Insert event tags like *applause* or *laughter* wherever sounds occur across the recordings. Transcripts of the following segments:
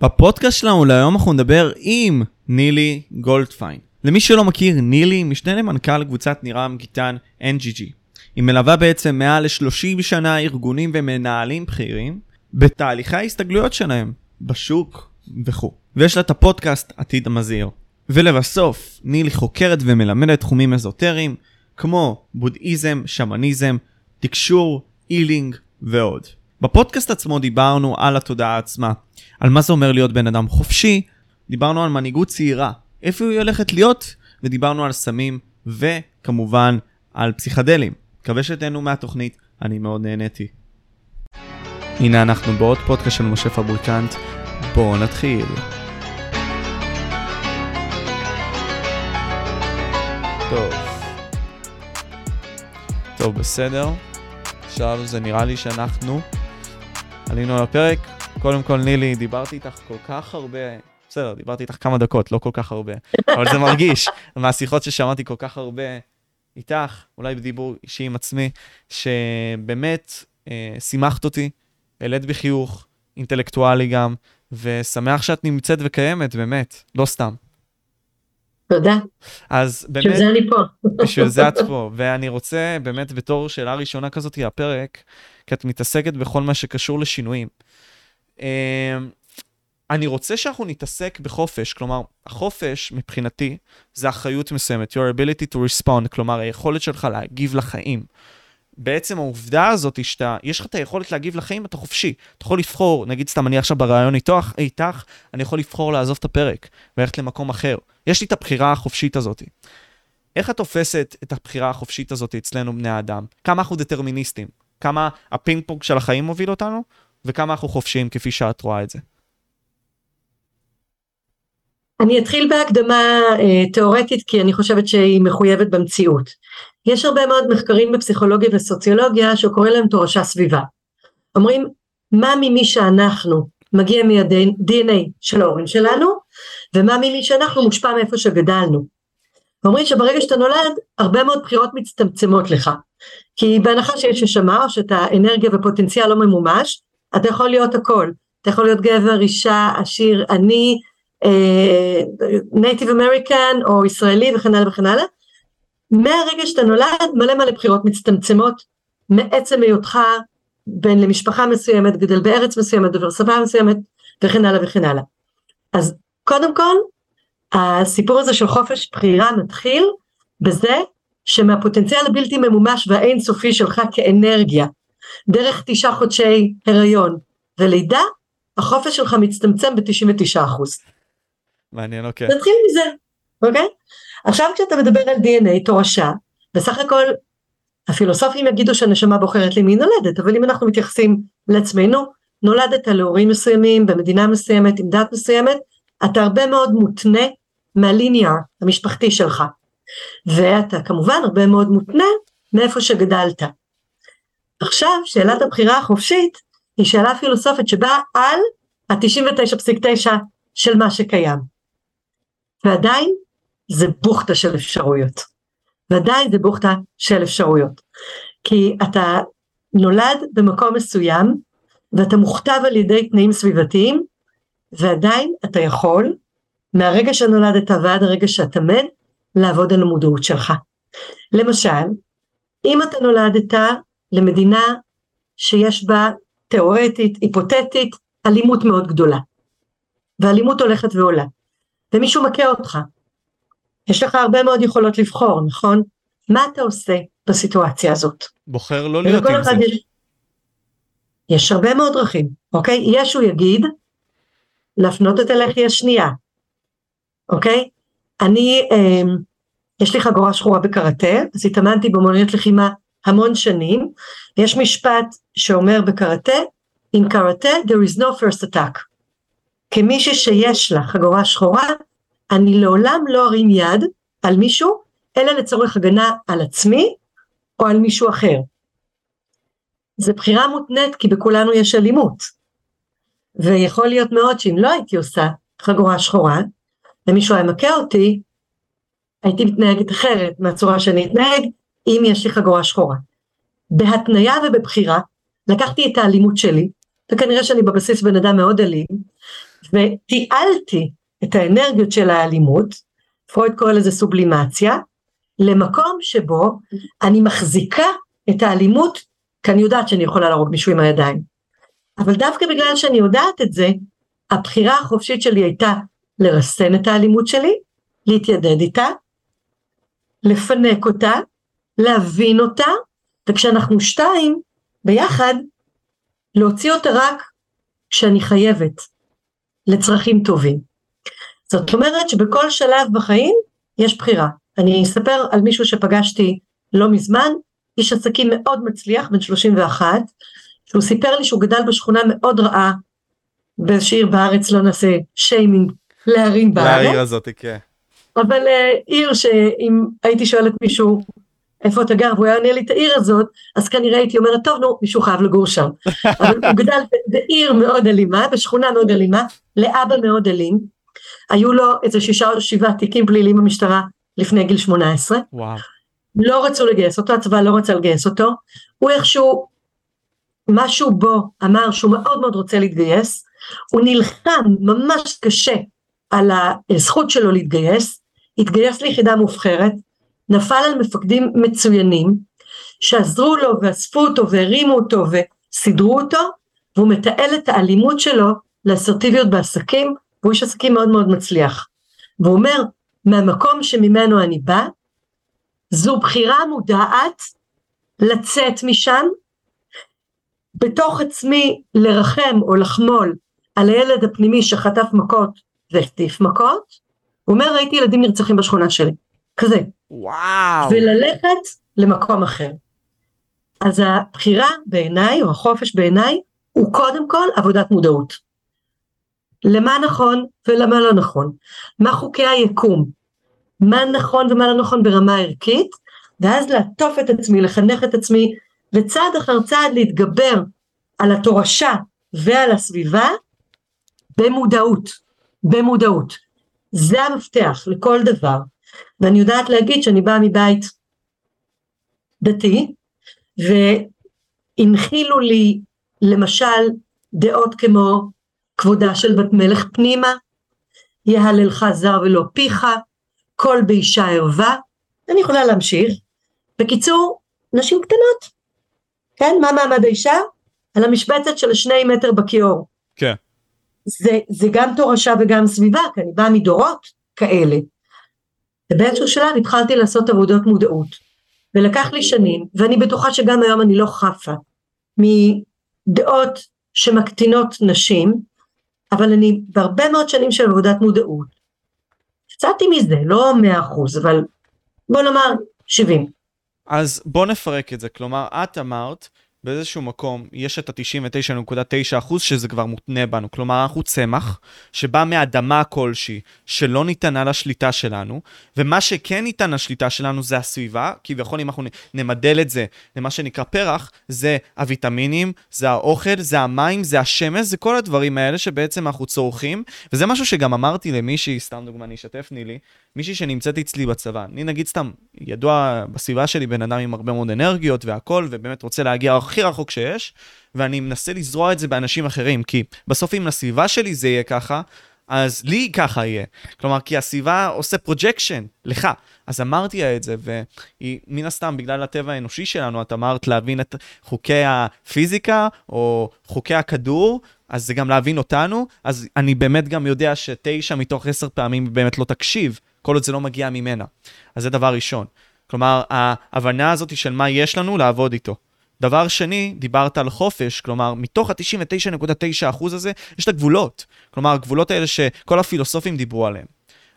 בפודקאסט שלנו להיום אנחנו נדבר עם נילי גולדפיין. למי שלא מכיר, נילי משנה למנכ"ל קבוצת נירם גיטן NGG. היא מלווה בעצם מעל ל-30 שנה ארגונים ומנהלים בכירים בתהליכי ההסתגלויות שלהם בשוק וכו'. ויש לה את הפודקאסט עתיד המזהיר. ולבסוף, נילי חוקרת ומלמדת תחומים אזוטריים כמו בודהיזם, שמניזם, תקשור, אילינג ועוד. בפודקאסט עצמו דיברנו על התודעה עצמה, על מה זה אומר להיות בן אדם חופשי, דיברנו על מנהיגות צעירה, איפה היא הולכת להיות, ודיברנו על סמים, וכמובן על פסיכדלים. מקווה שתהנו מהתוכנית, אני מאוד נהניתי. הנה אנחנו בעוד פודקאסט של משה פבריקנט, בואו נתחיל. טוב. טוב, בסדר. עכשיו זה נראה לי שאנחנו עלינו לפרק. קודם כל, נילי, דיברתי איתך כל כך הרבה, בסדר, דיברתי איתך כמה דקות, לא כל כך הרבה, אבל זה מרגיש, *laughs* מהשיחות ששמעתי כל כך הרבה איתך, אולי בדיבור אישי עם עצמי, שבאמת אה, שימחת אותי, העלית בחיוך, אינטלקטואלי גם, ושמח שאת נמצאת וקיימת, באמת, לא סתם. תודה. אז באמת, בשביל זה אני פה. בשביל זה את פה, ואני רוצה באמת בתור שאלה ראשונה כזאת, הפרק, כי את מתעסקת בכל מה שקשור לשינויים. אה, אני רוצה שאנחנו נתעסק בחופש, כלומר, החופש מבחינתי זה אחריות מסוימת, your ability to respond, כלומר, היכולת שלך להגיב לחיים. בעצם העובדה הזאת היא שאתה, יש לך את היכולת להגיב לחיים, אתה חופשי. אתה יכול לבחור, נגיד סתם אני עכשיו בריאיון איתך, איתך, אני יכול לבחור לעזוב את הפרק וללכת למקום אחר. יש לי את הבחירה החופשית הזאת. איך את תופסת את הבחירה החופשית הזאת אצלנו בני האדם? כמה אנחנו דטרמיניסטים? כמה הפינג פונג של החיים מוביל אותנו? וכמה אנחנו חופשיים כפי שאת רואה את זה? אני אתחיל בהקדמה אה, תיאורטית כי אני חושבת שהיא מחויבת במציאות. יש הרבה מאוד מחקרים בפסיכולוגיה וסוציולוגיה שקוראים להם תורשה סביבה. אומרים מה ממי שאנחנו מגיע מה-DNA של ההורים שלנו ומה ממי שאנחנו מושפע מאיפה שגדלנו. אומרים שברגע שאתה נולד הרבה מאוד בחירות מצטמצמות לך כי בהנחה שיש נשמה או שאתה אנרגיה ופוטנציאל לא ממומש אתה יכול להיות הכל. אתה יכול להיות גבר אישה עשיר עני native American או ישראלי וכן הלאה וכן הלאה. מהרגע שאתה נולד מלא מלא בחירות מצטמצמות מעצם היותך בין למשפחה מסוימת גדל בארץ מסוימת דובר שפה מסוימת וכן הלאה וכן הלאה. אז קודם כל הסיפור הזה של חופש בחירה מתחיל בזה שמהפוטנציאל הבלתי ממומש והאינסופי שלך כאנרגיה דרך תשעה חודשי הריון ולידה החופש שלך מצטמצם ב-99 אחוז. מעניין, אוקיי. נתחיל מזה, אוקיי? עכשיו כשאתה מדבר על DNA, תורשה, בסך הכל הפילוסופים יגידו שהנשמה בוחרת למי נולדת, אבל אם אנחנו מתייחסים לעצמנו, נולדת להורים מסוימים, במדינה מסוימת, עם דת מסוימת, אתה הרבה מאוד מותנה מהליניאר המשפחתי שלך. ואתה כמובן הרבה מאוד מותנה מאיפה שגדלת. עכשיו, שאלת הבחירה החופשית היא שאלה פילוסופית שבאה על ה-99.9 של מה שקיים. ועדיין זה בוכטה של אפשרויות. ועדיין זה בוכטה של אפשרויות. כי אתה נולד במקום מסוים ואתה מוכתב על ידי תנאים סביבתיים ועדיין אתה יכול מהרגע שנולדת ועד הרגע שאתה מת לעבוד על המודעות שלך. למשל, אם אתה נולדת למדינה שיש בה תאורטית, היפותטית, אלימות מאוד גדולה, ואלימות הולכת ועולה, ומישהו מכה אותך. יש לך הרבה מאוד יכולות לבחור, נכון? מה אתה עושה בסיטואציה הזאת? בוחר לא להיות עם זה. יש... יש הרבה מאוד דרכים, אוקיי? יש הוא יגיד, להפנות את הלחי השנייה, אוקיי? אני, אה, יש לי חגורה שחורה בקראטה, אז התאמנתי במוניות לחימה המון שנים, יש משפט שאומר בקראטה, in קראטה there is no first attack. כמישהי שיש לה חגורה שחורה, אני לעולם לא ארים יד על מישהו, אלא לצורך הגנה על עצמי או על מישהו אחר. זו בחירה מותנית כי בכולנו יש אלימות. ויכול להיות מאוד שאם לא הייתי עושה חגורה שחורה, ומישהו היה מכה אותי, הייתי מתנהגת אחרת מהצורה שאני אתנהג אם יש לי חגורה שחורה. בהתניה ובבחירה לקחתי את האלימות שלי, וכנראה שאני בבסיס בן אדם מאוד אלים, ותיעלתי את האנרגיות של האלימות, פרויד קורא לזה סובלימציה, למקום שבו אני מחזיקה את האלימות, כי אני יודעת שאני יכולה להרוג מישהו עם הידיים. אבל דווקא בגלל שאני יודעת את זה, הבחירה החופשית שלי הייתה לרסן את האלימות שלי, להתיידד איתה, לפנק אותה, להבין אותה, וכשאנחנו שתיים ביחד, להוציא אותה רק כשאני חייבת, לצרכים טובים. זאת אומרת שבכל שלב בחיים יש בחירה. אני אספר על מישהו שפגשתי לא מזמן, איש עסקים מאוד מצליח, בן 31, שהוא סיפר לי שהוא גדל בשכונה מאוד רעה, באיזושהי עיר בארץ, לא נעשה שיימינג לערים בארץ. לעיר הזאת, כן. אבל uh, עיר שאם הייתי שואלת מישהו איפה אתה גר והוא היה עונה לי את העיר הזאת, אז כנראה הייתי אומרת טוב נו מישהו חייב לגור שם. *laughs* אבל הוא גדל בעיר מאוד אלימה, בשכונה מאוד אלימה, לאבא מאוד אלים. היו לו איזה שישה או שבעה תיקים פליליים במשטרה לפני גיל 18. וואו. לא רצו לגייס אותו, הצבא לא רצה לגייס אותו. הוא איכשהו, משהו בו אמר שהוא מאוד מאוד רוצה להתגייס. הוא נלחם ממש קשה על הזכות שלו להתגייס, התגייס ליחידה מובחרת, נפל על מפקדים מצוינים, שעזרו לו ואספו אותו והרימו אותו וסידרו אותו, והוא מתעל את האלימות שלו לאסרטיביות בעסקים, והוא איש עסקים מאוד מאוד מצליח. והוא אומר, מהמקום שממנו אני בא, זו בחירה מודעת לצאת משם, בתוך עצמי לרחם או לחמול על הילד הפנימי שחטף מכות והחטיף מכות, הוא אומר ראיתי ילדים נרצחים בשכונה שלי, כזה. וואו. וללכת למקום אחר. אז הבחירה בעיניי, או החופש בעיניי, הוא קודם כל עבודת מודעות. למה נכון ולמה לא נכון, מה חוקי היקום, מה נכון ומה לא נכון ברמה ערכית, ואז לעטוף את עצמי, לחנך את עצמי, וצעד אחר צעד להתגבר על התורשה ועל הסביבה במודעות, במודעות. זה המפתח לכל דבר. ואני יודעת להגיד שאני באה מבית דתי, והנחילו לי למשל דעות כמו כבודה של בת מלך פנימה, יהללך זר ולא פיך, קול באישה ערווה, אני יכולה להמשיך. בקיצור, נשים קטנות, כן? מה מעמד האישה? על המשבצת של שני מטר בכיור. כן. זה, זה גם תורשה וגם סביבה, כי אני באה מדורות כאלה. ובאיזשהו שלב התחלתי לעשות עבודות מודעות, ולקח לי שנים, ואני בטוחה שגם היום אני לא חפה מדעות שמקטינות נשים, אבל אני בהרבה מאוד שנים של עבודת מודעות, יצאתי מזה, לא מאה אחוז, אבל בוא נאמר 70. אז בוא נפרק את זה, כלומר, את אמרת באיזשהו מקום יש את ה-99.9% שזה כבר מותנה בנו. כלומר, אנחנו צמח שבא מאדמה כלשהי שלא ניתנה לשליטה שלנו, ומה שכן ניתן לשליטה שלנו זה הסביבה, כביכול אם אנחנו נמדל את זה למה שנקרא פרח, זה הוויטמינים, זה האוכל, זה המים, זה השמש, זה כל הדברים האלה שבעצם אנחנו צורכים, וזה משהו שגם אמרתי למישהי, סתם דוגמה, אני אשתף נילי, מישהי שנמצאת אצלי בצבא. אני נגיד סתם, ידוע בסביבה שלי בן אדם עם הרבה מאוד אנרגיות והכל, ובאמת רוצה להגיע רחוק שיש, ואני מנסה לזרוע את זה באנשים אחרים, כי בסוף אם לסביבה שלי זה יהיה ככה, אז לי ככה יהיה. כלומר, כי הסביבה עושה projection לך. אז אמרתי את זה, ומן הסתם, בגלל הטבע האנושי שלנו, את אמרת להבין את חוקי הפיזיקה, או חוקי הכדור, אז זה גם להבין אותנו, אז אני באמת גם יודע שתשע מתוך עשר פעמים באמת לא תקשיב, כל עוד זה לא מגיע ממנה. אז זה דבר ראשון. כלומר, ההבנה הזאת של מה יש לנו, לעבוד איתו. דבר שני, דיברת על חופש, כלומר, מתוך ה-99.9% הזה, יש את הגבולות. כלומר, הגבולות האלה שכל הפילוסופים דיברו עליהם.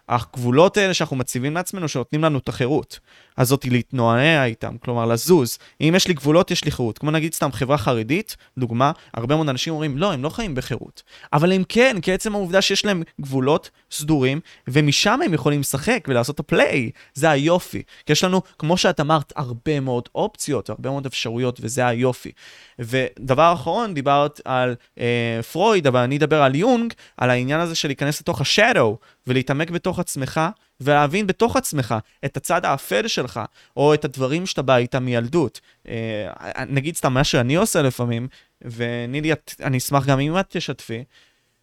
הגבולות האלה שאנחנו מציבים לעצמנו, שנותנים לנו את החירות. הזאת להתנועע איתם, כלומר לזוז. אם יש לי גבולות, יש לי חירות. כמו נגיד סתם חברה חרדית, דוגמה, הרבה מאוד אנשים אומרים, לא, הם לא חיים בחירות. אבל הם כן, כי עצם העובדה שיש להם גבולות סדורים, ומשם הם יכולים לשחק ולעשות את הפליי. זה היופי. כי יש לנו, כמו שאת אמרת, הרבה מאוד אופציות, הרבה מאוד אפשרויות, וזה היופי. ודבר אחרון, דיברת על אה, פרויד, אבל אני אדבר על יונג, על העניין הזה של להיכנס לתוך השאדו, ולהתעמק בתוך עצמך, ולהבין בתוך עצמך את הצד האפל שלך, או את הדברים שאתה בא איתם מילדות. אה, נגיד סתם מה שאני עושה לפעמים, ונילי, אני אשמח גם אם את תשתפי,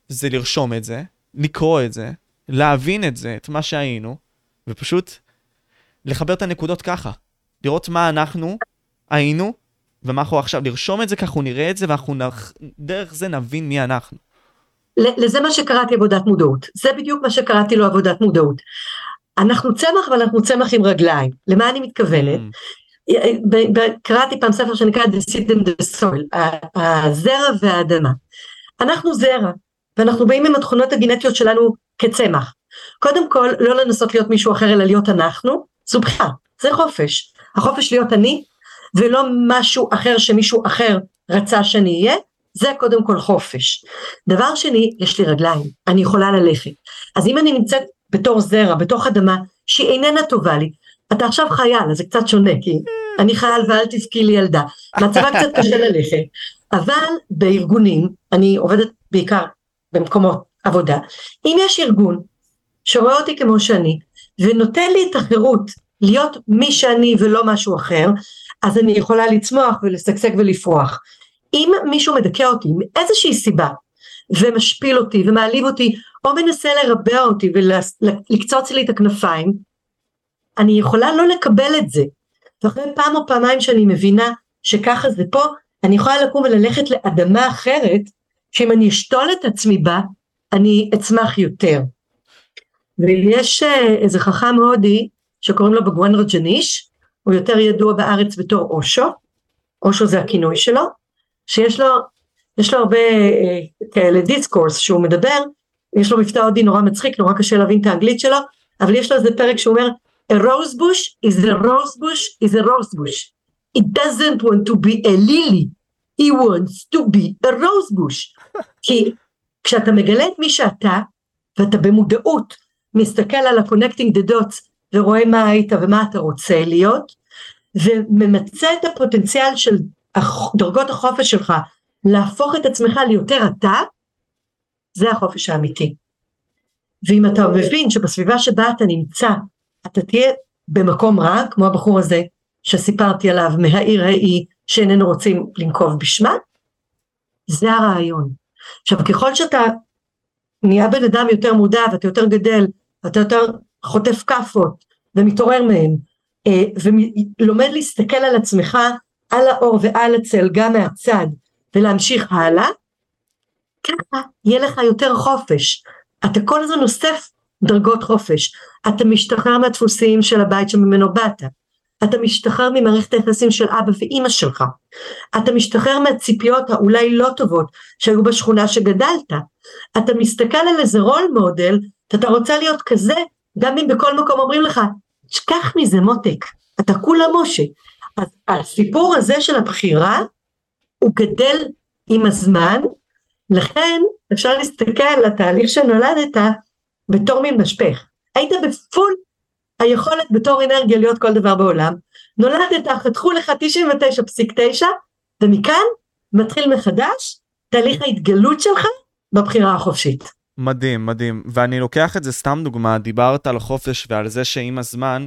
זה לרשום את זה, לקרוא את זה, להבין את זה, את מה שהיינו, ופשוט לחבר את הנקודות ככה. לראות מה אנחנו היינו, ומה אנחנו עכשיו, לרשום את זה ככה, אנחנו נראה את זה, ואנחנו נח... דרך זה נבין מי אנחנו. לזה מה שקראתי עבודת מודעות, זה בדיוק מה שקראתי לו עבודת מודעות. אנחנו צמח אבל אנחנו צמח עם רגליים, למה אני מתכוונת? Mm. קראתי פעם ספר שנקרא The Seed and the Soil, הזרע והאדמה. אנחנו זרע, ואנחנו באים עם התכונות הגנטיות שלנו כצמח. קודם כל, לא לנסות להיות מישהו אחר אלא להיות אנחנו, זו בחירה, זה חופש. החופש להיות אני, ולא משהו אחר שמישהו אחר רצה שאני אהיה, זה קודם כל חופש. דבר שני, יש לי רגליים, אני יכולה ללכת. אז אם אני נמצאת בתור זרע, בתוך אדמה שהיא איננה טובה לי, אתה עכשיו חייל, אז זה קצת שונה, כי אני חייל ואל תבכי לי ילדה. מצבה קצת קשה ללכת, אבל בארגונים, אני עובדת בעיקר במקומות עבודה, אם יש ארגון שרואה אותי כמו שאני, ונותן לי את החירות להיות מי שאני ולא משהו אחר, אז אני יכולה לצמוח ולשגשג ולפרוח. אם מישהו מדכא אותי מאיזושהי סיבה, ומשפיל אותי ומעליב אותי, או מנסה לרבע אותי ולקצוץ לי את הכנפיים, אני יכולה לא לקבל את זה. ואחרי פעם או פעמיים שאני מבינה שככה זה פה, אני יכולה לקום וללכת לאדמה אחרת, שאם אני אשתול את עצמי בה, אני אצמח יותר. ויש אה, איזה חכם הודי שקוראים לו בגואן רג'ניש, הוא יותר ידוע בארץ בתור אושו, אושו זה הכינוי שלו, שיש לו, יש לו הרבה אה, כאלה דיסקורס שהוא מדבר, יש לו מבטא הודי נורא מצחיק, נורא קשה להבין את האנגלית שלו, אבל יש לו איזה פרק שהוא אומר, a rose bush is a rose bush is a rose bush. It doesn't want to be a lily, he wants to be a rose bush. *laughs* כי כשאתה מגלה את מי שאתה, ואתה במודעות מסתכל על ה-connecting the dots ורואה מה היית ומה אתה רוצה להיות, וממצה את הפוטנציאל של דרגות החופש שלך להפוך את עצמך ליותר אתה, זה החופש האמיתי. ואם אתה מבין שבסביבה שבה אתה נמצא, אתה תהיה במקום רע, כמו הבחור הזה שסיפרתי עליו מהעיר ההיא שאיננו רוצים לנקוב בשמה, זה הרעיון. עכשיו ככל שאתה נהיה בן אדם יותר מודע ואתה יותר גדל, ואתה יותר חוטף כאפות ומתעורר מהם, אה, ולומד להסתכל על עצמך, על האור ועל הצל גם מהצד, ולהמשיך הלאה, ככה יהיה לך יותר חופש. אתה כל הזמן אוסף דרגות חופש. אתה משתחרר מהדפוסים של הבית שממנו באת. אתה משתחרר ממערכת היחסים של אבא ואימא שלך. אתה משתחרר מהציפיות האולי לא טובות שהיו בשכונה שגדלת. אתה מסתכל על איזה רול מודל, אתה רוצה להיות כזה, גם אם בכל מקום אומרים לך, תשכח מזה מותק, אתה כולה משה. הסיפור הזה של הבחירה, הוא גדל עם הזמן, לכן אפשר להסתכל על התהליך שנולדת בתור מין משפך. היית בפול היכולת בתור אנרגיה להיות כל דבר בעולם, נולדת, חתכו לך 99.9 ומכאן מתחיל מחדש תהליך ההתגלות שלך בבחירה החופשית. מדהים, מדהים. ואני לוקח את זה סתם דוגמה, דיברת על החופש ועל זה שעם הזמן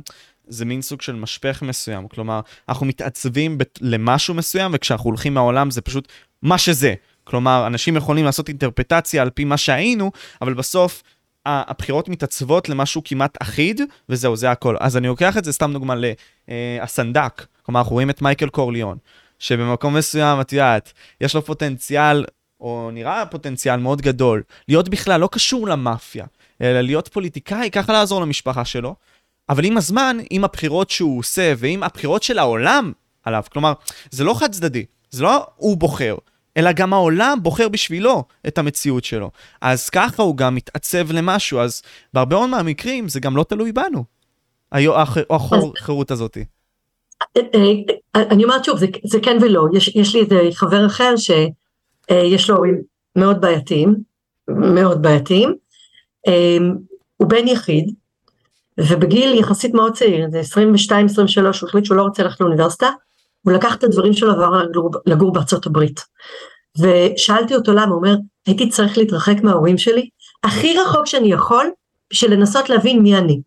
זה מין סוג של משפך מסוים. כלומר, אנחנו מתעצבים למשהו מסוים, וכשאנחנו הולכים מהעולם זה פשוט מה שזה. כלומר, אנשים יכולים לעשות אינטרפטציה על פי מה שהיינו, אבל בסוף הבחירות מתעצבות למשהו כמעט אחיד, וזהו, זה הכל. אז אני לוקח את זה סתם דוגמה לסנדק, כלומר, אנחנו רואים את מייקל קורליון, שבמקום מסוים, את יודעת, יש לו פוטנציאל, או נראה פוטנציאל מאוד גדול, להיות בכלל לא קשור למאפיה, אלא להיות פוליטיקאי, ככה לעזור למשפחה שלו. אבל עם הזמן, עם הבחירות שהוא עושה, ועם הבחירות של העולם עליו, כלומר, זה לא חד צדדי, זה לא הוא בוחר, אלא גם העולם בוחר בשבילו את המציאות שלו. אז ככה הוא גם מתעצב למשהו, אז בהרבה מאוד מהמקרים זה גם לא תלוי בנו, החירות הזאת. אה, אה, אני אומרת שוב, זה, כן ולא, יש, יש לי איזה חבר אחר שיש לו הורים מאוד בעייתיים, מאוד בעייתיים, הוא בן יחיד, ובגיל יחסית מאוד צעיר, זה 22-23, הוא החליט שהוא לא רוצה ללכת לאוניברסיטה, הוא לקח את הדברים שלו ועבר לגור, לגור בארצות הברית. ושאלתי אותו למה, הוא אומר, הייתי צריך להתרחק מההורים שלי, הכי רחוק שאני יכול, בשביל לנסות להבין מי אני.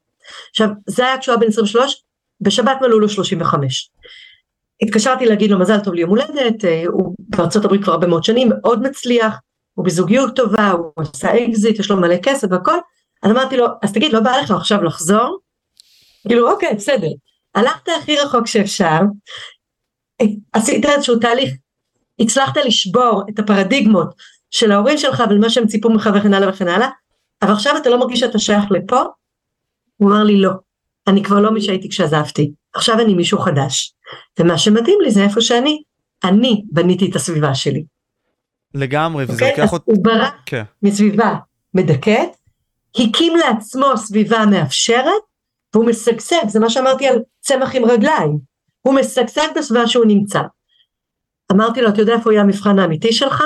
עכשיו, זה היה כשהוא היה בן 23, בשבת מלאו לו 35. התקשרתי להגיד לו מזל טוב ליום הולדת, אה, הוא בארצות הברית כבר הרבה מאוד שנים, מאוד מצליח, הוא בזוגיות טובה, הוא עושה אקזיט, יש לו מלא כסף והכל, אז אמרתי לו, אז תגיד, לא בא לך עכשיו לחזור? כאילו, אוקיי, בסדר. הלכת הכי רחוק שאפשר, עשית איזשהו תהליך, הצלחת לשבור את הפרדיגמות של ההורים שלך ולמה שהם ציפו ממך וכן הלאה וכן הלאה, אבל עכשיו אתה לא מרגיש שאתה שייך לפה? הוא אמר לי, לא, אני כבר לא מי שהייתי כשעזבתי, עכשיו אני מישהו חדש. ומה שמתאים לי זה איפה שאני, אני בניתי את הסביבה שלי. לגמרי, וזה okay, אוקיי? לוקח אותי... הוא ברא okay. כן. מסביבה מדכאת, הקים לעצמו סביבה מאפשרת, והוא משגשג, זה מה שאמרתי על צמח עם רגליים, הוא משגשג בסביבה שהוא נמצא. אמרתי לו, אתה יודע איפה יהיה המבחן האמיתי שלך?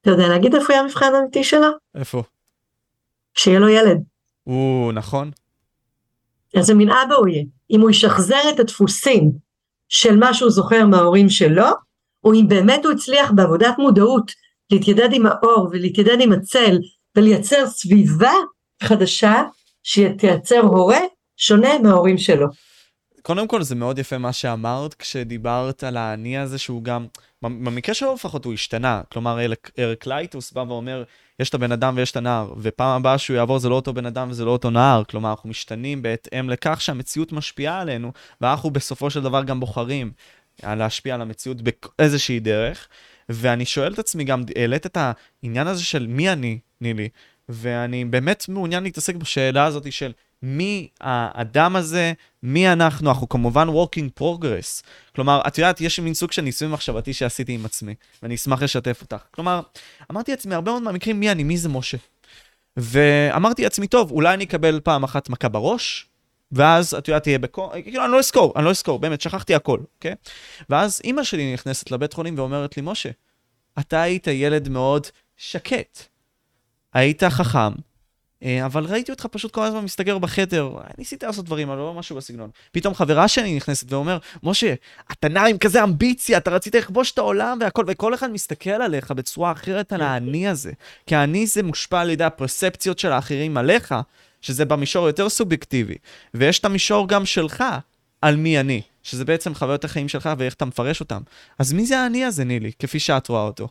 אתה יודע להגיד איפה יהיה המבחן האמיתי שלו? איפה? שיהיה לו ילד. או, נכון. איזה מין אבא הוא יהיה. אם הוא ישחזר את הדפוסים של מה שהוא זוכר מההורים שלו, או אם באמת הוא הצליח בעבודת מודעות להתיידד עם האור ולהתיידד עם הצל ולייצר סביבה חדשה שתייצר הורה שונה מההורים שלו. קודם כל זה מאוד יפה מה שאמרת כשדיברת על האני הזה שהוא גם, במקרה שלו לפחות הוא השתנה. כלומר אריק לייטוס בא ואומר, יש את הבן אדם ויש את הנער, ופעם הבאה שהוא יעבור זה לא אותו בן אדם וזה לא אותו נער. כלומר אנחנו משתנים בהתאם לכך שהמציאות משפיעה עלינו, ואנחנו בסופו של דבר גם בוחרים להשפיע על המציאות באיזושהי דרך. ואני שואל את עצמי גם, העלית את העניין הזה של מי אני, נילי, ואני באמת מעוניין להתעסק בשאלה הזאת של מי האדם הזה, מי אנחנו, אנחנו כמובן working progress. כלומר, את יודעת, יש מין סוג של ניסוי מחשבתי שעשיתי עם עצמי, ואני אשמח לשתף אותך. כלומר, אמרתי לעצמי, הרבה מאוד מהמקרים, מי אני, מי זה משה? ואמרתי לעצמי, טוב, אולי אני אקבל פעם אחת מכה בראש, ואז את יודעת, תהיה בקור, כאילו, אני לא אזכור, אני לא אזכור, באמת, שכחתי הכל, אוקיי? ואז אימא שלי נכנסת לבית חולים ואומרת לי, משה, אתה היית ילד מאוד שקט. היית חכם, אה, אבל ראיתי אותך פשוט כל הזמן מסתגר בחדר, ניסיתי לעשות דברים, אבל לא משהו בסגנון. פתאום חברה שלי נכנסת ואומר, משה, אתה נע עם כזה אמביציה, אתה רצית לכבוש את העולם והכל, וכל אחד מסתכל עליך בצורה אחרת על האני הזה. כי האני זה מושפע על ידי הפרספציות של האחרים עליך, שזה במישור יותר סובייקטיבי. ויש את המישור גם שלך, על מי אני, שזה בעצם חוויות החיים שלך ואיך אתה מפרש אותם. אז מי זה האני הזה, נילי, כפי שאת רואה אותו?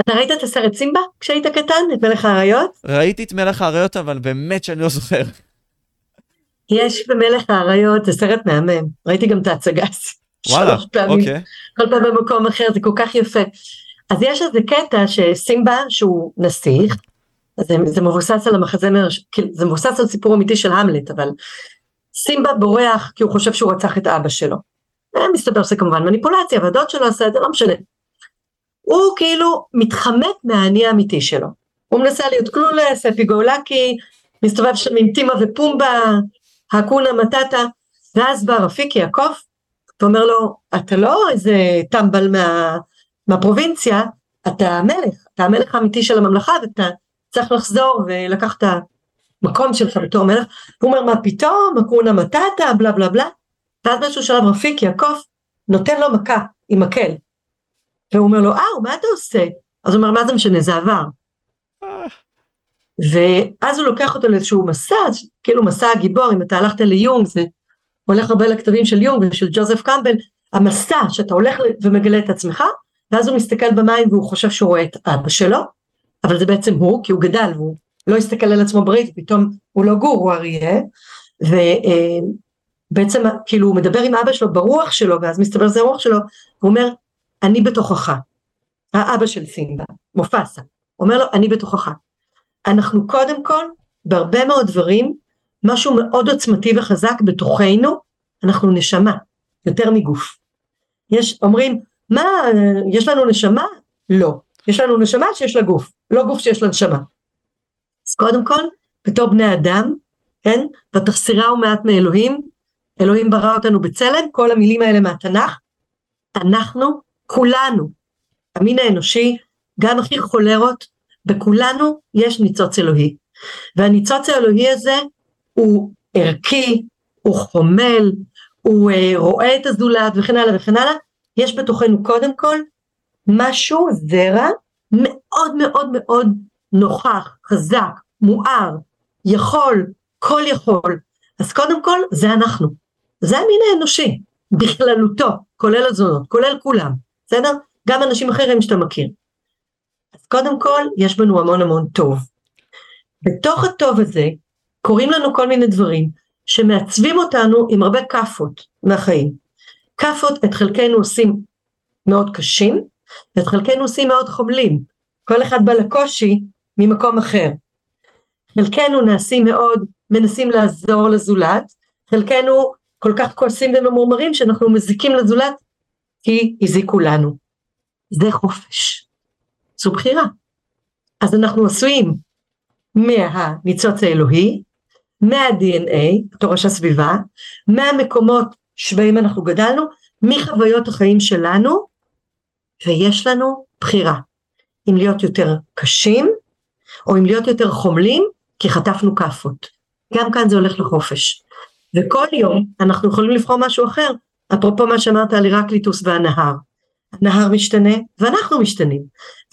אתה ראית את הסרט סימבה כשהיית קטן? את מלך האריות? ראיתי את מלך האריות, אבל באמת שאני לא זוכר. יש במלך האריות, זה סרט מהמם. ראיתי גם את ההצגה. וואלה, אוקיי. כל פעם במקום אחר, זה כל כך יפה. אז יש איזה קטע שסימבה, שהוא נסיך, זה, זה מבוסס על המחזה, כאילו, זה מבוסס על סיפור אמיתי של המלט, אבל סימבה בורח כי הוא חושב שהוא רצח את אבא שלו. אה, מסתבר שזה כמובן מניפולציה, והדוד שלו עשה את זה, לא משנה. הוא כאילו מתחמק מהאני האמיתי שלו. הוא מנסה להיות קלולס, אפיגולקי, מסתובב שם עם טימה ופומבה, הקונה מטאטה, ואז בא רפיקי הקוף, ואומר לו, אתה לא איזה טמבל מה, מהפרובינציה, אתה המלך, אתה המלך האמיתי של הממלכה, ואתה צריך לחזור ולקח את המקום שלך בתור מלך. הוא אומר, מה פתאום, הקונה מטאטה, בלה בלה בלה, ואז באיזשהו שלב רפיקי הקוף נותן לו מכה עם מקל. והוא אומר לו, אה, מה אתה עושה? אז הוא אומר, מה זה משנה, זה עבר. ואז הוא לוקח אותו לאיזשהו מסע, כאילו מסע הגיבור, אם אתה הלכת ליונג, זה הולך הרבה לכתבים של יונג ושל ג'וזף קמבל, המסע שאתה הולך ומגלה את עצמך, ואז הוא מסתכל במים והוא חושב שהוא רואה את אבא שלו, אבל זה בעצם הוא, כי הוא גדל והוא לא הסתכל על עצמו ברית, פתאום הוא לא גור, הוא אריה, ובעצם כאילו הוא מדבר עם אבא שלו ברוח שלו, ואז מסתבר שזה הרוח שלו, הוא אומר, אני בתוכך. האבא של סימבה, מופסה, אומר לו, אני בתוכך. אנחנו קודם כל, בהרבה מאוד דברים, משהו מאוד עוצמתי וחזק בתוכנו, אנחנו נשמה, יותר מגוף. יש, אומרים, מה, יש לנו נשמה? לא. יש לנו נשמה שיש לה גוף, לא גוף שיש לה נשמה. אז קודם כל, בתור בני אדם, כן, ותחסירה ומעט מאלוהים, אלוהים ברא אותנו בצלם, כל המילים האלה מהתנ"ך, אנחנו כולנו, המין האנושי, גם הכי חולרות, בכולנו יש ניצוץ אלוהי. והניצוץ האלוהי הזה הוא ערכי, הוא חומל, הוא uh, רואה את הזולת וכן הלאה וכן הלאה, יש בתוכנו קודם כל משהו, זרע, מאוד מאוד מאוד נוכח, חזק, מואר, יכול, כל יכול. אז קודם כל זה אנחנו, זה המין האנושי, בכללותו, כולל הזונות, כולל כולם. בסדר? גם אנשים אחרים שאתה מכיר. אז קודם כל, יש בנו המון המון טוב. בתוך הטוב הזה, קורים לנו כל מיני דברים שמעצבים אותנו עם הרבה כאפות מהחיים. כאפות את חלקנו עושים מאוד קשים, ואת חלקנו עושים מאוד חומלים. כל אחד בא לקושי ממקום אחר. חלקנו נעשים מאוד, מנסים לעזור לזולת, חלקנו כל כך כועסים וממורמרים שאנחנו מזיקים לזולת כי הזיקו לנו. זה חופש. זו בחירה. אז אנחנו עשויים מהניצוץ האלוהי, מה-DNA, תורש הסביבה, מהמקומות שבהם אנחנו גדלנו, מחוויות החיים שלנו, ויש לנו בחירה. אם להיות יותר קשים, או אם להיות יותר חומלים, כי חטפנו כאפות. גם כאן זה הולך לחופש. וכל יום אנחנו יכולים לבחור משהו אחר, אפרופו מה שאמרת על הירקליטוס והנהר. הנהר משתנה ואנחנו משתנים,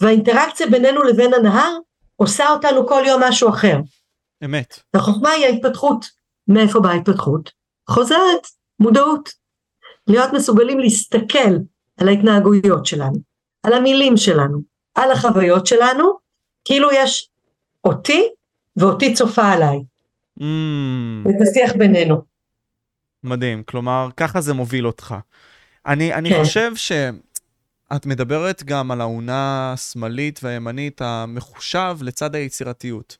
והאינטראקציה בינינו לבין הנהר עושה אותנו כל יום משהו אחר. אמת. החוכמה היא ההתפתחות. מאיפה באה ההתפתחות? חוזרת, מודעות. להיות מסוגלים להסתכל על ההתנהגויות שלנו, על המילים שלנו, על החוויות שלנו, כאילו יש אותי ואותי צופה עליי. Mm, את השיח בינינו. מדהים, כלומר, ככה זה מוביל אותך. אני, אני כן. חושב שאת מדברת גם על האונה השמאלית והימנית המחושב לצד היצירתיות.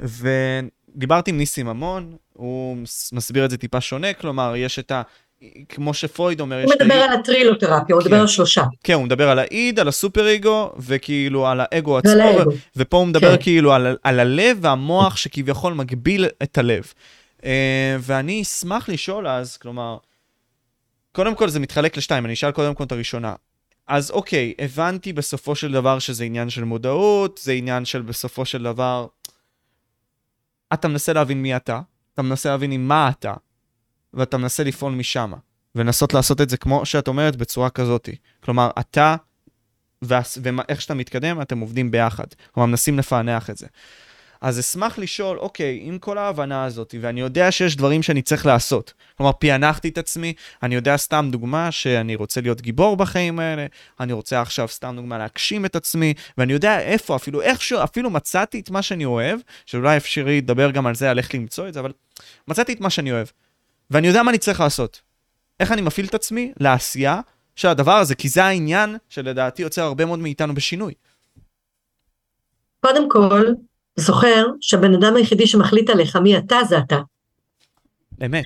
ודיברתי עם ניסים ממון, הוא מס- מסביר את זה טיפה שונה, כלומר, יש את ה... כמו שפרויד אומר, הוא מדבר על הטרילותרפיה, הוא מדבר כן. על שלושה. כן, הוא מדבר על האיד, על הסופר אגו, וכאילו על האגו עצמו. ופה הוא מדבר כן. כאילו על, על הלב והמוח שכביכול מגביל את הלב. Uh, ואני אשמח לשאול אז, כלומר, קודם כל זה מתחלק לשתיים, אני אשאל קודם כל את הראשונה. אז אוקיי, הבנתי בסופו של דבר שזה עניין של מודעות, זה עניין של בסופו של דבר, אתה מנסה להבין מי אתה, אתה מנסה להבין עם מה אתה, ואתה מנסה לפעול משם, ולנסות לעשות את זה כמו שאת אומרת, בצורה כזאתי. כלומר, אתה ואיך שאתה מתקדם, אתם עובדים ביחד. כלומר, מנסים לפענח את זה. אז אשמח לשאול, אוקיי, עם כל ההבנה הזאת, ואני יודע שיש דברים שאני צריך לעשות. כלומר, פענחתי את עצמי, אני יודע סתם דוגמה שאני רוצה להיות גיבור בחיים האלה, אני רוצה עכשיו סתם דוגמה להגשים את עצמי, ואני יודע איפה, אפילו איכשהו, אפילו מצאתי את מה שאני אוהב, שאולי אפשרי לדבר גם על זה, על איך למצוא את זה, אבל מצאתי את מה שאני אוהב. ואני יודע מה אני צריך לעשות. איך אני מפעיל את עצמי לעשייה של הדבר הזה, כי זה העניין שלדעתי יוצר הרבה מאוד מאיתנו בשינוי. קודם כל, זוכר שהבן אדם היחידי שמחליט עליך מי אתה זה אתה. אמת.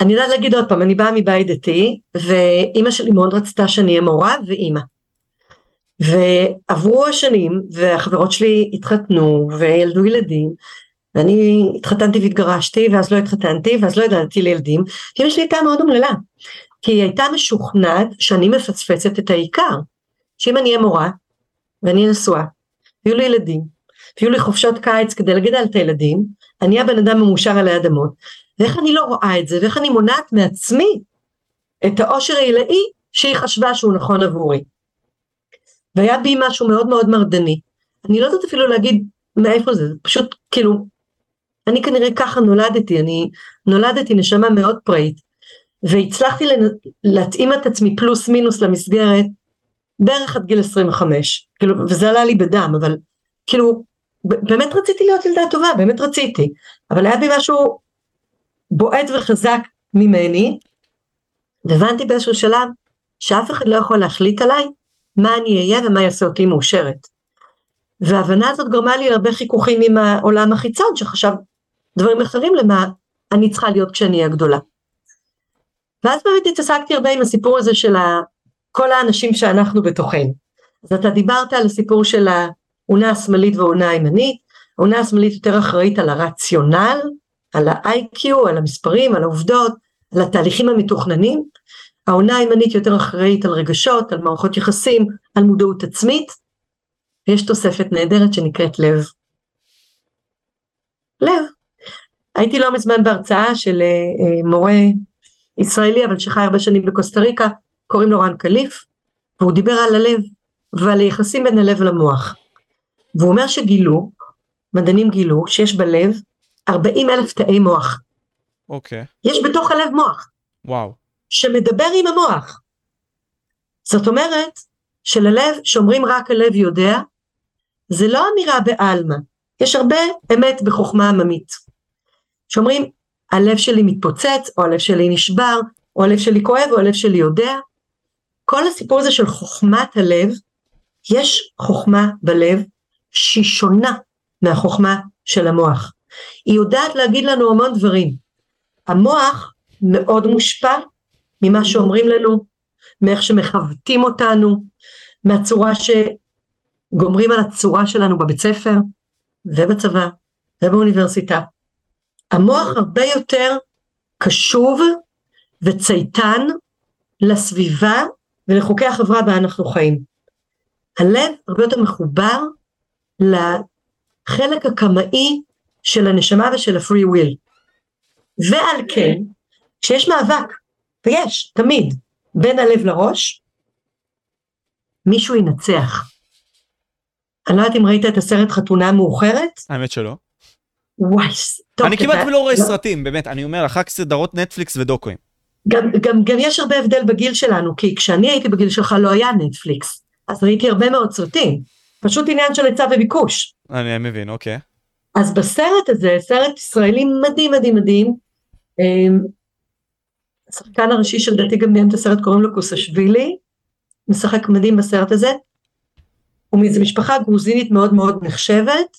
אני יודעת להגיד עוד פעם, אני באה מבית דתי, ואימא שלי מאוד רצתה שאני אהיה מורה ואימא. ועברו השנים, והחברות שלי התחתנו, וילדו ילדים, ואני התחתנתי והתגרשתי, ואז לא התחתנתי, ואז לא ידעתי לילדים, ואימא שלי הייתה מאוד אומללה, כי היא הייתה משוכנעת שאני מפספסת את העיקר, שאם אני אהיה מורה, ואני נשואה, ויהיו לי ילדים, ויהיו לי חופשות קיץ כדי לגדל את הילדים, אני הבן אדם המאושר עלי אדמות, ואיך אני לא רואה את זה, ואיך אני מונעת מעצמי את האושר העילאי שהיא חשבה שהוא נכון עבורי. והיה בי משהו מאוד מאוד מרדני. אני לא יודעת אפילו להגיד מאיפה זה פשוט כאילו, אני כנראה ככה נולדתי, אני נולדתי נשמה מאוד פראית, והצלחתי. להתאים את עצמי פלוס מינוס למסגרת בערך עד גיל 25, כאילו, וזה עלה לי בדם, אבל כאילו, באמת רציתי להיות ילדה טובה, באמת רציתי, אבל היה בי משהו בועט וחזק ממני, והבנתי באיזשהו שלב שאף אחד לא יכול להחליט עליי מה אני אהיה ומה יעשה אותי מאושרת. וההבנה הזאת גרמה לי להרבה חיכוכים עם העולם החיצון שחשב דברים אחרים למה אני צריכה להיות כשאני אהיה גדולה. ואז באמת התעסקתי הרבה עם הסיפור הזה של ה- כל האנשים שאנחנו בתוכנו. אז אתה דיברת על הסיפור של האונה השמאלית והאונה הימנית, האונה השמאלית יותר אחראית על הרציונל, על ה-IQ, על המספרים, על העובדות, על התהליכים המתוכננים, העונה הימנית יותר אחראית על רגשות, על מערכות יחסים, על מודעות עצמית, ויש תוספת נהדרת שנקראת לב. לב. הייתי לא מזמן בהרצאה של אה, אה, מורה ישראלי, אבל שחי הרבה שנים בקוסטה ריקה, קוראים לו רן קליף, והוא דיבר על הלב ועל היחסים בין הלב למוח. והוא אומר שגילו, מדענים גילו, שיש בלב 40 אלף תאי מוח. אוקיי. יש בתוך הלב מוח. וואו. שמדבר עם המוח. זאת אומרת שללב, שאומרים רק הלב יודע, זה לא אמירה בעלמא, יש הרבה אמת בחוכמה עממית. שאומרים, הלב שלי מתפוצץ, או הלב שלי נשבר, או הלב שלי כואב, או הלב שלי יודע. כל הסיפור הזה של חוכמת הלב, יש חוכמה בלב שהיא שונה מהחוכמה של המוח. היא יודעת להגיד לנו המון דברים. המוח מאוד מושפע ממה שאומרים לנו, מאיך שמכבדים אותנו, מהצורה שגומרים על הצורה שלנו בבית ספר ובצבא ובאוניברסיטה. המוח הרבה יותר קשוב וצייתן לסביבה ולחוקי החברה בה אנחנו חיים. הלב הרבה יותר מחובר לחלק הקמאי של הנשמה ושל הפרי וויל. ועל כן, כשיש מאבק, ויש, תמיד, בין הלב לראש, מישהו ינצח. אני לא יודעת אם ראית את הסרט חתונה מאוחרת? האמת שלא. וואי, טוב. אני כמעט ולא רואה לא... סרטים, באמת, אני אומר, אחר כך סדרות נטפליקס ודוקואים. גם, גם, גם יש הרבה הבדל בגיל שלנו, כי כשאני הייתי בגיל שלך לא היה נטפליקס, אז ראיתי הרבה מאוד סרטים. פשוט עניין של היצע וביקוש. אני מבין, אוקיי. אז בסרט הזה, סרט ישראלי מדהים מדהים מדהים, אמ, השחקן הראשי שלדעתי גם ביים את הסרט קוראים לו קוסשווילי, משחק מדהים בסרט הזה, הוא מאיזו משפחה גרוזינית מאוד מאוד נחשבת,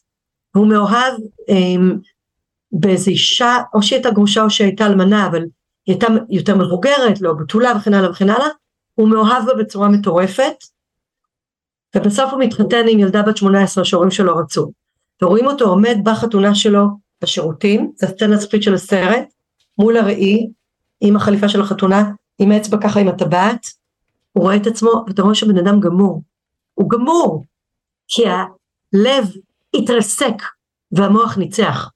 והוא מאוהב אמ, באיזו אישה, או שהיא הייתה גרושה או שהייתה אלמנה, אבל היא הייתה יותר מבוגרת, לא בתולה וכן הלאה וכן הלאה, הוא מאוהב בה בצורה מטורפת, ובסוף הוא מתחתן עם ילדה בת 18 שההורים שלו רצו. ורואים אותו עומד בחתונה שלו בשירותים, זו הסצנה הסופית של הסרט, מול הראי, עם החליפה של החתונה, עם האצבע ככה עם הטבעת, הוא רואה את עצמו, ואתה רואה שבן אדם גמור. הוא גמור, כי הלב התרסק והמוח ניצח.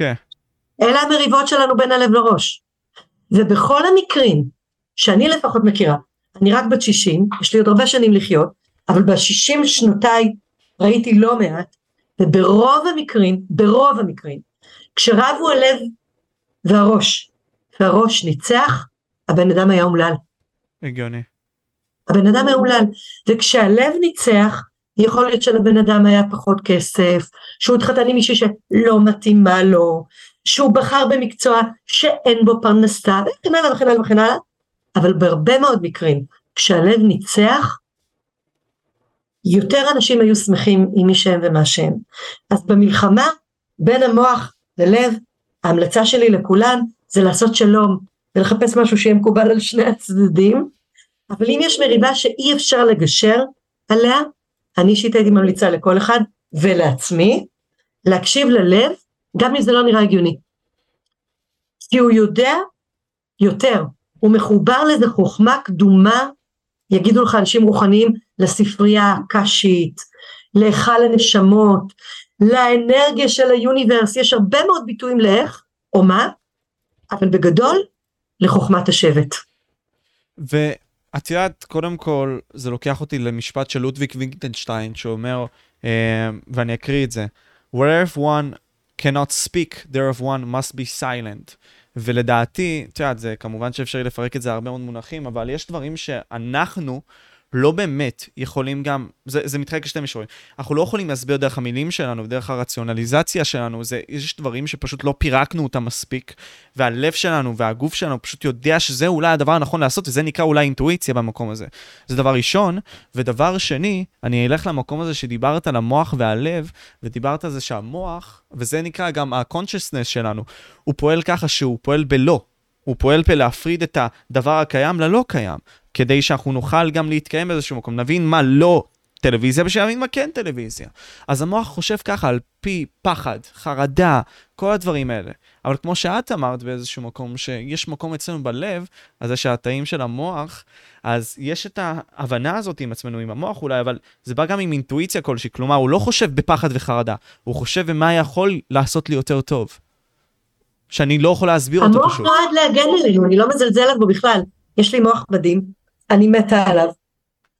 כן. אלה המריבות שלנו בין הלב לראש. ובכל המקרים שאני לפחות מכירה, אני רק בת 60, יש לי עוד הרבה שנים לחיות, אבל בשישים שנותיי ראיתי לא מעט, וברוב המקרים, ברוב המקרים, כשרבו הלב והראש, והראש ניצח, הבן אדם היה אומלל. הגיוני. הבן אדם היה אומלל, וכשהלב ניצח, יכול להיות שלבן אדם היה פחות כסף, שהוא התחתן עם מישהי שלא מתאימה לו, שהוא בחר במקצוע שאין בו פרנסה, וכן הלאה וכן הלאה וכן הלאה, אבל בהרבה מאוד מקרים, כשהלב ניצח, יותר אנשים היו שמחים עם מי שהם ומה שהם. אז במלחמה בין המוח ללב, ההמלצה שלי לכולן זה לעשות שלום ולחפש משהו שיהיה מקובל על שני הצדדים, אבל אם יש מריבה שאי אפשר לגשר עליה, אני אישית הייתי ממליצה לכל אחד ולעצמי, להקשיב ללב, גם אם זה לא נראה הגיוני. כי הוא יודע יותר, הוא מחובר לאיזה חוכמה קדומה, יגידו לך אנשים רוחניים, לספרייה הקשית, להיכל הנשמות, לאנרגיה של היוניברס, יש הרבה מאוד ביטויים לאיך או מה, אבל בגדול לחוכמת השבט. ואת יודעת, קודם כל, זה לוקח אותי למשפט של לודוויג וינקטנשטיין, שאומר, אה, ואני אקריא את זה, wherever one cannot speak, there of one must be silent. ולדעתי, את יודעת, זה כמובן שאפשר לפרק את זה הרבה מאוד מונחים, אבל יש דברים שאנחנו לא באמת יכולים גם, זה, זה מתחלק לשתי מישורים. אנחנו לא יכולים להסביר דרך המילים שלנו ודרך הרציונליזציה שלנו, זה, יש דברים שפשוט לא פירקנו אותם מספיק, והלב שלנו והגוף שלנו פשוט יודע שזה אולי הדבר הנכון לעשות, וזה נקרא אולי אינטואיציה במקום הזה. זה דבר ראשון. ודבר שני, אני אלך למקום הזה שדיברת על המוח והלב, ודיברת על זה שהמוח, וזה נקרא גם ה-consciousness שלנו, הוא פועל ככה שהוא פועל בלא. הוא פועל פה להפריד את הדבר הקיים ללא קיים. כדי שאנחנו נוכל גם להתקיים באיזשהו מקום, נבין מה לא טלוויזיה ושנבין מה כן טלוויזיה. אז המוח חושב ככה על פי פחד, חרדה, כל הדברים האלה. אבל כמו שאת אמרת באיזשהו מקום, שיש מקום אצלנו בלב, אז זה שהתאים של המוח, אז יש את ההבנה הזאת עם עצמנו, עם המוח אולי, אבל זה בא גם עם אינטואיציה כלשהי, כלומר, הוא לא חושב בפחד וחרדה, הוא חושב במה יכול לעשות לי יותר טוב. שאני לא יכול להסביר אותו פשוט. המוח נועד להגן עלינו, אני לא מזלזלת בו בכלל. יש לי מוח מדהים, אני מתה עליו.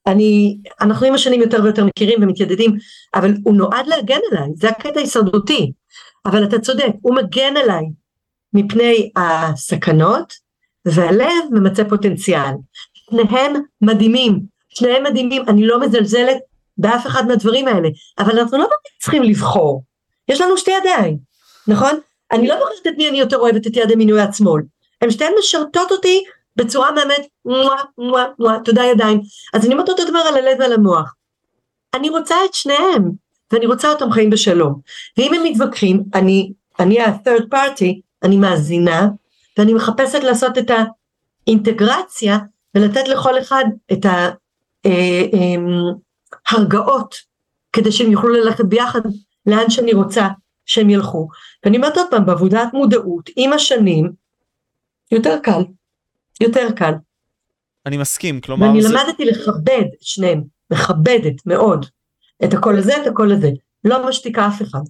אני, אנחנו עם השנים יותר ויותר מכירים ומתיידדים, אבל הוא נועד להגן עליי, זה הקטע ההישרדותי. אבל אתה צודק, הוא מגן עליי מפני הסכנות, והלב ממצה פוטנציאל. שניהם מדהימים, שניהם מדהימים, אני לא מזלזלת באף אחד מהדברים האלה, אבל אנחנו לא צריכים לבחור. יש לנו שתי ידיים, נכון? אני לא בוחרת את מי אני יותר אוהבת, את יד ימין או. הן שתיהן משרתות אותי בצורה באמת, מואה, מואה, מואה, תודה ידיים. אז אני אומרת אותו דבר על הלב ועל המוח. אני רוצה את שניהם, ואני רוצה אותם חיים בשלום. ואם הם מתווכחים, אני, אני ה-third party, אני מאזינה, ואני מחפשת לעשות את האינטגרציה, ולתת לכל אחד את ההרגעות, אה, כדי שהם יוכלו ללכת ביחד לאן שאני רוצה שהם ילכו. ואני אומרת עוד פעם, בעבודת מודעות, עם השנים, יותר קל, יותר קל. אני מסכים, כלומר... ואני זה... למדתי לכבד את שניהם, מכבדת מאוד את הקול הזה, את הקול הזה. לא משתיקה אף אחד.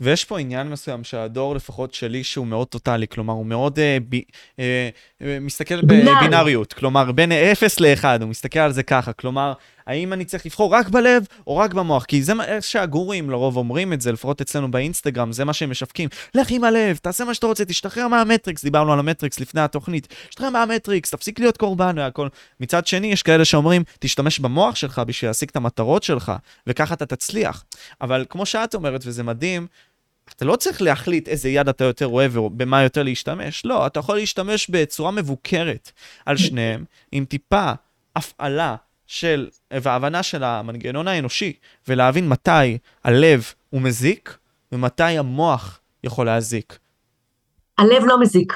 ויש פה עניין מסוים שהדור לפחות שלי שהוא מאוד טוטאלי, כלומר הוא מאוד אה, ב, אה, אה, מסתכל בבינאריות, כלומר בין 0 ל-1, הוא מסתכל על זה ככה, כלומר האם אני צריך לבחור רק בלב או רק במוח, כי זה מה שהגורים לרוב אומרים את זה, לפחות אצלנו באינסטגרם, זה מה שהם משווקים, לך עם הלב, תעשה מה שאתה רוצה, תשתחרר מהמטריקס, דיברנו על המטריקס לפני התוכנית, תשתחרר מהמטריקס, תפסיק להיות קורבן והכל. מצד שני, יש כאלה שאומרים, תשתמש במוח שלך בשביל להשיג את המטרות שלך, וככה אתה תצליח. אבל כמו שאת אומרת, וזה מדהים, אתה לא צריך להחליט איזה יד אתה יותר אוהב ובמה יותר להשתמש, לא, אתה יכול להשתמש בצורה מבוקרת על שניהם, עם טיפה הפעלה של, והבנה של המנגנון האנושי, ולהבין מתי הלב הוא מזיק, ומתי המוח יכול להזיק. הלב לא מזיק.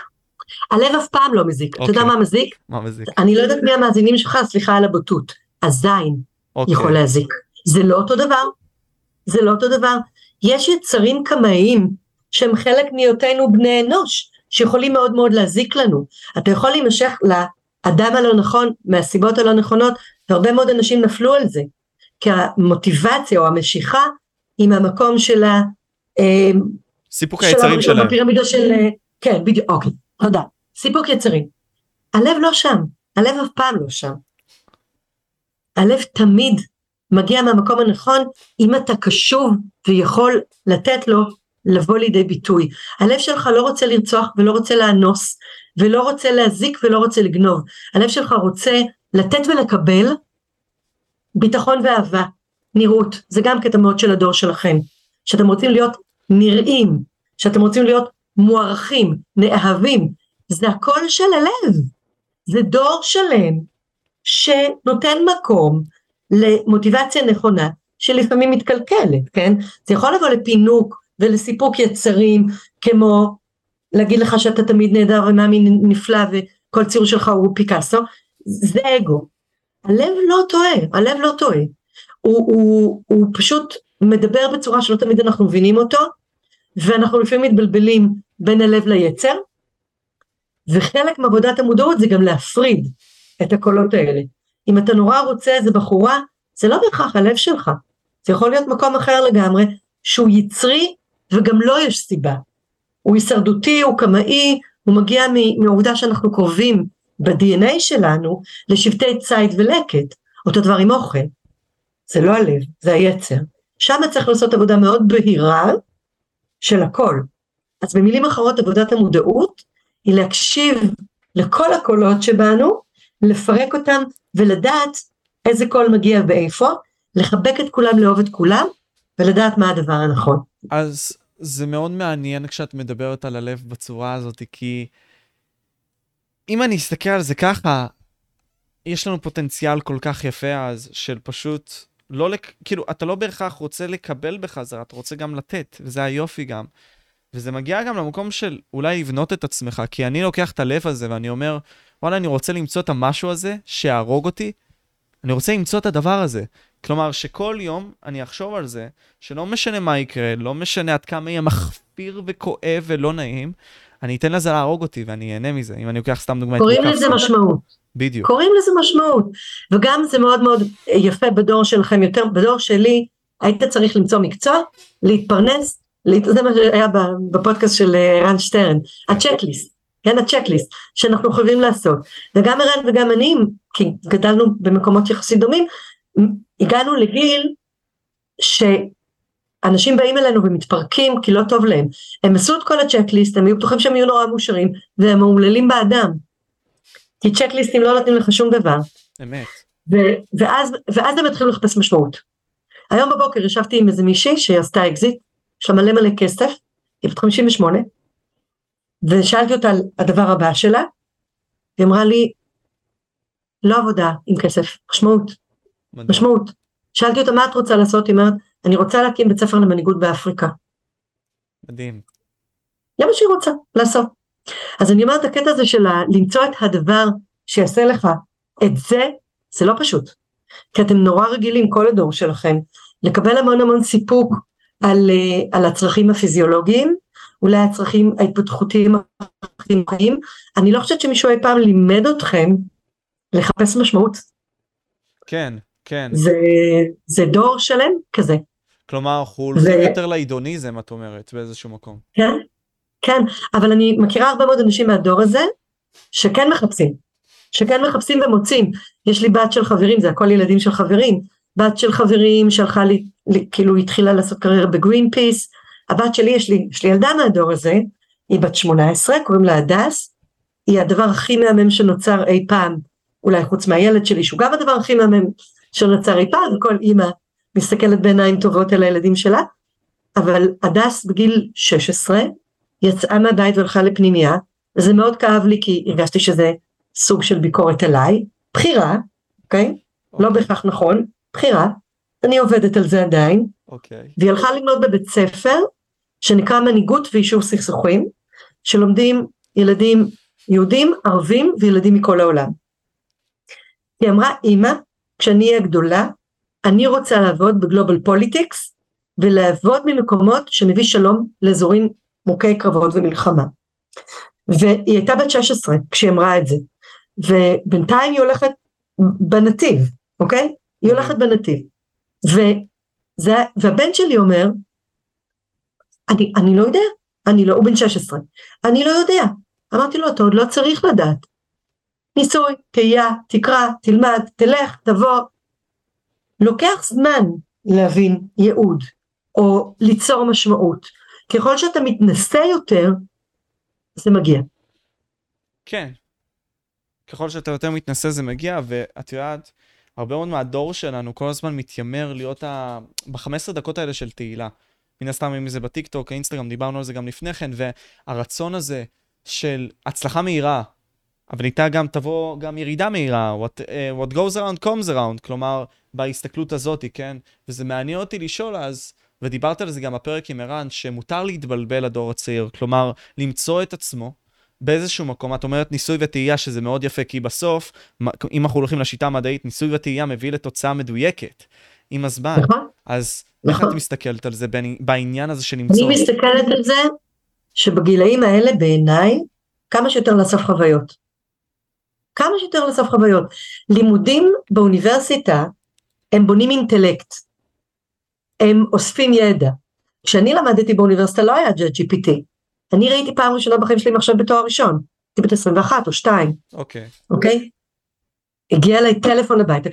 הלב אף פעם לא מזיק. Okay. אתה יודע אוקיי. מה מזיק? מה מזיק? אני לא יודעת מי המאזינים שלך, סליחה על הבוטות. הזין okay. אוקיי. יכול להזיק. זה לא אותו דבר. זה לא אותו דבר. יש יצרים קמאיים שהם חלק מהיותנו בני אנוש, שיכולים מאוד מאוד להזיק לנו. אתה יכול להימשך לאדם הלא נכון מהסיבות הלא נכונות, והרבה מאוד אנשים נפלו על זה. כי המוטיבציה או המשיכה היא מהמקום של ה... אה, סיפוק היצרים שלהם. בפירמידה של... כן, בדיוק, אוקיי, תודה. סיפוק יצרים. הלב לא שם, הלב אף פעם לא שם. הלב תמיד מגיע מהמקום הנכון אם אתה קשוב ויכול לתת לו לבוא לידי ביטוי. הלב שלך לא רוצה לרצוח ולא רוצה לאנוס ולא רוצה להזיק ולא רוצה לגנוב. הלב שלך רוצה לתת ולקבל ביטחון ואהבה, נראות, זה גם קטע מאוד של הדור שלכם, שאתם רוצים להיות נראים, שאתם רוצים להיות מוערכים, נאהבים, זה הכל של הלב, זה דור שלם שנותן מקום למוטיבציה נכונה שלפעמים מתקלקלת, כן? זה יכול לבוא לפינוק ולסיפוק יצרים כמו להגיד לך שאתה תמיד נהדר ומאמין נפלא וכל ציור שלך הוא פיקאסו, זה אגו. הלב לא טועה, הלב לא טועה. הוא, הוא, הוא פשוט מדבר בצורה שלא תמיד אנחנו מבינים אותו, ואנחנו לפעמים מתבלבלים בין הלב ליצר, וחלק מעבודת המודעות זה גם להפריד את הקולות האלה. אם אתה נורא רוצה איזה בחורה, זה לא בהכרח הלב שלך, זה יכול להיות מקום אחר לגמרי, שהוא יצרי וגם לו לא יש סיבה. הוא הישרדותי, הוא קמאי, הוא מגיע מעובדה שאנחנו קרובים ב-DNA שלנו לשבטי ציד ולקט, אותו דבר עם אוכל. זה לא הלב, זה היצר. שם צריך לעשות עבודה מאוד בהירה של הכל. אז במילים אחרות עבודת המודעות היא להקשיב לכל הקולות שבנו, לפרק אותם ולדעת איזה קול מגיע ואיפה, לחבק את כולם, לאהוב את כולם, ולדעת מה הדבר הנכון. אז זה מאוד מעניין כשאת מדברת על הלב בצורה הזאת, כי אם אני אסתכל על זה ככה, יש לנו פוטנציאל כל כך יפה אז, של פשוט לא, לק... כאילו, אתה לא בהכרח רוצה לקבל בחזרה, אתה רוצה גם לתת, וזה היופי גם. וזה מגיע גם למקום של אולי לבנות את עצמך, כי אני לוקח את הלב הזה ואני אומר, וואלה, אני רוצה למצוא את המשהו הזה שיהרוג אותי, אני רוצה למצוא את הדבר הזה. כלומר, שכל יום אני אחשוב על זה, שלא משנה מה יקרה, לא משנה עד כמה יהיה מחפיר וכואב ולא נעים, אני אתן לזה להרוג אותי ואני אהנה מזה, אם אני לוקח סתם דוגמא. קוראים לזה משמעות. בדיוק. קוראים לזה משמעות. וגם זה מאוד מאוד יפה בדור שלכם, יותר בדור שלי, היית צריך למצוא מקצוע, להתפרנס, זה מה שהיה בפודקאסט של אה, רן שטרן, הצ'קליסט. כן, הצ'קליסט שאנחנו חייבים לעשות. וגם ערן וגם אני, כי גדלנו במקומות יחסית דומים, הגענו לגיל שאנשים באים אלינו ומתפרקים כי לא טוב להם. הם עשו את כל הצ'קליסט, הם היו בטוחים שהם יהיו נורא מאושרים, והם מעוללים באדם. כי צ'קליסטים לא נותנים לך שום דבר. אמת. ו- ואז, ואז הם התחילו לחפש משמעות. היום בבוקר ישבתי עם איזה מישהי שעשתה אקזיט, יש לה מלא מלא כסף, היא בת 58, ושאלתי אותה על הדבר הבא שלה, היא אמרה לי, לא עבודה עם כסף, משמעות, מדהים. משמעות. שאלתי אותה מה את רוצה לעשות, היא אומרת, אני רוצה להקים בית ספר למנהיגות באפריקה. מדהים. זה מה שהיא רוצה לעשות. אז אני אומרת, הקטע הזה של למצוא את הדבר שיעשה לך את זה, זה לא פשוט. כי אתם נורא רגילים, כל הדור שלכם, לקבל המון המון סיפוק על, אה, על הצרכים הפיזיולוגיים, אולי הצרכים ההתפתחותיים החינוכיים. אני לא חושבת שמישהו אי פעם לימד אתכם לחפש משמעות. כן, כן. זה, זה דור שלם כזה. כלומר, אנחנו הולכים ו- יותר להידוניזם, את אומרת, באיזשהו מקום. כן, כן, אבל אני מכירה הרבה מאוד אנשים מהדור הזה שכן מחפשים, שכן מחפשים ומוצאים. יש לי בת של חברים, זה הכל ילדים של חברים, בת של חברים שהלכה לי, לי כאילו התחילה לעשות קריירה בגרין פיס, הבת שלי, יש לי, יש לי ילדה מהדור הזה, היא בת 18, קוראים לה הדס, היא הדבר הכי מהמם שנוצר אי פעם, אולי חוץ מהילד שלי, שהוא גם הדבר הכי מהמם שנוצר אי פעם, וכל אימא מסתכלת בעיניים טובות על הילדים שלה, אבל הדס בגיל 16 יצאה מהבית והלכה לפנימייה, וזה מאוד כאב לי כי הרגשתי שזה סוג של ביקורת עליי, בחירה, אוקיי? לא בהכרח נכון, בחירה, אני עובדת על זה עדיין, אוקיי. והיא הלכה ללמוד בבית ספר שנקרא מנהיגות ויישוב סכסוכים, שלומדים ילדים יהודים, ערבים וילדים מכל העולם. היא אמרה, אמא, כשאני אהיה גדולה, אני רוצה לעבוד בגלובל פוליטיקס, ולעבוד ממקומות שמביא שלום לאזורים מוכי קרבות ומלחמה. והיא הייתה בת 16 כשהיא אמרה את זה, ובינתיים היא הולכת בנתיב, אוקיי? היא הולכת בנתיב. וזה, והבן שלי אומר, אני, אני לא יודע, אני לא, הוא בן 16, אני לא יודע. אמרתי לו, אתה עוד לא צריך לדעת. ניסוי, תהייה, תקרא, תלמד, תלך, תבוא. לוקח זמן להבין ייעוד, או ליצור משמעות. ככל שאתה מתנסה יותר, זה מגיע. כן. ככל שאתה יותר מתנסה זה מגיע, ואת יודעת, הרבה מאוד מהדור שלנו כל הזמן מתיימר להיות ה... ב-15 דקות האלה של תהילה. מן הסתם, אם זה בטיקטוק, האינסטגרם, דיברנו על זה גם לפני כן, והרצון הזה של הצלחה מהירה, אבל איתה גם תבוא גם ירידה מהירה, what, uh, what goes around comes around, כלומר, בהסתכלות הזאת, כן? וזה מעניין אותי לשאול אז, ודיברת על זה גם בפרק עם ערן, שמותר להתבלבל לדור הצעיר, כלומר, למצוא את עצמו באיזשהו מקום, את אומרת ניסוי וטעייה, שזה מאוד יפה, כי בסוף, אם אנחנו הולכים לשיטה המדעית, ניסוי וטעייה מביא לתוצאה מדויקת עם הזמן. נכון? אז איך נכון. את מסתכלת על זה בעני- בעניין הזה של אני למצוא? מסתכלת על זה שבגילאים האלה בעיניי כמה שיותר לאסוף חוויות. כמה שיותר לאסוף חוויות. לימודים באוניברסיטה הם בונים אינטלקט. הם אוספים ידע. כשאני למדתי באוניברסיטה לא היה GPT. אני ראיתי פעם ראשונה בחיים שלי מחשב בתואר ראשון. הייתי בת 21 או 2, אוקיי. אוקיי? הגיע אליי טלפון הביתה,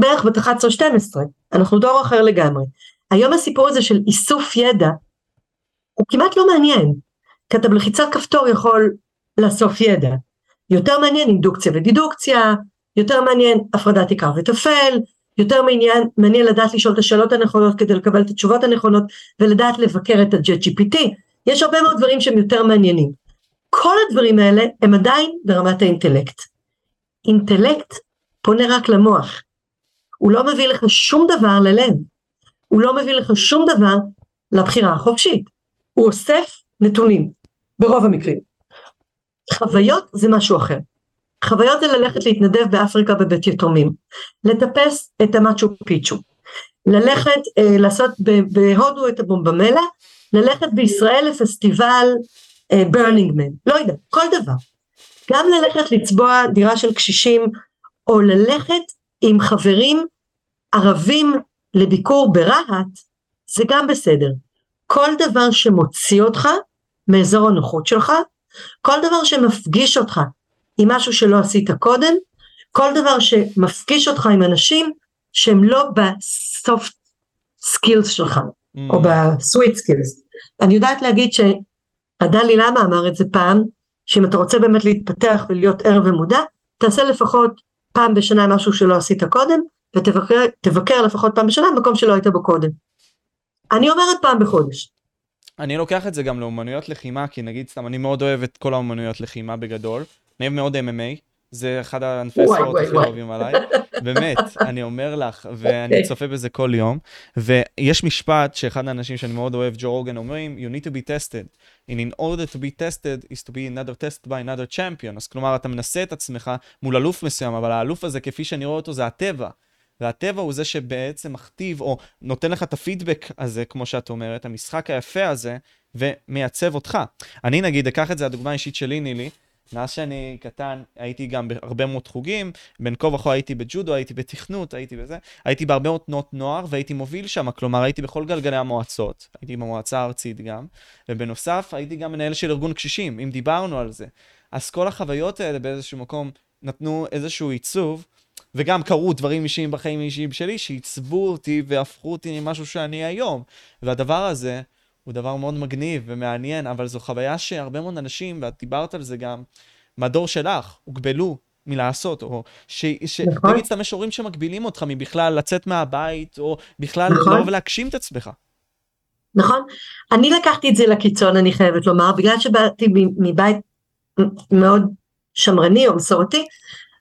בערך בת 11 או 12, אנחנו דור אחר לגמרי. היום הסיפור הזה של איסוף ידע, הוא כמעט לא מעניין, כי אתה בלחיצת כפתור יכול לאסוף ידע. יותר מעניין אינדוקציה ודידוקציה, יותר מעניין הפרדת עיקר וטפל, יותר מעניין, מעניין לדעת לשאול את השאלות הנכונות כדי לקבל את התשובות הנכונות, ולדעת לבקר את ה-Jet GPT. יש הרבה מאוד דברים שהם יותר מעניינים. כל הדברים האלה הם עדיין ברמת האינטלקט. אינטלקט פונה רק למוח. הוא לא מביא לך שום דבר ללב. הוא לא מביא לך שום דבר לבחירה החופשית. הוא אוסף נתונים, ברוב המקרים. חוויות זה משהו אחר. חוויות זה ללכת להתנדב באפריקה בבית יתומים, לטפס את המצ'ו פיצ'ו, ללכת אה, לעשות בהודו את הבומבמלה, ללכת בישראל לפסטיבל ברנינגמן, לא יודע, כל דבר. גם ללכת לצבוע דירה של קשישים, או ללכת עם חברים ערבים לביקור ברהט, זה גם בסדר. כל דבר שמוציא אותך מאזור הנוחות שלך, כל דבר שמפגיש אותך עם משהו שלא עשית קודם, כל דבר שמפגיש אותך עם אנשים שהם לא בסופט skills שלך, אממ, או ב soft skills. אני יודעת להגיד שהדלאי למה אמר את זה פעם, שאם אתה רוצה באמת להתפתח ולהיות ער ומודע, תעשה לפחות פעם בשנה משהו שלא עשית קודם, ותבקר לפחות פעם בשנה במקום שלא היית בו קודם. אני אומרת פעם בחודש. אני לוקח את זה גם לאומנויות לחימה, כי נגיד סתם, אני מאוד אוהב את כל האומנויות לחימה בגדול. אני אוהב מאוד MMA, זה אחד הענפי הספורט הכי אהובים עליי. באמת, *laughs* אני אומר לך, ואני אוקיי. צופה בזה כל יום. ויש משפט שאחד האנשים שאני מאוד אוהב, ג'ו רוגן, אומרים, you need to be tested. And in order to be tested is to be another tested by another champion. אז כלומר, אתה מנסה את עצמך מול אלוף מסוים, אבל האלוף הזה, כפי שאני רואה אותו, זה הטבע. והטבע הוא זה שבעצם מכתיב, או נותן לך את הפידבק הזה, כמו שאת אומרת, המשחק היפה הזה, ומייצב אותך. אני נגיד, אקח את זה, הדוגמה האישית שלי, נילי, מאז שאני קטן הייתי גם בהרבה מאוד חוגים, בין כה וכה הייתי בג'ודו, הייתי בתכנות, הייתי בזה, הייתי בהרבה מאוד תנועות נוער והייתי מוביל שם, כלומר הייתי בכל גלגלי המועצות, הייתי במועצה הארצית גם, ובנוסף הייתי גם מנהל של ארגון קשישים, אם דיברנו על זה. אז כל החוויות האלה באיזשהו מקום נתנו איזשהו עיצוב, וגם קרו דברים אישיים בחיים האישיים שלי שעיצבו אותי והפכו אותי ממשהו שאני היום. והדבר הזה, הוא דבר מאוד מגניב ומעניין, אבל זו חוויה שהרבה מאוד אנשים, ואת דיברת על זה גם, מהדור שלך, הוגבלו מלעשות, או שנגיד נכון. סתם יש הורים שמגבילים אותך מבכלל לצאת מהבית, או בכלל נכון. לבוא ולהגשים את עצמך. נכון. אני לקחתי את זה לקיצון, אני חייבת לומר, בגלל שבאתי מבית מאוד שמרני או מסורתי,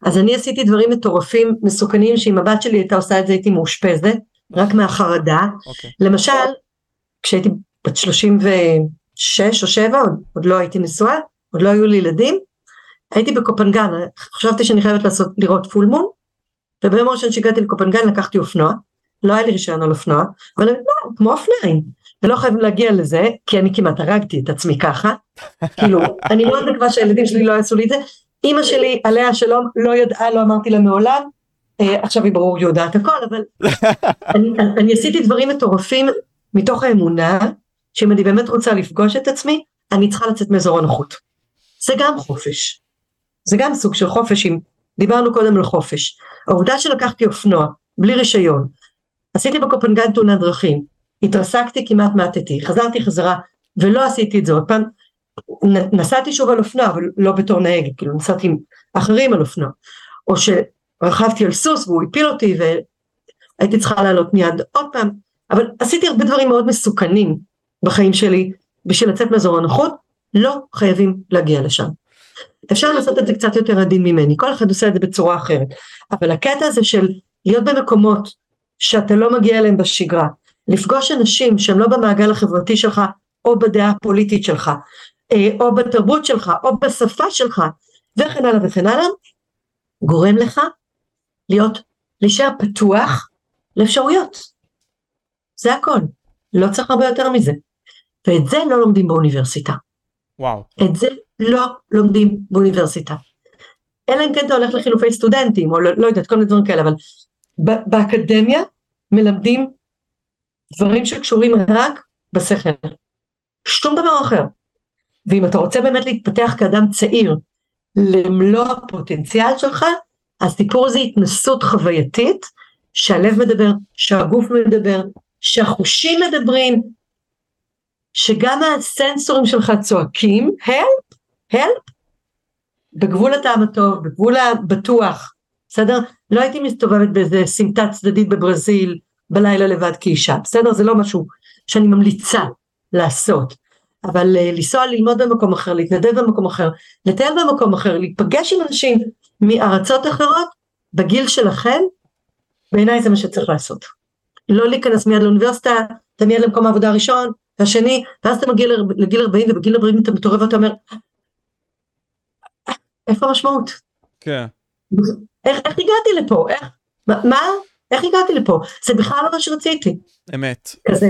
אז אני עשיתי דברים מטורפים, מסוכנים, שאם הבת שלי הייתה עושה את זה הייתי מאושפזת, רק מהחרדה. Okay. אוקיי. למשל, כשהייתי בת 36 או 7, עוד, עוד לא הייתי נשואה, עוד לא היו לי ילדים, הייתי בקופנגן, חשבתי שאני חייבת לעשות, לראות פול מון, וביום הראשון שהגעתי לקופנגן לקחתי אופנוע, לא היה לי רישיון על אופנוע, אבל לא, כמו אופניים, ולא חייבים להגיע לזה, כי אני כמעט הרגתי את עצמי ככה, *laughs* כאילו, אני מאוד מקווה שהילדים שלי לא יעשו לי את זה, אימא שלי, עליה שלום, לא ידעה, לא אמרתי לה מעולם, אה, עכשיו היא ברור יודעת הכל, אבל *laughs* אני, אני עשיתי דברים מטורפים מתוך האמונה שאם אני באמת רוצה לפגוש את עצמי, אני צריכה לצאת מאזור הנוחות. זה גם חופש. זה גם סוג של חופש, אם דיברנו קודם על חופש. העובדה שלקחתי אופנוע, בלי רישיון, עשיתי בקופנגן תאונת דרכים, התרסקתי כמעט מעטתי, חזרתי חזרה ולא עשיתי את זה עוד פעם, נסעתי שוב על אופנוע, אבל לא בתור נהגת, כאילו נסעתי עם אחרים על אופנוע, או שרכבתי על סוס והוא הפיל אותי והייתי צריכה לעלות מיד עוד פעם, אבל עשיתי הרבה דברים מאוד מסוכנים בחיים שלי בשביל לצאת מאזור הנוחות, לא חייבים להגיע לשם. אפשר לעשות את זה קצת יותר עדין ממני, כל אחד עושה את זה בצורה אחרת, אבל הקטע הזה של להיות במקומות שאתה לא מגיע אליהם בשגרה, לפגוש אנשים שהם לא במעגל החברתי שלך או בדעה הפוליטית שלך, או בתרבות שלך, או בשפה שלך, וכן הלאה וכן הלאה, גורם לך להיות, להישאר פתוח לאפשרויות. זה הכל, לא צריך הרבה יותר מזה. ואת זה לא לומדים באוניברסיטה. וואו. את זה לא לומדים באוניברסיטה. אלא אם כן אתה הולך לחילופי סטודנטים, או לא, לא יודעת, כל מיני דברים כאלה, אבל באקדמיה מלמדים דברים שקשורים רק בשכל. שום דבר אחר. ואם אתה רוצה באמת להתפתח כאדם צעיר למלוא הפוטנציאל שלך, הסיפור זה התנסות חווייתית, שהלב מדבר, שהגוף מדבר, שהחושים מדברים, שגם הסנסורים שלך צועקים, help, help, בגבול הטעם הטוב, בגבול הבטוח, בסדר? לא הייתי מסתובבת באיזה סמטה צדדית בברזיל בלילה לבד כאישה, בסדר? זה לא משהו שאני ממליצה לעשות. אבל uh, לנסוע ללמוד במקום אחר, להתנדב במקום אחר, לטייל במקום אחר, להיפגש עם אנשים מארצות אחרות, בגיל שלכם, בעיניי זה מה שצריך לעשות. לא להיכנס מיד לאוניברסיטה, אתה מיד למקום העבודה הראשון, והשני, ואז אתה מגיע לגיל 40 ובגיל 40 אתה מתעורר ואתה אומר, איפה המשמעות? כן. איך, איך הגעתי לפה? איך, מה? איך הגעתי לפה? זה בכלל לא מה שרציתי. אמת. כזה.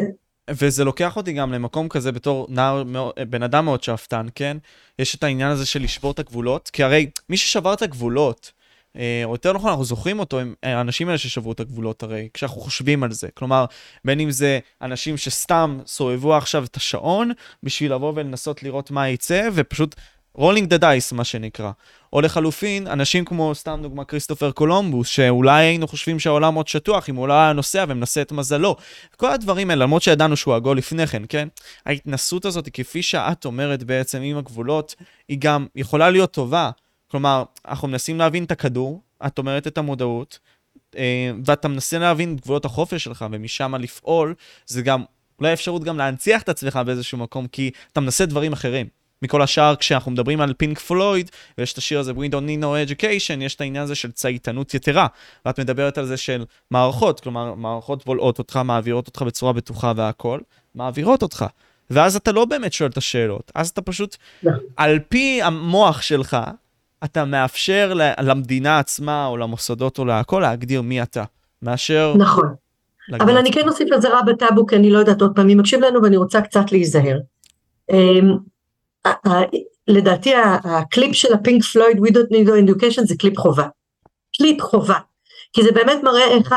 וזה לוקח אותי גם למקום כזה בתור נער, בן אדם מאוד שאפתן, כן? יש את העניין הזה של לשבור את הגבולות, כי הרי מי ששבר את הגבולות, אה, או יותר נכון, אנחנו זוכרים אותו, הם האנשים האלה ששברו את הגבולות הרי, כשאנחנו חושבים על זה. כלומר, בין אם זה אנשים שסתם סובבו עכשיו את השעון, בשביל לבוא ולנסות לראות מה יצא, ופשוט rolling the dice, מה שנקרא. או לחלופין, אנשים כמו, סתם דוגמה, כריסטופר קולומבוס, שאולי היינו חושבים שהעולם עוד שטוח, אם הוא לא היה נוסע ומנסה את מזלו. כל הדברים האלה, למרות שידענו שהוא עגול לפני כן, כן? ההתנסות הזאת, כפי שאת אומרת בעצם עם הגבולות, היא גם יכולה להיות טובה. כלומר, אנחנו מנסים להבין את הכדור, את אומרת את המודעות, אה, ואתה מנסה להבין את גבולות החופש שלך ומשם לפעול, זה גם אולי אפשרות גם להנציח את עצמך באיזשהו מקום, כי אתה מנסה דברים אחרים. מכל השאר, כשאנחנו מדברים על פינק פלויד, ויש את השיר הזה We don't need no education, יש את העניין הזה של צייתנות יתרה. ואת מדברת על זה של מערכות, כלומר, מערכות בולעות אותך, מעבירות אותך בצורה בטוחה והכל, מעבירות אותך. ואז אתה לא באמת שואל את השאלות, אז אתה פשוט. על פי המוח שלך, אתה מאפשר למדינה עצמה, או למוסדות, או להכל, להגדיר מי אתה, מאשר... נכון. אבל אני כן אוסיף לזה רע בטאבו, כי אני לא יודעת עוד פעם מי מקשיב לנו, ואני רוצה קצת להיזהר. לדעתי הקליפ של הפינק פלויד, We don't need no education, זה קליפ חובה. קליפ חובה. כי זה באמת מראה איך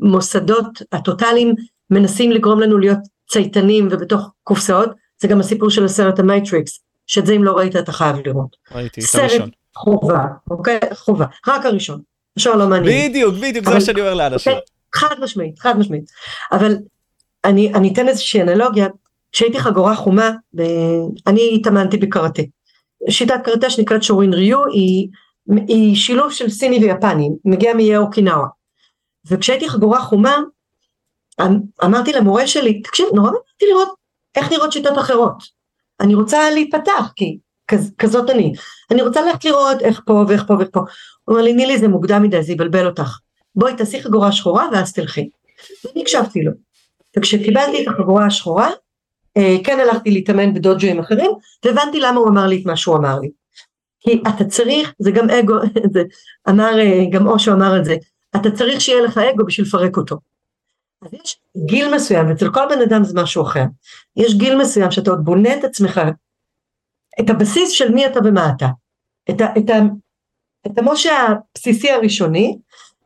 המוסדות הטוטליים מנסים לגרום לנו להיות צייתנים ובתוך קופסאות, זה גם הסיפור של הסרט המייטריקס, שאת זה אם לא ראית אתה חייב לראות. ראיתי, את הראשון. סרט חובה, אוקיי? חובה, רק הראשון. השאר לא מעניין. בדיוק, בדיוק, זה מה שאני אומר לאנשים. אוקיי? חד משמעית, חד משמעית. אבל אני, אני אתן איזושהי אנלוגיה, כשהייתי חגורה חומה. אני התאמנתי בקראטה. שיטת קראטה שנקראת שורין ריו היא, היא שילוב של סיני ויפני, מגיעה מאיי אוקינאווה. וכשהייתי חגורה חומה, אמ, אמרתי למורה שלי, תקשיב, נורא מעניין לראות איך נראות שיטות אחרות. אני רוצה להיפתח, כי כז, כזאת אני. אני רוצה ללכת לראות איך פה ואיך פה ואיך פה. הוא אומר לי, נילי זה מוקדם מדי, זה יבלבל אותך. בואי תעשי חגורה שחורה ואז תלכי. ואני הקשבתי לו. וכשקיבלתי את החגורה השחורה, כן הלכתי להתאמן בדוג'ואים אחרים, והבנתי למה הוא אמר לי את מה שהוא אמר לי. כי אתה צריך, זה גם אגו, *laughs* זה אמר, אה, גם אושו אמר את זה, אתה צריך שיהיה לך אגו בשביל לפרק אותו. אז יש גיל מסוים, אצל כל בן אדם זה משהו אחר. יש גיל מסוים שאתה עוד בונה את עצמך, את הבסיס של מי אתה ומה אתה. את, ה, את, ה, את המשה הבסיסי הראשוני,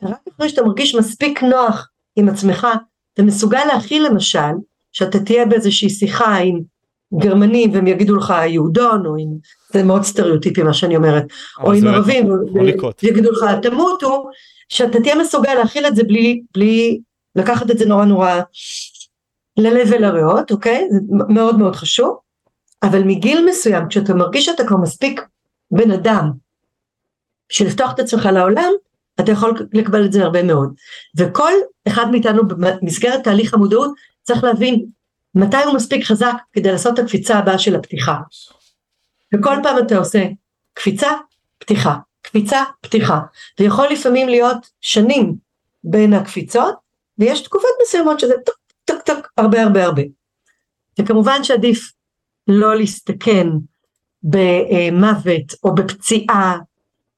רק אחרי שאתה מרגיש מספיק נוח עם עצמך, אתה מסוגל להכיל למשל, שאתה תהיה באיזושהי שיחה עם גרמנים והם יגידו לך יהודון, או עם, זה מאוד סטריאוטיפי מה שאני אומרת, או עם ערבים, ויגידו לך תמותו, שאתה תהיה מסוגל להכיל את זה בלי, בלי לקחת את זה נורא נורא ללב ולריאות, אוקיי? זה מאוד מאוד חשוב, אבל מגיל מסוים, כשאתה מרגיש שאתה כבר מספיק בן אדם, בשביל לפתוח את עצמך לעולם, אתה יכול לקבל את זה הרבה מאוד. וכל אחד מאיתנו במסגרת תהליך המודעות צריך להבין מתי הוא מספיק חזק כדי לעשות את הקפיצה הבאה של הפתיחה. וכל פעם אתה עושה קפיצה, פתיחה, קפיצה, פתיחה. ויכול לפעמים להיות שנים בין הקפיצות, ויש תקופות מסוימות שזה טוק טוק טוק הרבה הרבה הרבה. וכמובן שעדיף לא להסתכן במוות או בפציעה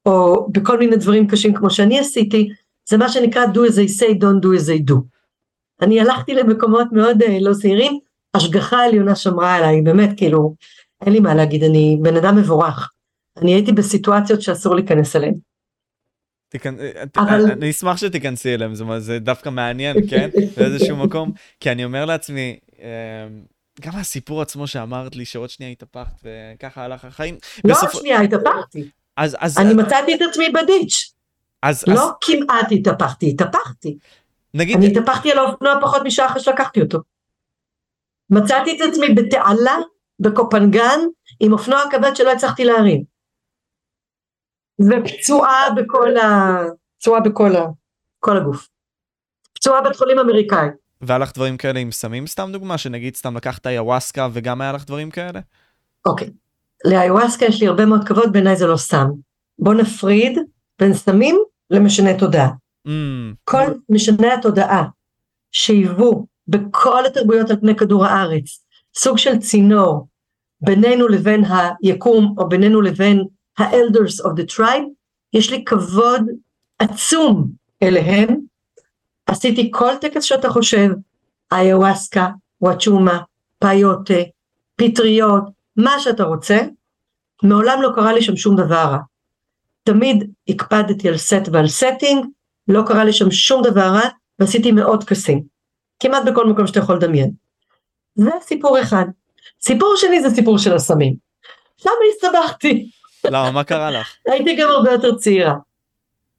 או בכל מיני דברים קשים כמו שאני עשיתי, זה מה שנקרא do as they say, don't do as they do. אני הלכתי למקומות מאוד אה, לא זהירים, השגחה עליונה שמרה עליי, באמת כאילו, אין לי מה להגיד, אני בן אדם מבורך. אני הייתי בסיטואציות שאסור להיכנס אליהן. תיכנ... אבל... אני אשמח שתיכנסי אליהם, זאת אומרת, זה דווקא מעניין, כן? *laughs* באיזשהו מקום, כי אני אומר לעצמי, אמ, גם הסיפור עצמו שאמרת לי שעוד שנייה התהפכת וככה הלך החיים. לא בסופ... עוד שנייה התהפכתי. אז, אז... אני מצאתי את עצמי בדיץ'. אז, לא אז... כמעט התהפכתי, התהפכתי. נגיד... אני התהפכתי על האופנוע פחות משעה אחרי שלקחתי אותו. מצאתי את עצמי בתעלה בקופנגן עם אופנוע כבד שלא הצלחתי להרים. ופצועה בכל ה... פצועה בכל ה... כל הגוף. פצועה בית חולים אמריקאי. והיה לך דברים כאלה עם סמים סתם דוגמה שנגיד סתם לקחת איוואסקה וגם היה לך דברים כאלה? אוקיי. לאיוואסקה יש לי הרבה מאוד כבוד בעיניי זה לא סם. בוא נפריד בין סמים למשנה תודעה. Mm. כל משני התודעה שהיוו בכל התרבויות על פני כדור הארץ סוג של צינור בינינו לבין היקום או בינינו לבין ה-elders of the tribe, יש לי כבוד עצום אליהם. עשיתי כל טקס שאתה חושב, איוואסקה, וואצ'ומה, פיוטה, פטריות, מה שאתה רוצה, מעולם לא קרה לי שם שום דבר רע. תמיד הקפדתי על סט ועל setting, לא קרה לי שם שום דבר רע, ועשיתי מאות טקסים. כמעט בכל מקום שאתה יכול לדמיין. זה סיפור אחד. סיפור שני זה סיפור של הסמים. שם הסתבכתי. למה? מה קרה לך? *laughs* הייתי גם הרבה יותר צעירה.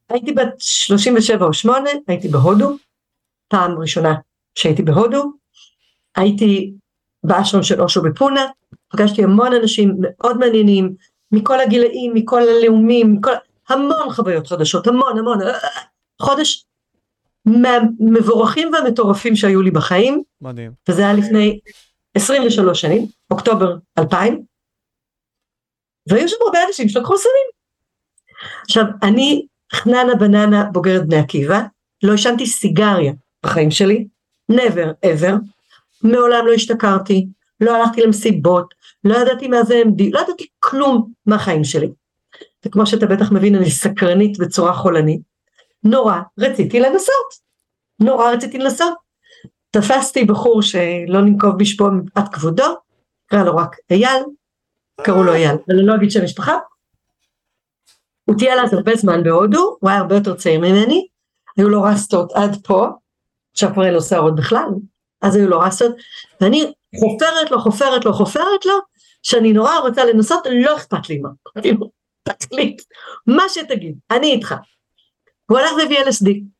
הייתי בת 37 או 8, הייתי בהודו, פעם ראשונה שהייתי בהודו, הייתי באשרם של אושו בפונה, פגשתי המון אנשים מאוד מעניינים, מכל הגילאים, מכל הלאומים, מכל, המון חוויות חדשות, המון המון, חודש מהמבורכים והמטורפים שהיו לי בחיים, מדהים. וזה היה לפני 23 שנים, אוקטובר 2000, והיו שם הרבה אנשים שלקחו סמים. עכשיו, אני חננה בננה בוגרת בני עקיבא, לא עישנתי סיגריה בחיים שלי, never ever, מעולם לא השתכרתי, לא הלכתי למסיבות, לא ידעתי מה זה MD, לא ידעתי כלום מהחיים שלי. וכמו שאתה בטח מבין, אני סקרנית בצורה חולנית. נורא רציתי לנסות, נורא רציתי לנסות. תפסתי בחור שלא ננקוב בשפו מפאת כבודו, קרא לו רק אייל, קראו לו אייל, אני לא אגיד שם משפחה. הוא טייל אז הרבה זמן בהודו, הוא היה הרבה יותר צעיר ממני, היו לו רסטות עד פה, עכשיו כבר אין לו שערות בכלל, אז היו לו רסטות, ואני חופרת לו, חופרת לו, חופרת לו, שאני נורא רוצה לנסות, לא אכפת לי מה, כאילו, תחליט, מה שתגיד, אני איתך. הוא הלך והביא LSD.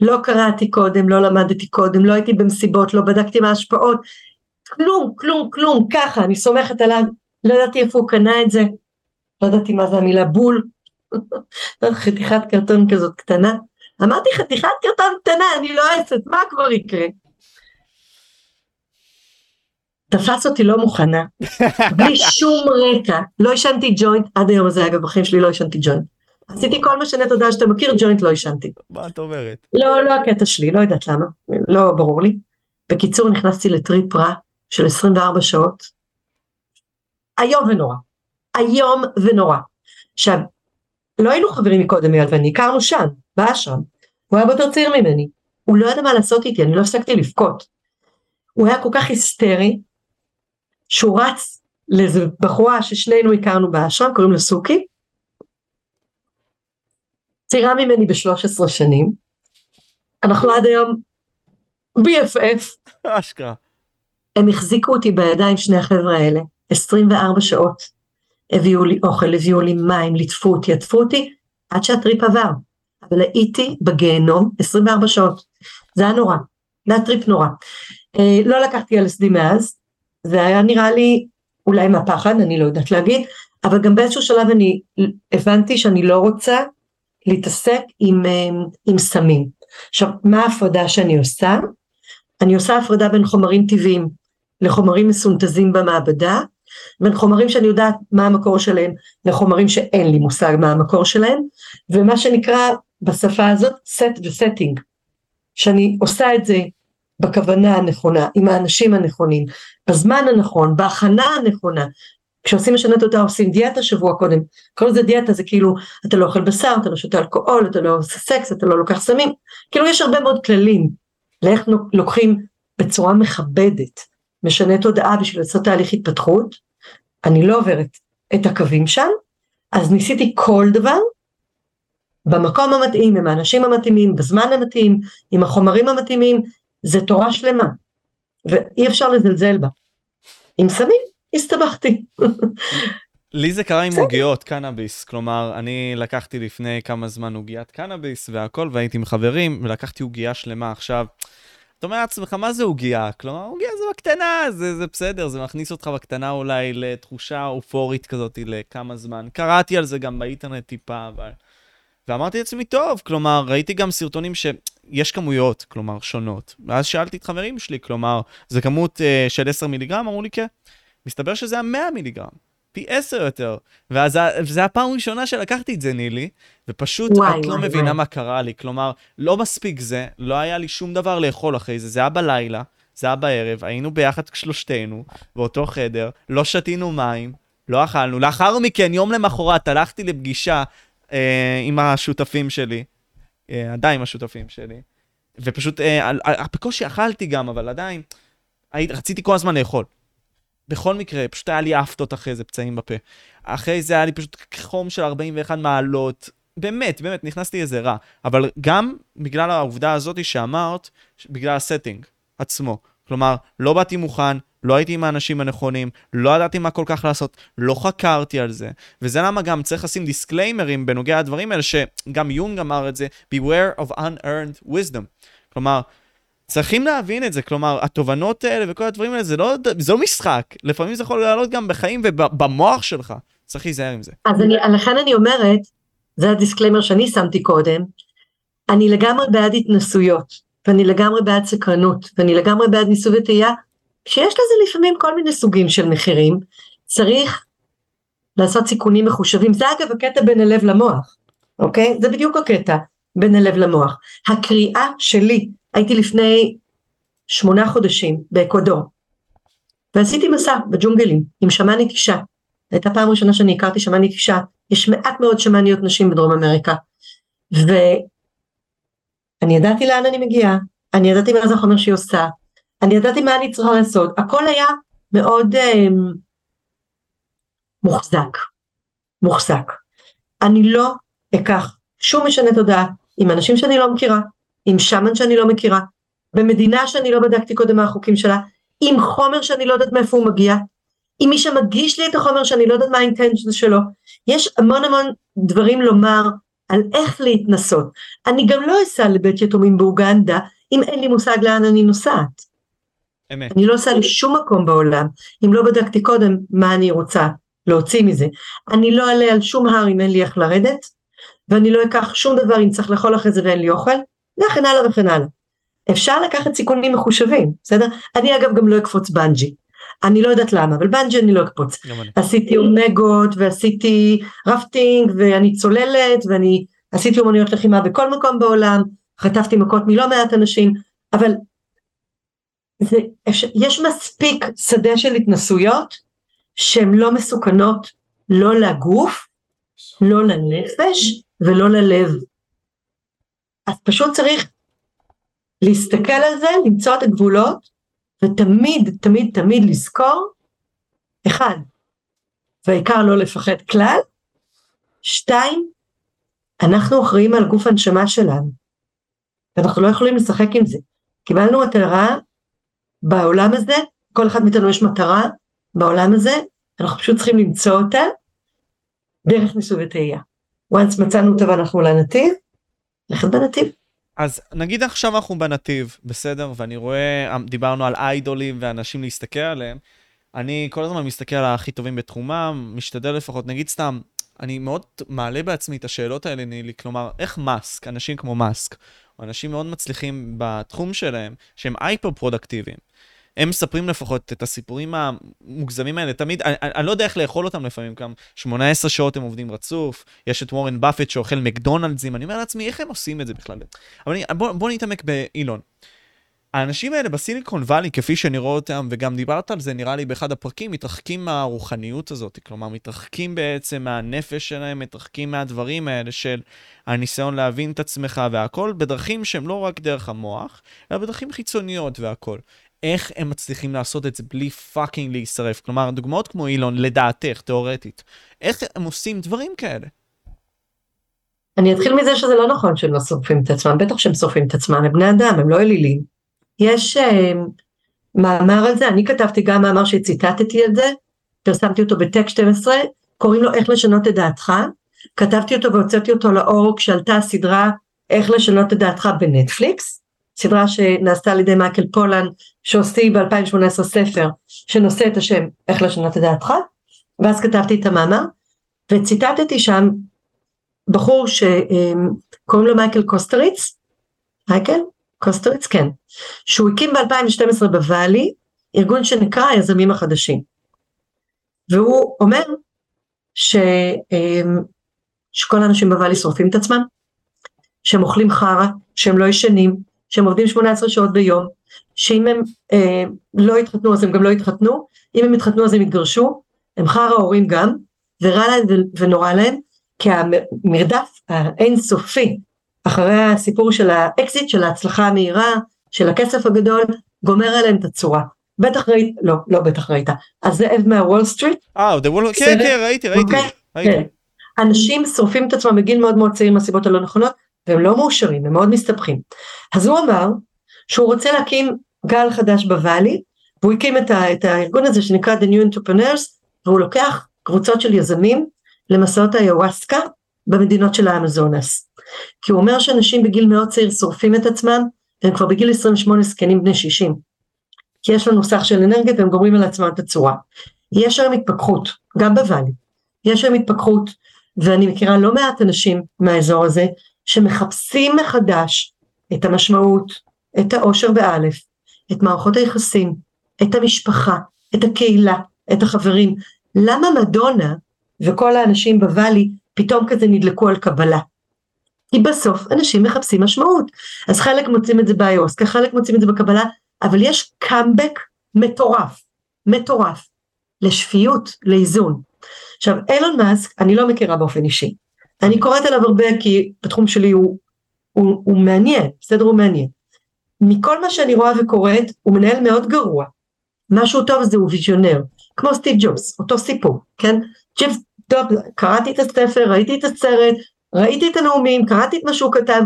לא קראתי קודם, לא למדתי קודם, לא הייתי במסיבות, לא בדקתי מה ההשפעות, כלום, כלום, כלום, ככה, אני סומכת עליו, לא ידעתי איפה הוא קנה את זה, לא ידעתי מה זה המילה בול, *laughs* חתיכת קרטון כזאת קטנה, אמרתי חתיכת קרטון קטנה, אני לא אעשת, מה כבר יקרה? תפס אותי לא מוכנה, *laughs* בלי שום רקע, לא עישנתי ג'וינט, עד היום הזה אגב בחיים שלי לא עישנתי ג'וינט. עשיתי כל מה שנטע יודע שאתה מכיר, ג'וינט לא עישנתי. מה את אומרת? לא, לא הקטע שלי, לא יודעת למה, לא ברור לי. בקיצור נכנסתי לטריפ רע של 24 שעות, איום ונורא, איום ונורא. עכשיו, לא היינו חברים מקודם אייל ואני, הכרנו שם, באשרם, הוא היה יותר צעיר ממני, הוא לא ידע מה לעשות איתי, אני לא הפסקתי לבכות. הוא היה כל כך היסטרי, שהוא רץ לאיזה בחורה ששנינו הכרנו באשרם, קוראים לה סוכי, צעירה ממני ב-13 שנים, אנחנו עד היום BFF. אשכרה. הם החזיקו אותי בידיים שני החבר'ה האלה, 24 שעות. הביאו לי אוכל, הביאו לי מים, ליטפו אותי, עטפו אותי, עד שהטריפ עבר. אבל הייתי בגיהנום 24 שעות. זה היה נורא, זה היה טריפ נורא. אה, לא לקחתי LSD מאז, זה היה נראה לי אולי מהפחד, אני לא יודעת להגיד, אבל גם באיזשהו שלב אני הבנתי שאני לא רוצה להתעסק עם, אה, עם סמים. עכשיו, מה ההפרדה שאני עושה? אני עושה הפרדה בין חומרים טבעיים לחומרים מסונתזים במעבדה, בין חומרים שאני יודעת מה המקור שלהם לחומרים שאין לי מושג מה המקור שלהם, ומה שנקרא בשפה הזאת set וסטינג, שאני עושה את זה בכוונה הנכונה, עם האנשים הנכונים, בזמן הנכון, בהכנה הנכונה, כשעושים משנה תודה עושים דיאטה שבוע קודם, כל זה דיאטה זה כאילו אתה לא אוכל בשר, אתה לא שותה אלכוהול, אתה לא עושה סקס, אתה לא לוקח סמים, כאילו יש הרבה מאוד כללים לאיך לוקחים בצורה מכבדת משנה תודעה בשביל לעשות תהליך התפתחות, אני לא עוברת את הקווים שם, אז ניסיתי כל דבר במקום המתאים, עם האנשים המתאימים, בזמן המתאים, עם החומרים המתאימים, זה תורה שלמה, ואי אפשר לזלזל בה. עם סמים, הסתבכתי. לי זה קרה עם עוגיות קנאביס, כלומר, אני לקחתי לפני כמה זמן עוגיית קנאביס והכל, והייתי עם חברים, ולקחתי עוגייה שלמה עכשיו. אתה אומר לעצמך, מה זה עוגייה? כלומר, עוגייה זה בקטנה, זה, זה בסדר, זה מכניס אותך בקטנה אולי לתחושה אופורית כזאת לכמה זמן. קראתי על זה גם באינטרנט טיפה, אבל... ואמרתי לעצמי, טוב, כלומר, ראיתי גם סרטונים שיש כמויות, כלומר, שונות. ואז שאלתי את חברים שלי, כלומר, זה כמות uh, של 10 מיליגרם? אמרו לי, כן. מסתבר שזה היה 100 מיליגרם. פי עשר יותר. ואז זו הפעם הראשונה שלקחתי את זה, נילי, ופשוט וואי, את לא וואי, מבינה וואי. מה קרה לי. כלומר, לא מספיק זה, לא היה לי שום דבר לאכול אחרי זה, זה היה בלילה, זה היה בערב, היינו ביחד שלושתנו, באותו חדר, לא שתינו מים, לא אכלנו. לאחר מכן, יום למחרת, הלכתי לפגישה אה, עם השותפים שלי, אה, עדיין עם השותפים שלי, ופשוט, אה, בקושי אכלתי גם, אבל עדיין, רציתי כל הזמן לאכול. בכל מקרה, פשוט היה לי אפטות אחרי זה, פצעים בפה. אחרי זה היה לי פשוט חום של 41 מעלות. באמת, באמת, נכנסתי איזה רע. אבל גם בגלל העובדה הזאת שאמרת, בגלל הסטינג עצמו. כלומר, לא באתי מוכן, לא הייתי עם האנשים הנכונים, לא ידעתי מה כל כך לעשות, לא חקרתי על זה. וזה למה גם צריך לשים disclaimer ים בנוגע לדברים האלה, שגם יונג אמר את זה, beware of unearned wisdom. כלומר, צריכים להבין את זה, כלומר, התובנות האלה וכל הדברים האלה, זה לא, זה לא משחק. לפעמים זה יכול לעלות גם בחיים ובמוח שלך. צריך להיזהר עם זה. אז אני, לכן אני אומרת, זה ה disclaimer שאני שמתי קודם, אני לגמרי בעד התנסויות, ואני לגמרי בעד סקרנות, ואני לגמרי בעד ניסוי וטעייה, שיש לזה לפעמים כל מיני סוגים של מחירים, צריך לעשות סיכונים מחושבים, זה אגב הקטע בין הלב למוח, אוקיי? זה בדיוק הקטע בין הלב למוח. הקריאה שלי, הייתי לפני שמונה חודשים באקוודור, ועשיתי מסע בג'ונגלים עם שמאנית אישה. הייתה פעם ראשונה שאני הכרתי שמאנית אישה, יש מעט מאוד שמאניות נשים בדרום אמריקה. ואני ידעתי לאן אני מגיעה, אני ידעתי מה זה החומר שהיא עושה, אני ידעתי מה אני צריכה לעשות, הכל היה מאוד אה, מוחזק, מוחזק. אני לא אקח שום משנה תודעה עם אנשים שאני לא מכירה, עם שמן שאני לא מכירה, במדינה שאני לא בדקתי קודם מה החוקים שלה, עם חומר שאני לא יודעת מאיפה הוא מגיע, עם מי שמגיש לי את החומר שאני לא יודעת מה האינטנציה שלו. יש המון המון דברים לומר על איך להתנסות. אני גם לא אסע לבית יתומים באוגנדה אם אין לי מושג לאן אני נוסעת. אמת. אני לא אסע לשום מקום בעולם אם לא בדקתי קודם מה אני רוצה להוציא מזה. אני לא אעלה על שום הר אם אין לי איך לרדת, ואני לא אקח שום דבר אם צריך לאכול אחרי זה ואין לי אוכל, וכן הלאה וכן הלאה. אפשר לקחת סיכונים מחושבים, בסדר? אני אגב גם לא אקפוץ בנג'י. אני לא יודעת למה, אבל בנג'י אני לא אקפוץ. עשיתי אומגות ועשיתי רפטינג ואני צוללת ואני עשיתי אומנויות לחימה בכל מקום בעולם, חטפתי מכות מלא מעט אנשים, אבל זה, יש מספיק שדה של התנסויות שהן לא מסוכנות לא לגוף, לא לנפש ולא ללב. אז פשוט צריך להסתכל על זה, למצוא את הגבולות, ותמיד, תמיד, תמיד לזכור, אחד, והעיקר לא לפחד כלל, שתיים, אנחנו אחראים על גוף הנשמה שלנו, ואנחנו לא יכולים לשחק עם זה. קיבלנו מטרה בעולם הזה, כל אחד מאיתנו יש מטרה בעולם הזה, אנחנו פשוט צריכים למצוא אותה דרך ניסוי וטעייה. once מצאנו אותה ואנחנו לנתיב, ללכת בנתיב. אז נגיד עכשיו אנחנו בנתיב, בסדר? ואני רואה, דיברנו על idol ים ואנשים להסתכל עליהם. אני כל הזמן מסתכל על הכי טובים בתחומם, משתדל לפחות, נגיד סתם, אני מאוד מעלה בעצמי את השאלות האלה, נילי, כלומר, איך מאסק, אנשים כמו מאסק, או אנשים מאוד מצליחים בתחום שלהם, שהם hyper פרודוקטיביים, הם מספרים לפחות את הסיפורים המוגזמים האלה, תמיד, אני, אני לא יודע איך לאכול אותם לפעמים, גם 18 שעות הם עובדים רצוף, יש את וורן באפט שאוכל מקדונלדסים, אני אומר לעצמי, איך הם עושים את זה בכלל? אבל אני, בוא, בוא נתעמק באילון. האנשים האלה בסיליקון וואלי, כפי שאני רואה אותם, וגם דיברת על זה נראה לי באחד הפרקים, מתרחקים מהרוחניות הזאת, כלומר מתרחקים בעצם מהנפש שלהם, מתרחקים מהדברים האלה של הניסיון להבין את עצמך והכל, בדרכים שהם לא רק דרך המוח, אלא בדרכים חיצוניות והכל. איך הם מצליחים לעשות את זה בלי פאקינג להישרף? כלומר, דוגמאות כמו אילון, לדעתך, תיאורטית, איך הם עושים דברים כאלה? אני אתחיל מזה שזה לא נכון שהם לא שורפים את עצמם, בטח שהם שורפים את עצמם, הם בני אדם, הם לא אלילים. יש uh, מאמר על זה, אני כתבתי גם מאמר שציטטתי על זה, פרסמתי אותו בטק 12, קוראים לו איך לשנות את דעתך, כתבתי אותו והוצאתי אותו לאור כשעלתה הסדרה איך לשנות את דעתך בנטפליקס, סדרה שנעשתה על ידי מייקל פולן, שהוציא ב-2018 ספר שנושא את השם איך לשנות את דעתך, ואז כתבתי את המאמר, וציטטתי שם בחור שקוראים לו מייקל קוסטריץ, מייקל? קוסטריץ? כן, שהוא הקים ב-2012 בוואלי, ארגון שנקרא היזמים החדשים. והוא אומר ש, שכל האנשים בוואלי שורפים את עצמם, שהם אוכלים חרא, שהם לא ישנים, שהם עובדים 18 שעות ביום, שאם הם אה, לא יתחתנו אז הם גם לא יתחתנו, אם הם יתחתנו אז הם יתגרשו, הם חרא הורים גם, ורע להם ונורא להם, כי המרדף האינסופי אחרי הסיפור של האקזיט, של ההצלחה המהירה, של הכסף הגדול, גומר עליהם את הצורה. בטח ראית, לא, לא בטח ראית, הזאב מהוול סטריט. אה, כן, כן, ראיתי, ראיתי. אוקיי? כן. אנשים שורפים את עצמם בגיל מאוד מאוד צעיר מהסיבות הלא נכונות, והם לא מאושרים, הם מאוד מסתבכים. אז הוא אמר שהוא רוצה להקים גל חדש בוואלי, והוא הקים את, ה, את הארגון הזה שנקרא The New Entrepreneurs, והוא לוקח קבוצות של יזמים למסעות היוואסקה במדינות של האמזונס. כי הוא אומר שאנשים בגיל מאוד צעיר שורפים את עצמם, והם כבר בגיל 28 זקנים בני 60. כי יש לנו סך של אנרגיה והם גומרים על עצמם את הצורה. יש היום התפכחות, גם בוואלי. יש היום התפכחות, ואני מכירה לא מעט אנשים מהאזור הזה, שמחפשים מחדש את המשמעות, את האושר באלף, את מערכות היחסים, את המשפחה, את הקהילה, את החברים. למה מדונה וכל האנשים בוואלי פתאום כזה נדלקו על קבלה? כי בסוף אנשים מחפשים משמעות. אז חלק מוצאים את זה באיוסקה, חלק מוצאים את זה בקבלה, אבל יש קאמבק מטורף, מטורף, לשפיות, לאיזון. עכשיו, אילון מאסק, אני לא מכירה באופן אישי. אני קוראת עליו הרבה כי בתחום שלי הוא, הוא, הוא מעניין, בסדר הוא מעניין. מכל מה שאני רואה וקוראת, הוא מנהל מאוד גרוע. משהו טוב זה הוא ויז'ונר, כמו סטיב ג'ובס, אותו סיפור, כן? ג'יפס, טוב, קראתי את הספר, ראיתי את הסרט, ראיתי את הנאומים, קראתי את מה שהוא כתב.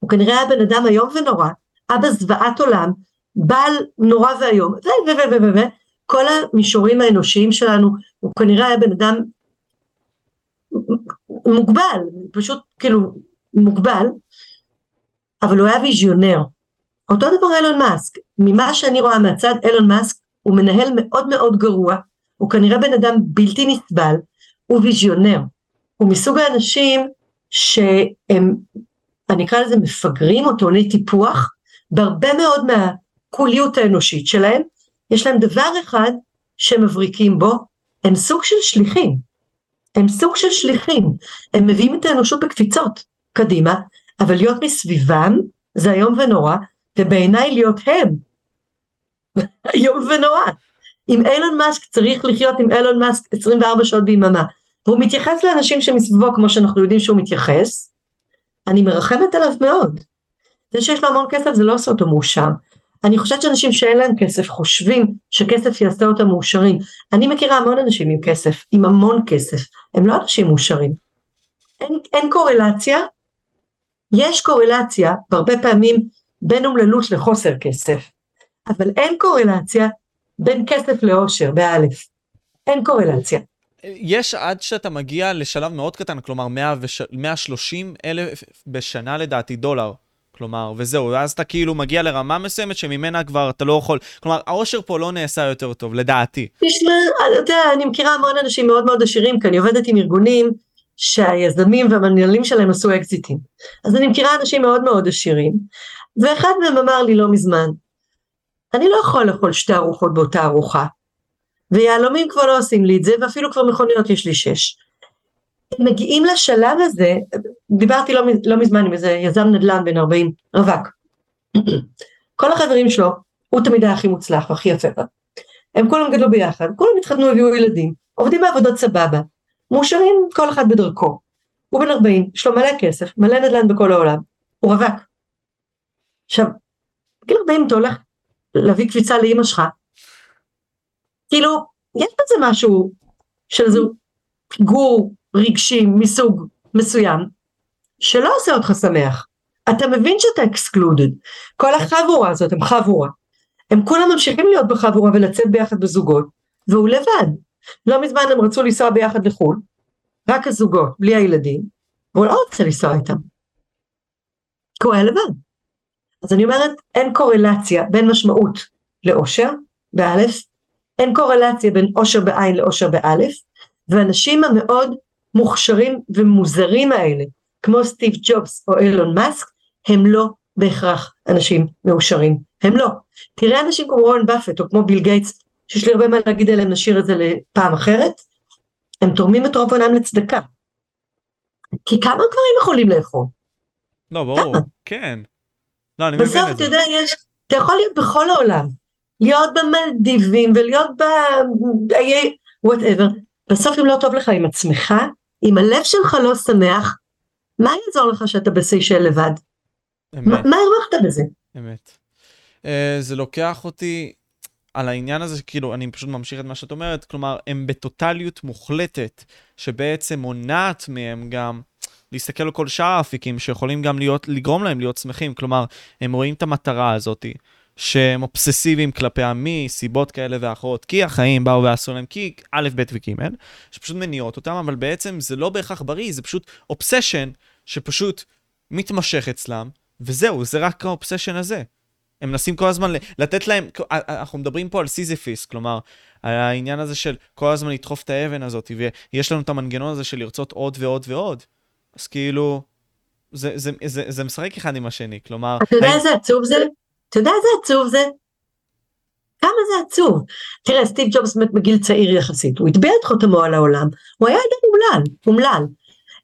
הוא כנראה היה בן אדם איום ונורא, אבא זוועת עולם, בעל נורא ואיום, ו ו ו ו ו ו כל המישורים האנושיים שלנו, הוא כנראה היה בן אדם מוגבל, פשוט כאילו מוגבל, אבל הוא היה ויז'יונר. אותו דבר אילון מאסק, ממה שאני רואה מהצד אילון מאסק הוא מנהל מאוד מאוד גרוע, הוא כנראה בן אדם בלתי נסבל, הוא ויז'יונר, הוא מסוג האנשים שהם, אני אקרא לזה מפגרים או טעוני טיפוח, בהרבה מאוד מהקוליות האנושית שלהם, יש להם דבר אחד שהם מבריקים בו, הם סוג של שליחים, הם סוג של שליחים, הם מביאים את האנושות בקפיצות קדימה, אבל להיות מסביבם זה איום ונורא, ובעיניי להיות הם *laughs* איום ונורא. אם אילון מאסק צריך לחיות עם אילון מאסק 24 שעות ביממה, והוא מתייחס לאנשים שמסביבו כמו שאנחנו יודעים שהוא מתייחס, אני מרחמת עליו מאוד. זה שיש לו המון כסף זה לא עושה אותו מאושר. אני חושבת שאנשים שאין להם כסף חושבים שכסף יעשה אותם מאושרים. אני מכירה המון אנשים עם כסף, עם המון כסף, הם לא אנשים מאושרים. אין, אין קורלציה, יש קורלציה, והרבה פעמים בין אומללות לחוסר כסף, אבל אין קורלציה בין כסף לאושר, באלף. אין קורלציה. יש עד שאתה מגיע לשלב מאוד קטן, כלומר 100 וש... 130 אלף בשנה לדעתי דולר. כלומר, וזהו, ואז אתה כאילו מגיע לרמה מסוימת שממנה כבר אתה לא יכול, כלומר, העושר פה לא נעשה יותר טוב, לדעתי. תשמע, אתה יודע, אני מכירה המון אנשים מאוד מאוד עשירים, כי אני עובדת עם ארגונים שהיזמים והמנהלים שלהם עשו אקזיטים. אז אני מכירה אנשים מאוד מאוד עשירים, ואחד מהם אמר לי לא מזמן, אני לא יכול לאכול שתי ארוחות באותה ארוחה, ויהלומים כבר לא עושים לי את זה, ואפילו כבר מכוניות יש לי שש. מגיעים לשלב הזה, דיברתי לא, לא מזמן עם איזה יזם נדל"ן בן 40, רווק. *clears throat* כל החברים שלו, הוא תמיד היה הכי מוצלח והכי יפה. הם כולם גדלו ביחד, כולם התחתנו, הביאו ילדים, עובדים בעבודות סבבה, מאושרים כל אחד בדרכו. הוא בן 40, יש לו מלא כסף, מלא נדל"ן בכל העולם, הוא רווק. עכשיו, בגיל 40 אתה הולך להביא קפיצה לאימא שלך, כאילו, יש בזה משהו של איזה פיגור רגשי מסוג מסוים, שלא עושה אותך שמח. אתה מבין שאתה אקסקלודד. כל החבורה הזאת הם חבורה. הם כולם ממשיכים להיות בחבורה ולצאת ביחד בזוגות, והוא לבד. לא מזמן הם רצו לנסוע ביחד לחו"ל, רק הזוגות, בלי הילדים, והוא לא רוצה לנסוע איתם. כי הוא היה לבד. אז אני אומרת, אין קורלציה בין משמעות לאושר, באלף, אין קורלציה בין אושר בעין לאושר באלף, ואנשים המאוד מוכשרים ומוזרים האלה, כמו סטיב ג'ובס או אילון מאסק, הם לא בהכרח אנשים מאושרים, הם לא. תראה אנשים כמו רון באפט או כמו ביל גייטס, שיש לי הרבה מה להגיד עליהם, נשאיר את זה לפעם אחרת, הם תורמים את רוב עונם לצדקה. כי כמה גברים יכולים לאכול? לא, ברור, כן. לא, אני מבין את זה. בסוף, אתה יודע, יש, אתה יכול להיות בכל העולם. להיות במלדיבים ולהיות ב... וואטאבר. בסוף אם לא טוב לך עם עצמך, אם הלב שלך לא שמח, מה יעזור לך שאתה בסיישל לבד? אמת. מה הרווחת בזה? אמת. Uh, זה לוקח אותי על העניין הזה, כאילו, אני פשוט ממשיך את מה שאת אומרת, כלומר, הם בטוטליות מוחלטת, שבעצם מונעת מהם גם להסתכל על כל שאר האפיקים שיכולים גם להיות, לגרום להם להיות שמחים. כלומר, הם רואים את המטרה הזאתי. שהם אובססיביים כלפי מסיבות כאלה ואחרות, כי החיים באו ועשו להם, כי א', ב' וג', שפשוט מניעות אותם, אבל בעצם זה לא בהכרח בריא, זה פשוט obsession שפשוט מתמשך אצלם, וזהו, זה רק ה obsession הזה. הם מנסים כל הזמן לתת להם, אנחנו מדברים פה על סיזיפוס, כלומר, על העניין הזה של כל הזמן לדחוף את האבן הזאת, ויש לנו את המנגנון הזה של לרצות עוד ועוד ועוד. אז כאילו, זה, זה, זה, זה משחק אחד עם השני, כלומר... אתה יודע איזה עצוב זה? אתה יודע איזה עצוב זה? כמה זה עצוב. תראה, סטיב ג'ובס מת בגיל צעיר יחסית, הוא הטביע את חותמו על העולם, הוא היה אדם אומלל, אומלל.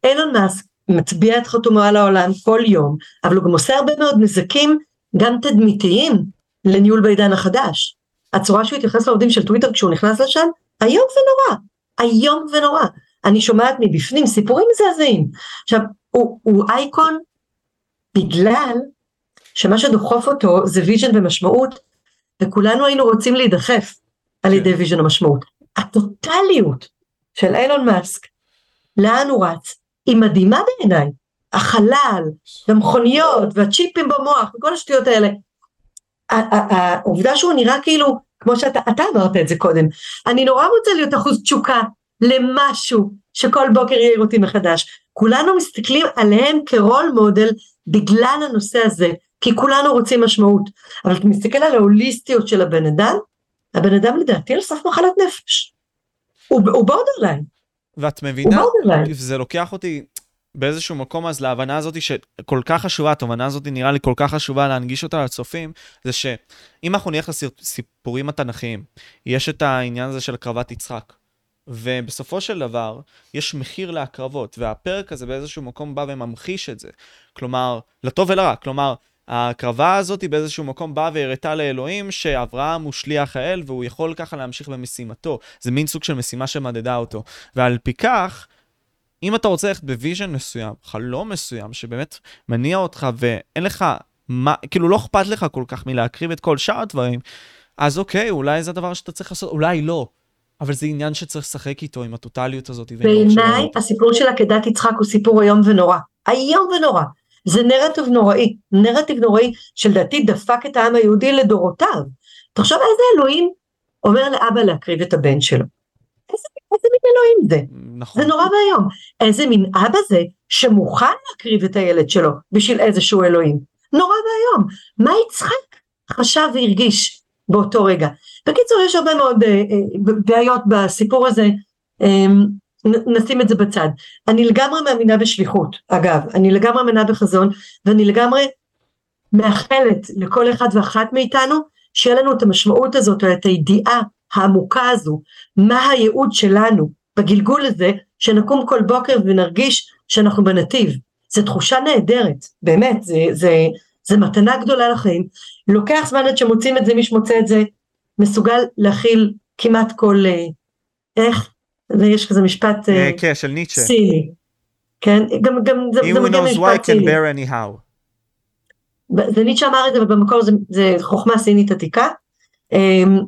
אילון מאסק מטביע את חותמו על העולם כל יום, אבל הוא גם עושה הרבה מאוד נזקים, גם תדמיתיים, לניהול בעידן החדש. הצורה שהוא התייחס לעובדים של טוויטר כשהוא נכנס לשם, איום ונורא, איום ונורא. אני שומעת מבפנים סיפורים מזעזעים. עכשיו, הוא, הוא אייקון בגלל שמה שדוחף אותו זה vision ומשמעות, וכולנו היינו רוצים להידחף על ידי vision ומשמעות. הטוטליות של אילון מאסק, לאן הוא רץ, היא מדהימה בעיניי. החלל, והמכוניות, והצ'יפים במוח, וכל השטויות האלה. העובדה שהוא נראה כאילו, כמו שאתה אמרת את זה קודם, אני נורא רוצה להיות אחוז תשוקה למשהו שכל בוקר יעיר אותי מחדש. כולנו מסתכלים עליהם כרול מודל בגלל הנושא הזה, כי כולנו רוצים משמעות. אבל אתה מסתכל על ההוליסטיות של הבן אדם, הבן אדם לדעתי על סף מחלת נפש. הוא, הוא בורדרליין. ואת מבינה, זה לוקח אותי באיזשהו מקום אז להבנה הזאת שכל כך חשובה, התובנה הזאת נראה לי כל כך חשובה להנגיש אותה לצופים, זה שאם אנחנו נלך לסיפורים התנ"כיים, יש את העניין הזה של הקרבת יצחק. ובסופו של דבר, יש מחיר להקרבות, והפרק הזה באיזשהו מקום בא וממחיש את זה. כלומר, לטוב ולרע, כלומר, ההקרבה הזאת באיזשהו מקום באה והראתה לאלוהים שאברהם הוא שליח האל והוא יכול ככה להמשיך במשימתו. זה מין סוג של משימה שמדדה אותו. ועל פי כך, אם אתה רוצה ללכת ב vision מסוים, חלום מסוים, שבאמת מניע אותך ואין לך, מה, כאילו לא אכפת לך כל כך מלהקריב את כל שאר הדברים, אז אוקיי, אולי זה הדבר שאתה צריך לעשות, אולי לא. אבל זה עניין שצריך לשחק איתו, עם הטוטליות הזאת. בעיניי הסיפור של עקדת יצחק הוא סיפור איום ונורא. איום ונורא. זה נרטיב נוראי, נרטיב נוראי שלדעתי דפק את העם היהודי לדורותיו. תחשוב איזה אלוהים אומר לאבא להקריב את הבן שלו. איזה, איזה מין אלוהים זה? נכון. זה נורא ואיום. איזה מין אבא זה שמוכן להקריב את הילד שלו בשביל איזשהו אלוהים. נורא ואיום. מה יצחק חשב והרגיש באותו רגע? בקיצור יש הרבה מאוד אה, אה, בעיות בסיפור הזה. אה, נשים את זה בצד. אני לגמרי מאמינה בשליחות, אגב, אני לגמרי מאמינה בחזון, ואני לגמרי מאחלת לכל אחד ואחת מאיתנו, שיהיה לנו את המשמעות הזאת, או את הידיעה העמוקה הזו, מה הייעוד שלנו בגלגול הזה, שנקום כל בוקר ונרגיש שאנחנו בנתיב. זו תחושה נהדרת, באמת, זה, זה, זה מתנה גדולה לחיים. לוקח זמן עד שמוצאים את זה, מי שמוצא את זה, מסוגל להכיל כמעט כל, אה, איך? ויש כזה משפט אה, כן, של ניטשה. סיני. כן, גם, גם זה, זה מגיע משפט סיני. זה ניטשה אמר את זה, אבל במקור זה, זה חוכמה סינית עתיקה. אמ,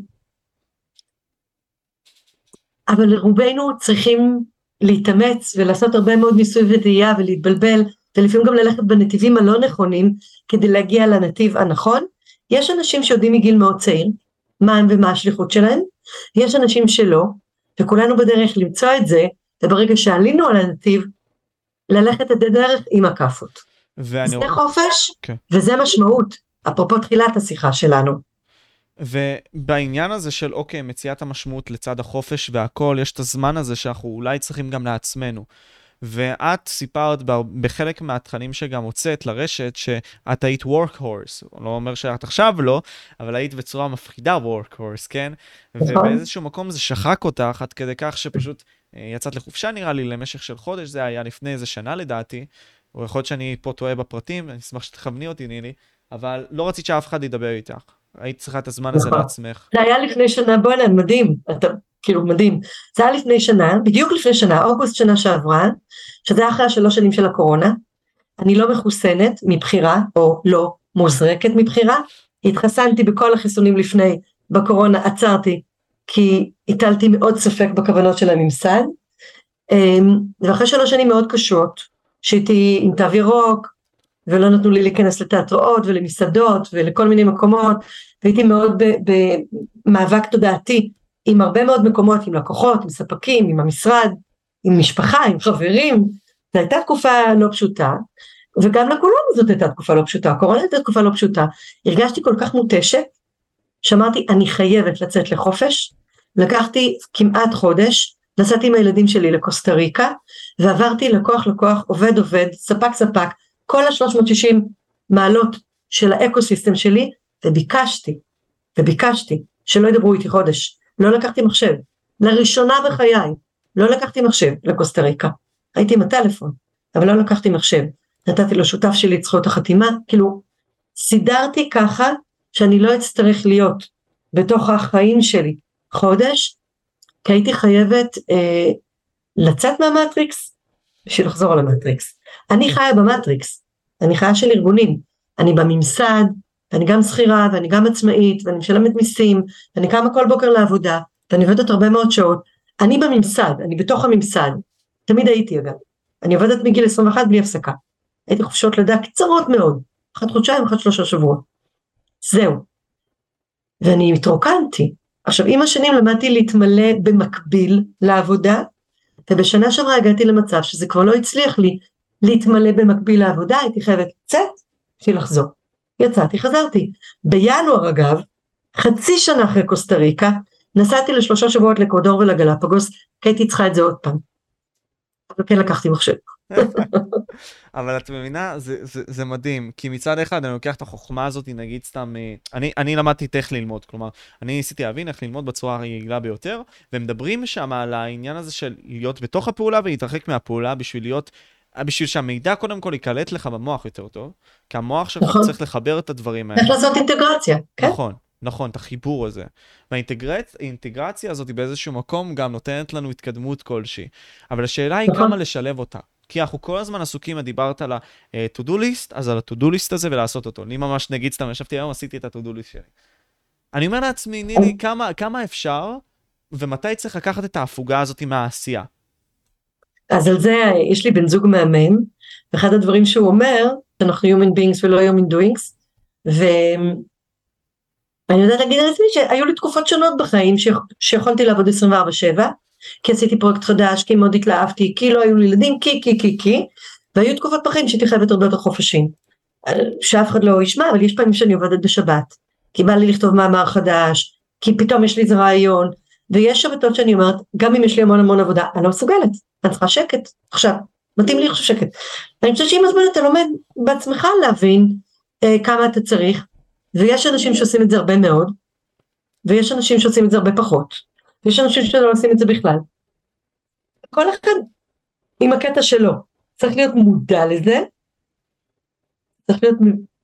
אבל רובנו צריכים להתאמץ ולעשות הרבה מאוד ניסוי וטעייה ולהתבלבל ולפעמים גם ללכת בנתיבים הלא נכונים כדי להגיע לנתיב הנכון. יש אנשים שיודעים מגיל מאוד צעיר מה הם ומה השליחות שלהם, יש אנשים שלא, וכולנו בדרך למצוא את זה, וברגע שעלינו על הנתיב, ללכת את הדרך עם הכאפות. ואני... זה חופש, okay. כן. וזה משמעות, אפרופו תחילת השיחה שלנו. ובעניין הזה של אוקיי, מציאת המשמעות לצד החופש והכל, יש את הזמן הזה שאנחנו אולי צריכים גם לעצמנו. ואת סיפרת בחלק מהתכנים שגם הוצאת לרשת שאת היית workhorse, לא אומר שאת עכשיו לא, אבל היית בצורה מפחידה workhorse, כן? נכון. ובאיזשהו מקום זה שחק אותך עד כדי כך שפשוט אה, יצאת לחופשה נראה לי למשך של חודש, זה היה לפני איזה שנה לדעתי, או יכול להיות שאני פה טועה בפרטים, אני אשמח שתכווני אותי נילי, אבל לא רצית שאף אחד ידבר איתך. היית צריכה את הזמן הזה נכון. לעצמך. זה היה לפני שנה, בוא'נה, מדהים. אתה כאילו מדהים. זה היה לפני שנה, בדיוק לפני שנה, אוגוסט שנה שעברה, שזה היה אחרי השלוש שנים של הקורונה. אני לא מחוסנת מבחירה, או לא מוזרקת מבחירה. התחסנתי בכל החיסונים לפני, בקורונה עצרתי, כי הטלתי מאוד ספק בכוונות של הממסד. אמ, ואחרי שלוש שנים מאוד קשות, שהייתי עם תו ירוק, ולא נתנו לי להיכנס לתיאטראות ולמסעדות ולכל מיני מקומות, והייתי מאוד במאבק תודעתי עם הרבה מאוד מקומות, עם לקוחות, עם ספקים, עם המשרד, עם משפחה, עם חברים, זו הייתה תקופה לא פשוטה, וגם לקורונה זאת הייתה תקופה לא פשוטה, הקורונה הייתה תקופה לא פשוטה, הרגשתי כל כך מותשת, שאמרתי אני חייבת לצאת לחופש, לקחתי כמעט חודש, נסעתי עם הילדים שלי לקוסטה ריקה, ועברתי לקוח לקוח, עובד עובד, ספק ספק, כל ה-360 מעלות של האקו-סיסטם שלי, וביקשתי, וביקשתי שלא ידברו איתי חודש. לא לקחתי מחשב. לראשונה בחיי, לא לקחתי מחשב לקוסטה ריקה. הייתי עם הטלפון, אבל לא לקחתי מחשב. נתתי לו שותף שלי את זכויות החתימה, כאילו, סידרתי ככה שאני לא אצטרך להיות בתוך החיים שלי חודש, כי הייתי חייבת אה, לצאת מהמטריקס בשביל לחזור על המטריקס. אני חיה במטריקס, אני חיה של ארגונים, אני בממסד, ואני גם שכירה, ואני גם עצמאית, ואני משלמת מיסים, ואני קמה כל בוקר לעבודה, ואני עובדת הרבה מאוד שעות. אני בממסד, אני בתוך הממסד, תמיד הייתי אגב. אני עובדת מגיל 21 בלי הפסקה. הייתי חופשות לידה קצרות מאוד, אחת חודשיים, אחת שלושה שבועות. זהו. ואני התרוקנתי. עכשיו עם השנים למדתי להתמלא במקביל לעבודה, ובשנה שעברה הגעתי למצב שזה כבר לא הצליח לי להתמלא במקביל לעבודה, הייתי חייבת לצאת בשביל לחזור. יצאתי, חזרתי. בינואר אגב, חצי שנה אחרי קוסטה ריקה, נסעתי לשלושה שבועות לקודור ולגלפגוס, כי הייתי צריכה את זה עוד פעם. אבל כן לקחתי מחשב. *laughs* אבל את מבינה, זה, זה, זה מדהים, כי מצד אחד אני לוקח את החוכמה הזאת, נגיד סתם, אה, אני, אני למדתי איך ללמוד, כלומר, אני ניסיתי להבין איך ללמוד בצורה הרגילה ביותר, ומדברים שם על העניין הזה של להיות בתוך הפעולה ולהתרחק מהפעולה בשביל להיות, בשביל שהמידע קודם כל ייקלט לך במוח יותר טוב, כי המוח שלך נכון. צריך לחבר את הדברים האלה. איך לעשות אינטגרציה, כן? נכון. נכון, את החיבור הזה. והאינטגרציה הזאת באיזשהו מקום גם נותנת לנו התקדמות כלשהי. אבל השאלה היא נכון. כמה לשלב אותה. כי אנחנו כל הזמן עסוקים, דיברת על ה-to-do list, אז על ה-to-do list הזה ולעשות אותו. אני ממש, נגיד סתם, ישבתי היום, עשיתי את ה-to-do list שלי. אני אומר לעצמי, נילי, כמה, כמה אפשר, ומתי צריך לקחת את ההפוגה הזאת מהעשייה? אז על זה יש לי בן זוג מאמן, ואחד הדברים שהוא אומר, שאנחנו human beings ולא human doings, ואני יודעת להגיד על עצמי שהיו לי תקופות שונות בחיים שיכולתי לעבוד 24/7, כי עשיתי פרויקט חדש, כי מאוד התלהבתי, כי לא היו לי ילדים, כי, כי, כי, כי, והיו תקופות בחיים שהייתי חייבת הרבה יותר חופשים. שאף אחד לא ישמע, אבל יש פעמים שאני עובדת בשבת, כי בא לי לכתוב מאמר חדש, כי פתאום יש לי איזה רעיון, ויש שבתות שאני אומרת, גם אם יש לי המון המון עבודה, אני לא מסוגלת, אני צריכה שקט, עכשיו, מתאים לי עכשיו שקט. אני חושבת שעם הזמן אתה לומד בעצמך להבין אה, כמה אתה צריך, ויש אנשים שעושים את זה הרבה מאוד, ויש אנשים שעושים את זה הרבה פחות. יש אנשים שלא עושים את זה בכלל. כל אחד עם הקטע שלו, צריך להיות מודע לזה, צריך להיות,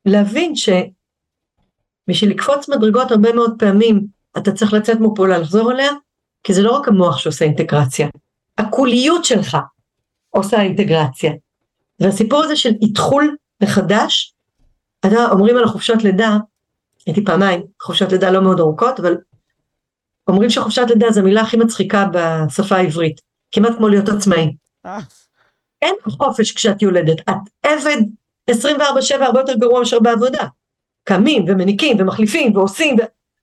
להבין שבשביל לקפוץ מדרגות הרבה מאוד פעמים אתה צריך לצאת מפעולה לחזור אליה, כי זה לא רק המוח שעושה אינטגרציה, הקוליות שלך עושה אינטגרציה. והסיפור הזה של איתחול מחדש, אתה אומרים על החופשות לידה, הייתי פעמיים, חופשות לידה לא מאוד ארוכות, אבל אומרים שחופשת לידה זו המילה הכי מצחיקה בשפה העברית, כמעט כמו להיות עצמאי. אה. אין חופש כשאת יולדת, את עבד 24/7 הרבה יותר גרוע מאשר בעבודה. קמים ומניקים ומחליפים ועושים,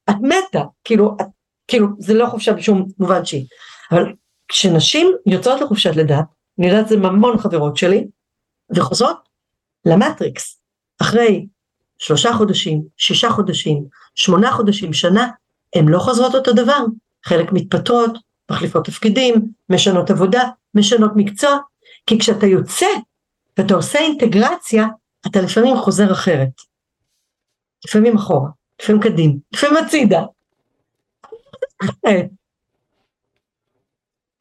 ואת מתה, כאילו, את, כאילו זה לא חופשה בשום מובן שהיא. אבל כשנשים יוצאות לחופשת לידה, אני יודעת זה ממון חברות שלי, וחוזרות למטריקס, אחרי שלושה חודשים, שישה חודשים, שמונה חודשים, שנה, הן לא חוזרות אותו דבר, חלק מתפטרות, מחליפות תפקידים, משנות עבודה, משנות מקצוע, כי כשאתה יוצא ואתה עושה אינטגרציה, אתה לפעמים חוזר אחרת. לפעמים אחורה, לפעמים קדים, לפעמים הצידה.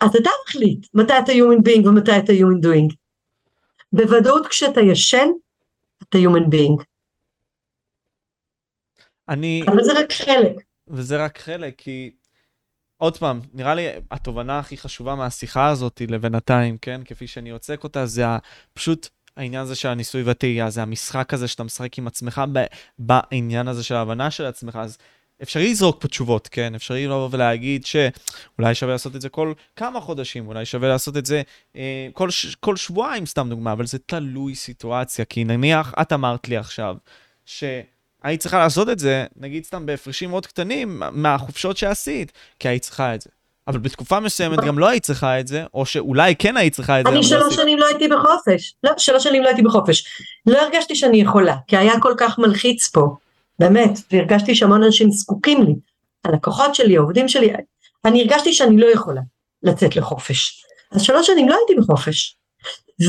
אז אתה מחליט מתי אתה human being ומתי אתה human doing. בוודאות כשאתה ישן, אתה human being. אני... אבל זה רק חלק. וזה רק חלק, כי עוד פעם, נראה לי התובנה הכי חשובה מהשיחה הזאת לבינתיים, כן? כפי שאני יוצק אותה, זה פשוט העניין הזה של הניסוי והטעייה, זה המשחק הזה שאתה משחק עם עצמך בעניין הזה של ההבנה של עצמך, אז אפשרי לזרוק פה תשובות, כן? אפשרי לבוא ולהגיד שאולי שווה לעשות את זה כל כמה חודשים, אולי שווה לעשות את זה אה, כל, כל שבועיים, סתם דוגמה, אבל זה תלוי סיטואציה, כי נניח, את אמרת לי עכשיו, ש... היית צריכה לעשות את זה, נגיד סתם בהפרשים מאוד קטנים מהחופשות שעשית, כי היית צריכה את זה. אבל בתקופה מסוימת גם לא היית צריכה את זה, או שאולי כן היית צריכה את זה. אני שלוש שנים לא הייתי בחופש. לא, שלוש שנים לא הייתי בחופש. לא הרגשתי שאני יכולה, כי היה כל כך מלחיץ פה, באמת, והרגשתי שהמון אנשים זקוקים לי, הלקוחות שלי, העובדים שלי, אני הרגשתי שאני לא יכולה לצאת לחופש. אז שלוש שנים לא הייתי בחופש.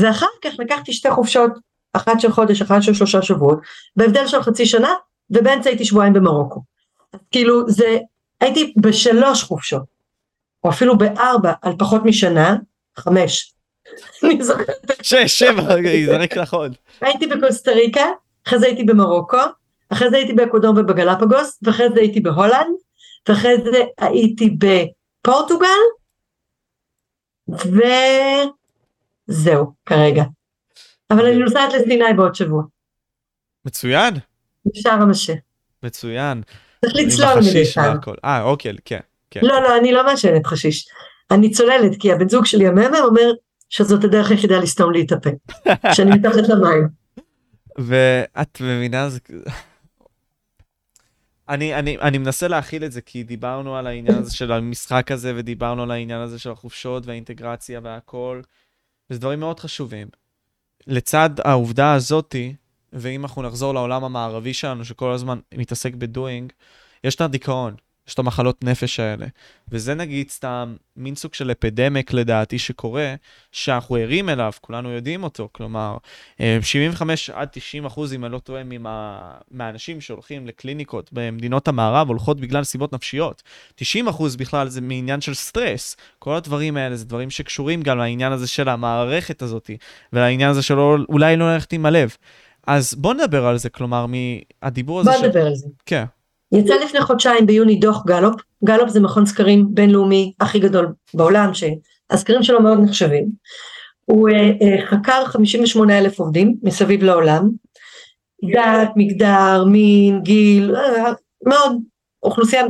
ואחר כך לקחתי שתי חופשות אחת של חודש, אחת של שלושה שבועות, בהבדל של חצי שנה, ובאמצע הייתי שבועיים במרוקו. כאילו זה, הייתי בשלוש חופשות, או אפילו בארבע על פחות משנה, חמש. *laughs* אני זוכרת. שש, שבע, *laughs* יזרק לך עוד. הייתי בקוסטה ריקה, אחרי זה הייתי במרוקו, אחרי זה הייתי באקודור ובגלפגוס, ואחרי זה הייתי בהולנד, ואחרי זה הייתי בפורטוגל, וזהו, כרגע. אבל אני נוסעת לסיני בעוד שבוע, מצוין, בשער המשה. מצוין. צריך לצלול מדי פעם. אה, אוקיי, כן, כן. לא, לא, אני לא מעשנת חשיש. אני צוללת, כי הבן זוג שלי המהמם אומר שזאת הדרך היחידה לסתום לי את הפה. *laughs* שאני מתחת למים. ואת מבינה זה אני אני אני מנסה להכיל את זה כי דיברנו על העניין הזה של המשחק הזה ודיברנו על העניין הזה של החופשות והאינטגרציה והכל. וזה דברים מאוד חשובים. לצד העובדה הזאתי ואם אנחנו נחזור לעולם המערבי שלנו שכל הזמן מתעסק בדואינג יש את הדיכאון. יש את המחלות נפש האלה. וזה נגיד סתם מין סוג של אפדמיק לדעתי שקורה, שאנחנו ערים אליו, כולנו יודעים אותו. כלומר, אה, 75 עד 90 אחוז, אם אני לא טועה, ממה, מהאנשים שהולכים לקליניקות במדינות המערב הולכות בגלל סיבות נפשיות. 90 אחוז בכלל זה מעניין של סטרס. כל הדברים האלה זה דברים שקשורים גם לעניין הזה של המערכת הזאת, ולעניין הזה שלא, אולי לא ללכת עם הלב. אז בוא נדבר על זה, כלומר, מהדיבור הזה בוא נדבר על זה. כן. יצא לפני חודשיים ביוני דוח גלופ, גלופ זה מכון סקרים בינלאומי הכי גדול בעולם, שהסקרים שלו מאוד נחשבים. הוא אה, אה, חקר 58 אלף עובדים מסביב לעולם, דת, מגדר, מין, גיל, אה, מאוד, אוכלוסייה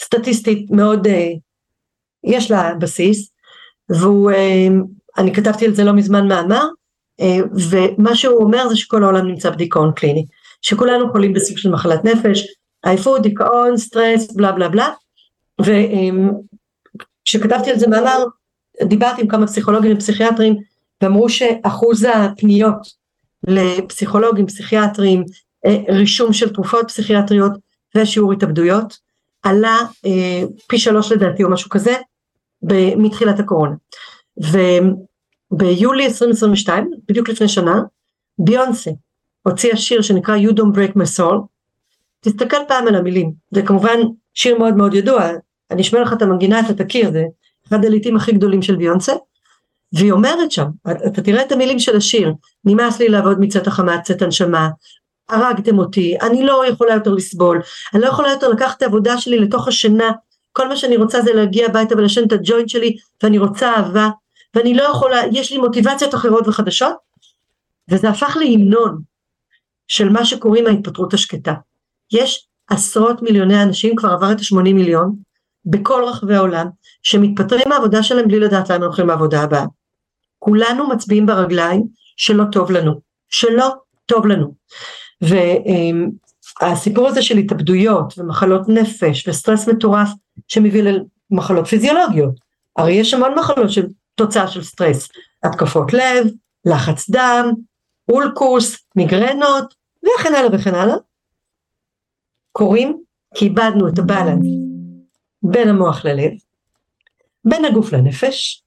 סטטיסטית מאוד, אה, יש לה בסיס, והוא, אה, אני כתבתי על זה לא מזמן מאמר, אה, ומה שהוא אומר זה שכל העולם נמצא בדיכאון קליני, שכולנו חולים בסוג של מחלת נפש, עייפות, דיכאון, סטרס, בלה בלה בלה, וכשכתבתי על זה מאמר, דיברתי עם כמה פסיכולוגים ופסיכיאטרים, ואמרו שאחוז הפניות לפסיכולוגים, פסיכיאטרים, אה, רישום של תרופות פסיכיאטריות ושיעור התאבדויות, עלה אה, פי שלוש לדעתי או משהו כזה, מתחילת הקורונה. וביולי 2022, בדיוק לפני שנה, ביונסה הוציאה שיר שנקרא You Don't Break My Soul, תסתכל פעם על המילים, זה כמובן שיר מאוד מאוד ידוע, אני אשמע לך את המנגינה, אתה תכיר, זה אחד הלעיתים הכי גדולים של ביונסה, והיא אומרת שם, אתה תראה את המילים של השיר, נמאס לי לעבוד מצאת החמה צאת הנשמה, הרגתם אותי, אני לא יכולה יותר לסבול, אני לא יכולה יותר לקחת את העבודה שלי לתוך השינה, כל מה שאני רוצה זה להגיע הביתה ולשן את הג'וינט שלי, ואני רוצה אהבה, ואני לא יכולה, יש לי מוטיבציות אחרות וחדשות, וזה הפך להמנון של מה שקוראים ההתפטרות השקטה. יש עשרות מיליוני אנשים, כבר עבר את ה-80 מיליון, בכל רחבי העולם, שמתפטרים מהעבודה שלהם בלי לדעת לאן הולכים לעבודה הבאה. כולנו מצביעים ברגליים שלא טוב לנו, שלא טוב לנו. והסיפור הזה של התאבדויות ומחלות נפש וסטרס מטורף שמביא למחלות פיזיולוגיות, הרי יש המון מחלות של תוצאה של סטרס, התקפות לב, לחץ דם, אולקוס, מיגרנות וכן הלאה וכן הלאה, קורים כי איבדנו את הבלנס בין המוח ללב, בין הגוף לנפש,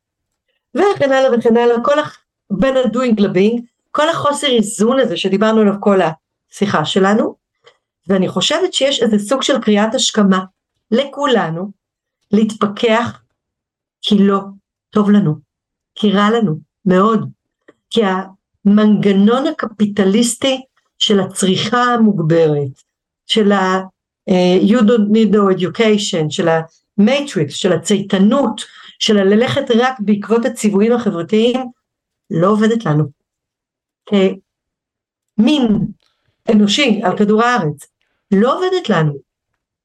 וכן הלאה וכן הלאה, כל הח... בין הדוינג לבינג, כל החוסר איזון הזה שדיברנו עליו כל השיחה שלנו, ואני חושבת שיש איזה סוג של קריאת השכמה לכולנו להתפכח כי לא טוב לנו, כי רע לנו מאוד, כי המנגנון הקפיטליסטי של הצריכה המוגברת, של ה- uh, you don't need no education, של המטריקס, של הצייתנות, של הללכת רק בעקבות הציוויים החברתיים, לא עובדת לנו. כמין אנושי על כדור הארץ, לא עובדת לנו.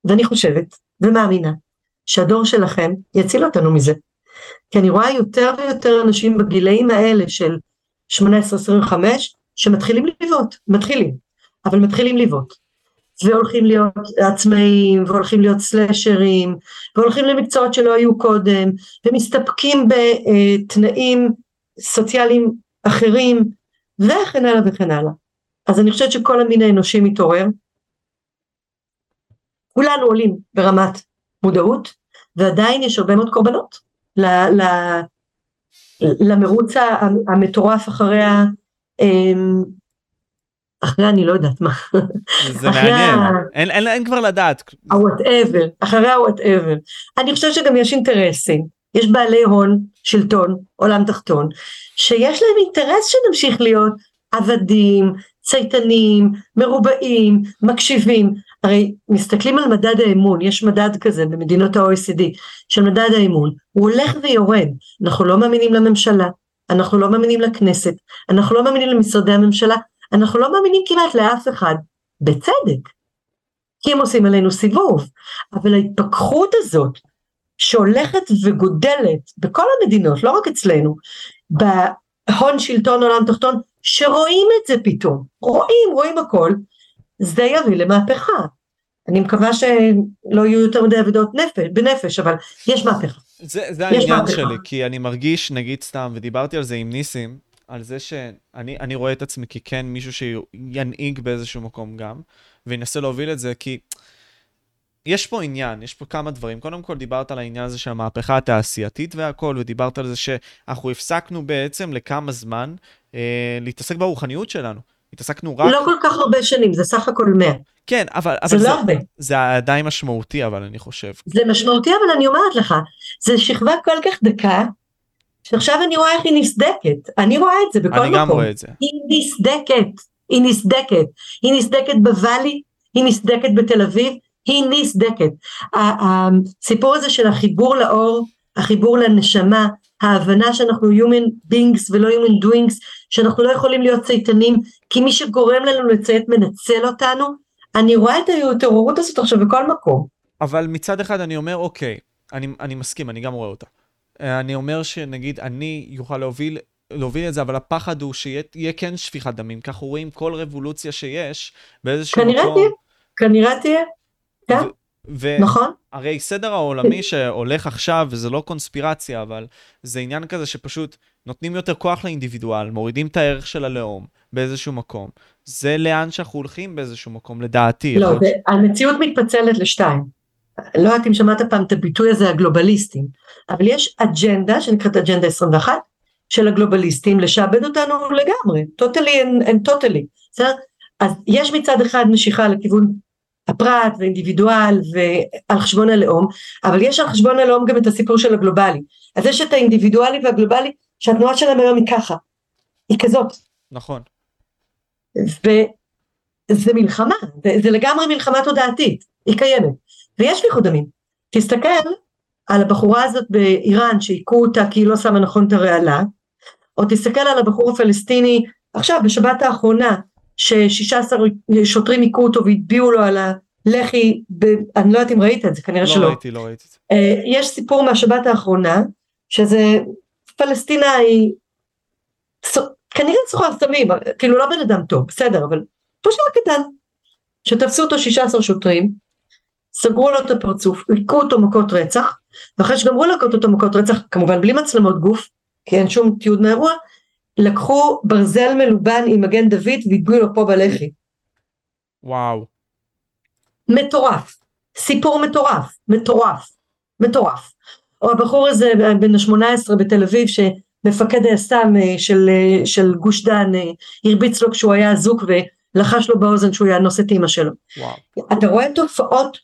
ואני חושבת ומאמינה שהדור שלכם יציל אותנו מזה. כי אני רואה יותר ויותר אנשים בגילאים האלה של 18-25 שמתחילים לבעוט, מתחילים, אבל מתחילים לבעוט. והולכים להיות עצמאים, והולכים להיות סלשרים, והולכים למקצועות שלא היו קודם, ומסתפקים בתנאים סוציאליים אחרים, וכן הלאה וכן הלאה. אז אני חושבת שכל המין האנושי מתעורר. כולנו עולים ברמת מודעות, ועדיין יש הרבה מאוד קורבנות ל- ל- למרוץ המטורף אחרי אחרי אני לא יודעת מה. זה מעניין, אין, אין, אין כבר לדעת. ה-whatever, אחרי ה-whatever. אני חושבת שגם יש אינטרסים, יש בעלי הון, שלטון, עולם תחתון, שיש להם אינטרס שנמשיך להיות עבדים, צייתנים, מרובעים, מקשיבים. הרי מסתכלים על מדד האמון, יש מדד כזה במדינות ה-OECD של מדד האמון, הוא הולך ויורד, אנחנו לא מאמינים לממשלה, אנחנו לא מאמינים לכנסת, אנחנו לא מאמינים למשרדי הממשלה, אנחנו לא מאמינים כמעט לאף אחד, בצדק, כי הם עושים עלינו סיבוב, אבל ההתפכחות הזאת שהולכת וגודלת בכל המדינות, לא רק אצלנו, בהון שלטון עולם תחתון, שרואים את זה פתאום, רואים, רואים הכל, זה יביא למהפכה. אני מקווה שלא יהיו יותר מדי אבדות נפש, בנפש, אבל יש מהפכה. זה, זה העניין מהפכה. שלי, כי אני מרגיש, נגיד סתם, ודיברתי על זה עם ניסים, על זה שאני רואה את עצמי ככן מישהו שינהיג באיזשהו מקום גם, וינסה להוביל את זה, כי יש פה עניין, יש פה כמה דברים. קודם כל, דיברת על העניין הזה של המהפכה התעשייתית והכל, ודיברת על זה שאנחנו הפסקנו בעצם לכמה זמן אה, להתעסק ברוחניות שלנו. התעסקנו רק... לא כל כך הרבה שנים, זה סך הכל 100. כן, אבל... זה אבל לא זה, הרבה. זה עדיין משמעותי, אבל אני חושב. זה משמעותי, אבל אני אומרת לך, זה שכבה כל כך דקה, שעכשיו אני רואה איך היא נסדקת. אני רואה את זה בכל מקום. אני גם רואה את זה. היא נסדקת, היא נסדקת. היא נסדקת בוואלי, היא נסדקת בתל אביב, היא נסדקת. הסיפור הזה של החיבור לאור, החיבור לנשמה, ההבנה שאנחנו human beings ולא human doings, שאנחנו לא יכולים להיות צייתנים, כי מי שגורם לנו לציית מנצל אותנו, אני רואה את ההתעוררות הזאת עכשיו בכל מקום. אבל מצד אחד אני אומר, אוקיי, אני, אני מסכים, אני גם רואה אותה. אני אומר שנגיד אני יוכל להוביל, להוביל את זה, אבל הפחד הוא שיהיה כן שפיכת דמים. כך רואים כל רבולוציה שיש באיזשהו כנראה מקום. כנראה תהיה, כנראה תהיה. כן. ו- נכון. הרי סדר העולמי שהולך עכשיו, וזה לא קונספירציה, אבל זה עניין כזה שפשוט נותנים יותר כוח לאינדיבידואל, מורידים את הערך של הלאום באיזשהו מקום. זה לאן שאנחנו הולכים באיזשהו מקום, לדעתי. לא, ש... המציאות מתפצלת לשתיים. לא יודעת אם שמעת פעם את הביטוי הזה, הגלובליסטים, אבל יש אג'נדה שנקראת אג'נדה 21 של הגלובליסטים, לשעבד אותנו לגמרי, totally and, and totally, בסדר? אז יש מצד אחד משיכה לכיוון הפרט ואינדיבידואל ועל חשבון הלאום, אבל יש על חשבון הלאום גם את הסיפור של הגלובלי. אז יש את האינדיבידואלי והגלובלי שהתנועה שלהם היום היא ככה, היא כזאת. נכון. וזה מלחמה, זה, זה לגמרי מלחמה תודעתית, היא קיימת. ויש שפיכות דמים. תסתכל על הבחורה הזאת באיראן שהיכו אותה כי היא לא שמה נכון את הרעלה, או תסתכל על הבחור הפלסטיני עכשיו בשבת האחרונה ששישה עשר שוטרים היכו אותו והטביעו לו על הלחי, ב... אני לא יודעת אם ראית את זה, כנראה לא שלא. לא ראיתי, לא ראיתי. Uh, יש סיפור מהשבת האחרונה, שזה פלסטינאי, כנראה סוחר סמים, כאילו לא בן אדם טוב, בסדר, אבל פושע קטן, שתפסו אותו שישה עשר שוטרים, סגרו לו את הפרצוף, היכו אותו מכות רצח, ואחרי שגמרו להכות אותו מכות רצח, כמובן בלי מצלמות גוף, כי אין שום תיעוד מהאירוע, לקחו ברזל מלובן עם מגן דוד והטביעו לו פה בלחי. וואו. מטורף. סיפור מטורף. מטורף. מטורף. או הבחור הזה בן ה-18 בתל אביב שמפקד היס"מ אה, של, אה, של גוש דן אה, הרביץ לו כשהוא היה אזוק ולחש לו באוזן שהוא יאנוס את אימא שלו. וואו. אתה רואה תופעות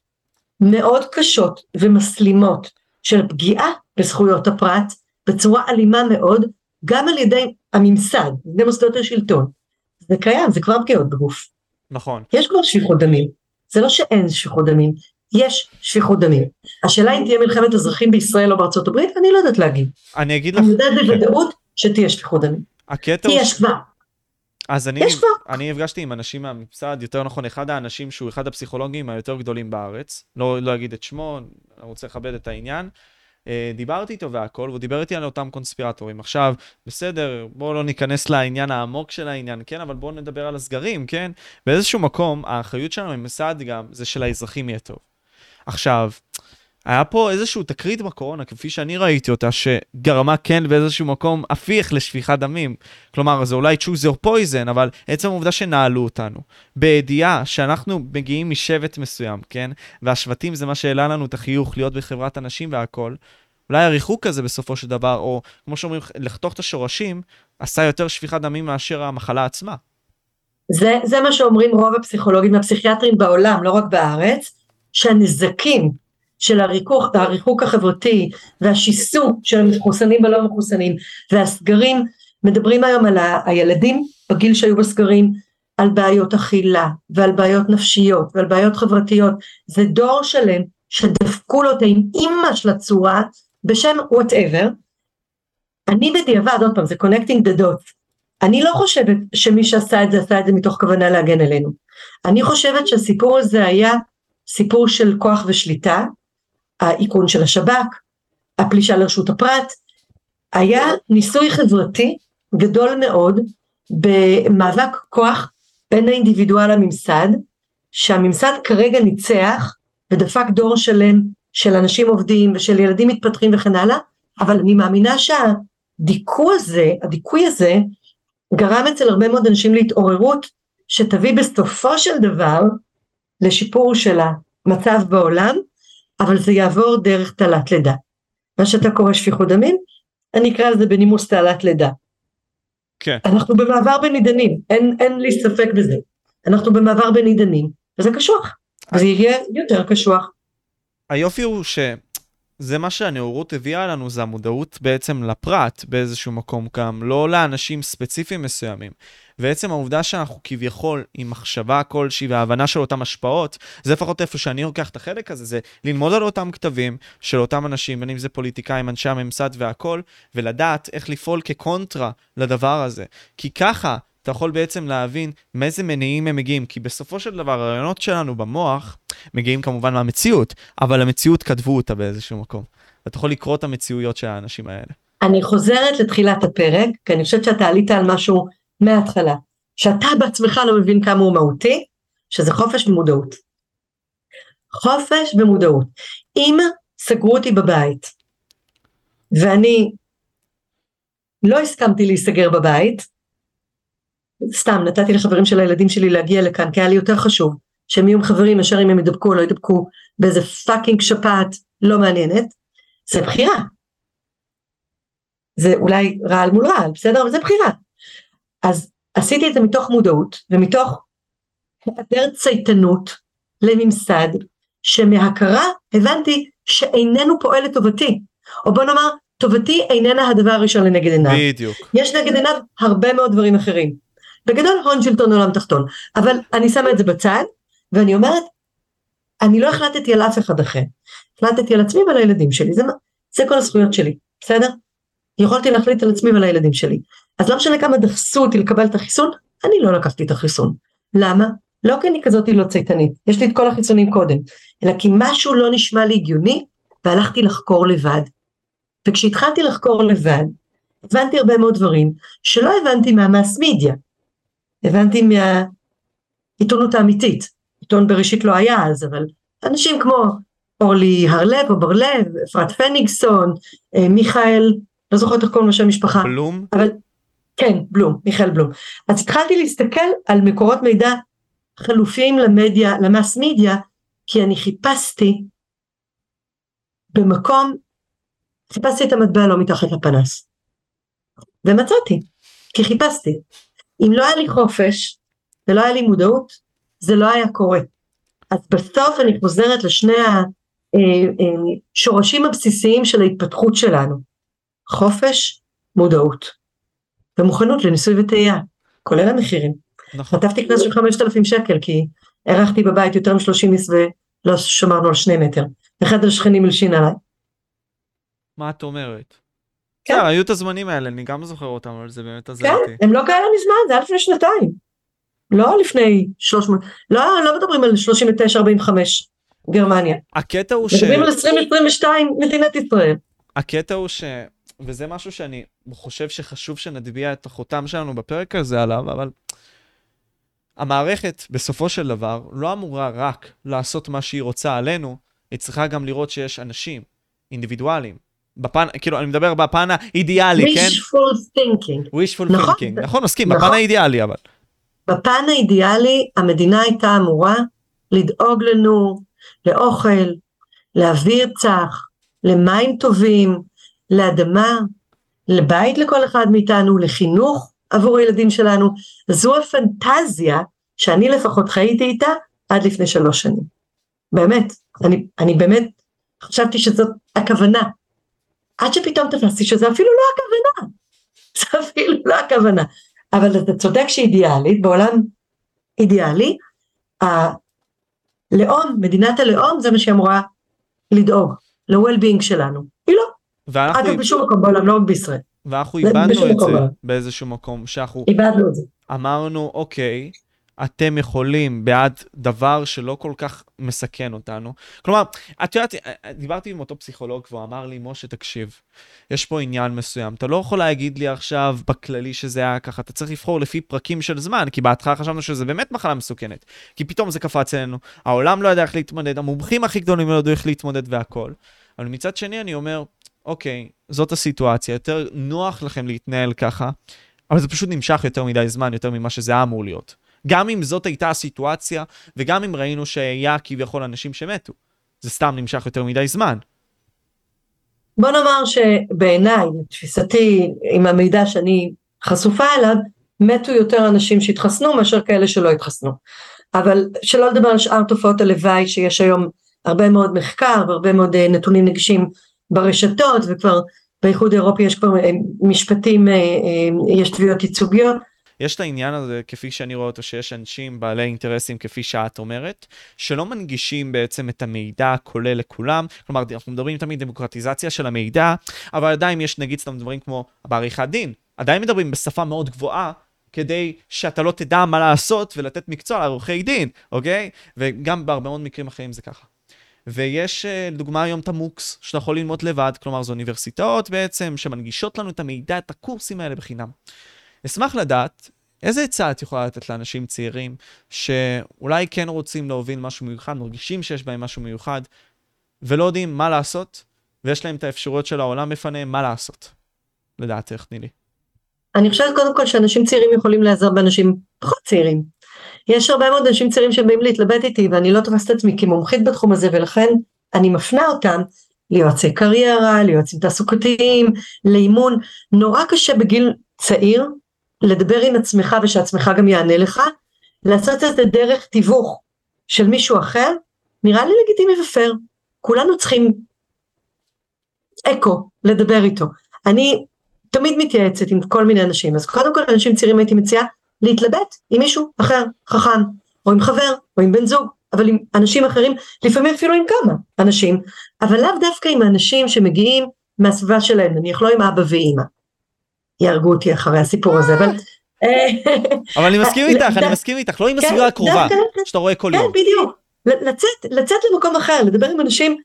מאוד קשות ומסלימות של פגיעה בזכויות הפרט בצורה אלימה מאוד, גם על ידי הממסד, על ידי מוסדות השלטון. זה קיים, זה כבר פגיעות בגוף. נכון. יש כבר שפיכות דמים, זה לא שאין שפיכות דמים, יש שפיכות דמים. השאלה אם תהיה מלחמת אזרחים בישראל או בארצות הברית, אני לא יודעת להגיד. אני אגיד לך... אני יודעת בוודאות שתהיה שפיכות דמים. הקטע הוא... יש כבר. אז אני, יש אני נפגשתי עם אנשים מהממסד, יותר נכון, אחד האנשים שהוא אחד הפסיכולוגים היותר גדולים בארץ, לא, לא אגיד את שמו, אני רוצה לכבד את העניין. אה, דיברתי איתו והכל, והוא דיבר איתי על אותם קונספירטורים. עכשיו, בסדר, בואו לא ניכנס לעניין העמוק של העניין, כן, אבל בואו נדבר על הסגרים, כן? באיזשהו מקום, האחריות שלנו ממסד גם, זה של האזרחים יהיה טוב. עכשיו, היה פה איזשהו תקרית בקורונה, כפי שאני ראיתי אותה, שגרמה כן באיזשהו מקום הפיך לשפיכת דמים. כלומר, זה אולי choose your poison, אבל עצם העובדה שנעלו אותנו. בידיעה שאנחנו מגיעים משבט מסוים, כן? והשבטים זה מה שהעלה לנו את החיוך להיות בחברת הנשים והכל. אולי הריחוק הזה בסופו של דבר, או כמו שאומרים, לחתוך את השורשים, עשה יותר שפיכת דמים מאשר המחלה עצמה. זה, זה מה שאומרים רוב הפסיכולוגים והפסיכיאטרים בעולם, לא רק בארץ, שהנזקים של הריחוק, הריחוק החברתי והשיסוע של המחוסנים והלא מחוסנים והסגרים, מדברים היום על הילדים בגיל שהיו בסגרים, על בעיות אכילה ועל בעיות נפשיות ועל בעיות חברתיות, זה דור שלם שדפקו לו את האימא של הצורה בשם וואטאבר, אני בדיעבד, עוד פעם, זה connecting the dots, אני לא חושבת שמי שעשה את זה עשה את זה מתוך כוונה להגן עלינו. אני חושבת שהסיפור הזה היה סיפור של כוח ושליטה, האיכון של השב"כ, הפלישה לרשות הפרט, היה ניסוי חברתי גדול מאוד במאבק כוח בין האינדיבידואל לממסד, שהממסד כרגע ניצח ודפק דור שלם של אנשים עובדים ושל ילדים מתפתחים וכן הלאה, אבל אני מאמינה שהדיכוי הזה, הדיכוי הזה גרם אצל הרבה מאוד אנשים להתעוררות שתביא בסופו של דבר לשיפור של המצב בעולם, אבל זה יעבור דרך תעלת לידה. מה שאתה קורא שפיכות דמים, אני אקרא לזה בנימוס תעלת לידה. כן. אנחנו במעבר בין עידנים, אין, אין לי ספק בזה. אנחנו במעבר בין עידנים, וזה קשוח, וזה יהיה יותר קשוח. היופי הוא ש... זה מה שהנאורות הביאה לנו, זה המודעות בעצם לפרט באיזשהו מקום גם, לא לאנשים ספציפיים מסוימים. ועצם העובדה שאנחנו כביכול עם מחשבה כלשהי והבנה של אותן השפעות, זה לפחות איפה שאני לוקח את החלק הזה, זה ללמוד על אותם כתבים של אותם אנשים, בין אם זה פוליטיקאים, אנשי הממסד והכול, ולדעת איך לפעול כקונטרה לדבר הזה. כי ככה אתה יכול בעצם להבין מאיזה מניעים הם מגיעים, כי בסופו של דבר הרעיונות שלנו במוח מגיעים כמובן מהמציאות, אבל המציאות כתבו אותה באיזשהו מקום. אתה יכול לקרוא את המציאויות של האנשים האלה. אני חוזרת לתחילת הפרק, כי אני חושבת שאתה עלית על משהו מההתחלה, שאתה בעצמך לא מבין כמה הוא מהותי, שזה חופש ומודעות. חופש ומודעות. אם סגרו אותי בבית, ואני לא הסכמתי להיסגר בבית, סתם נתתי לחברים של הילדים שלי להגיע לכאן כי היה לי יותר חשוב שהם יהיו חברים מאשר אם הם ידבקו או לא ידבקו באיזה פאקינג שפעת לא מעניינת, זה בחירה. זה אולי רעל מול רעל, בסדר? אבל זה בחירה. אז עשיתי את זה מתוך מודעות ומתוך היעדר צייתנות לממסד שמהכרה הבנתי שאיננו פועל לטובתי, או בוא נאמר טובתי איננה הדבר הראשון לנגד עיניו. בדיוק. יש נגד עיניו הרבה מאוד דברים אחרים. בגדול הון שלטון עולם תחתון, אבל אני שמה את זה בצד, ואני אומרת, אני לא החלטתי על אף אחד אחר, החלטתי על עצמי ועל הילדים שלי, זה, זה כל הזכויות שלי, בסדר? יכולתי להחליט על עצמי ועל הילדים שלי. אז לא משנה כמה דחסו אותי לקבל את החיסון, אני לא לקחתי את החיסון. למה? לא כי אני כזאת לא צייתנית, יש לי את כל החיסונים קודם, אלא כי משהו לא נשמע לי הגיוני, והלכתי לחקור לבד. וכשהתחלתי לחקור לבד, הבנתי הרבה מאוד דברים שלא הבנתי מהמאס מידיה. הבנתי מהעיתונות האמיתית, עיתון בראשית לא היה אז, אבל אנשים כמו אורלי הרלב או בר לב, אפרת פניגסון, אה, מיכאל, לא זוכרת איך קוראים לו שם משפחה. בלום? אבל, כן, בלום, מיכאל בלום. אז התחלתי להסתכל על מקורות מידע חלופיים למדיה, למאס מדיה, כי אני חיפשתי במקום, חיפשתי את המטבע לא מתחת לפנס. ומצאתי, כי חיפשתי. אם לא היה לי חופש ולא היה לי מודעות, זה לא היה קורה. אז בסוף אני חוזרת לשני השורשים אה, אה, הבסיסיים של ההתפתחות שלנו. חופש, מודעות. ומוכנות לניסוי וטעייה, כולל המחירים. נכון. חטפתי קנס של 5,000 שקל כי ארחתי בבית יותר מ-30 איס ולא שמרנו על שני מטר. אחד השכנים הלשין עליי. מה את אומרת? כן. היו את הזמנים האלה, אני גם זוכר אותם, אבל זה באמת עזר אותי. כן, הם לא כאלה מזמן, זה היה לפני שנתיים. לא לפני 300, לא, לא מדברים על 39-45 גרמניה. הקטע הוא ש... מדברים על 2022 מדינת ישראל. הקטע הוא ש... וזה משהו שאני חושב שחשוב שנטביע את החותם שלנו בפרק הזה עליו, אבל המערכת בסופו של דבר לא אמורה רק לעשות מה שהיא רוצה עלינו, היא צריכה גם לראות שיש אנשים, אינדיבידואלים, בפן, כאילו, אני מדבר בפן האידיאלי, כן? wishful thinking. wishful נכון, thinking, נכון, מסכים, נכון. בפן האידיאלי אבל. בפן האידיאלי המדינה הייתה אמורה לדאוג לנו לאוכל, לאוויר צח, למים טובים, לאדמה, לבית לכל אחד מאיתנו, לחינוך עבור הילדים שלנו. זו הפנטזיה שאני לפחות חייתי איתה עד לפני שלוש שנים. באמת, אני, אני באמת חשבתי שזאת הכוונה. עד שפתאום תפסתי שזה אפילו לא הכוונה. *laughs* זה אפילו לא הכוונה. אבל אתה צודק שאידיאלית, בעולם אידיאלי, הלאום, מדינת הלאום, זה מה שהיא אמורה לדאוג, ל-well-being שלנו. היא לא. אגב, בשום מקום בעולם, לא רק בישראל. ואנחנו איבדנו את זה באיזשהו מקום, שאנחנו... איבדנו את זה. אמרנו, אוקיי, אתם יכולים בעד דבר שלא כל כך מסכן אותנו. כלומר, את יודעת, דיברתי עם אותו פסיכולוג והוא אמר לי, משה, תקשיב, יש פה עניין מסוים. אתה לא יכול להגיד לי עכשיו בכללי שזה היה ככה, אתה צריך לבחור לפי פרקים של זמן, כי בהתחלה חשבנו שזה באמת מחלה מסוכנת. כי פתאום זה קפץ אלינו, העולם לא ידע איך להתמודד, המומחים הכי גדולים לא ידעו איך להתמודד והכל. אבל מצד שני אני אומר, אוקיי, זאת הסיטואציה, יותר נוח לכם להתנהל ככה, אבל זה פשוט נמשך יותר מדי זמן, יותר ממה שזה היה אמור להיות. גם אם זאת הייתה הסיטואציה, וגם אם ראינו שהיה כביכול אנשים שמתו. זה סתם נמשך יותר מדי זמן. בוא נאמר שבעיניי, לתפיסתי, עם המידע שאני חשופה אליו, מתו יותר אנשים שהתחסנו מאשר כאלה שלא התחסנו. אבל שלא לדבר על שאר תופעות הלוואי שיש היום הרבה מאוד מחקר והרבה מאוד אה, נתונים נגישים ברשתות וכבר באיחוד האירופי יש כבר אה, משפטים, אה, יש תביעות ייצוגיות יש את העניין הזה, כפי שאני רואה אותו, שיש אנשים בעלי אינטרסים, כפי שאת אומרת, שלא מנגישים בעצם את המידע הכולל לכולם. כלומר, אנחנו מדברים תמיד דמוקרטיזציה של המידע, אבל עדיין יש נגיד סתם דברים כמו בעריכת דין. עדיין מדברים בשפה מאוד גבוהה, כדי שאתה לא תדע מה לעשות ולתת מקצוע לעורכי דין, אוקיי? וגם בהרבה מאוד מקרים אחרים זה ככה. ויש אה, לדוגמה היום את המוקס, שאתה יכול ללמוד לבד, כלומר זה אוניברסיטאות בעצם, שמנגישות לנו את המידע, את הקורסים האלה בחינם. אשמח לדעת איזה עצה את יכולה לתת לאנשים צעירים שאולי כן רוצים להוביל משהו מיוחד, מרגישים שיש בהם משהו מיוחד, ולא יודעים מה לעשות, ויש להם את האפשרויות של העולם בפניהם, מה לעשות, לדעתך, נילי. אני חושבת קודם כל שאנשים צעירים יכולים לעזור באנשים פחות צעירים. יש הרבה מאוד אנשים צעירים שבאים להתלבט איתי ואני לא תופסת את עצמי כמומחית בתחום הזה ולכן אני מפנה אותם ליועצי קריירה, ליועצים תעסוקתיים, לאימון. נורא קשה בגיל צעיר לדבר עם עצמך ושעצמך גם יענה לך, לעשות את זה דרך תיווך של מישהו אחר, נראה לי לגיטימי ופייר. כולנו צריכים אקו לדבר איתו. אני תמיד מתייעצת עם כל מיני אנשים, אז קודם כל אנשים צעירים הייתי מציעה להתלבט עם מישהו אחר, חכם, או עם חבר, או עם בן זוג, אבל עם אנשים אחרים, לפעמים אפילו עם כמה אנשים, אבל לאו דווקא עם אנשים שמגיעים מהסביבה שלהם, נניח לא עם אבא ואימא. יהרגו אותי אחרי הסיפור הזה, אבל... אבל אני מסכים איתך, אני מסכים איתך, לא עם הסביבה כן, הקרובה, שאתה רואה כל כן, יום. כן, בדיוק. לצאת, לצאת למקום אחר, לדבר עם אנשים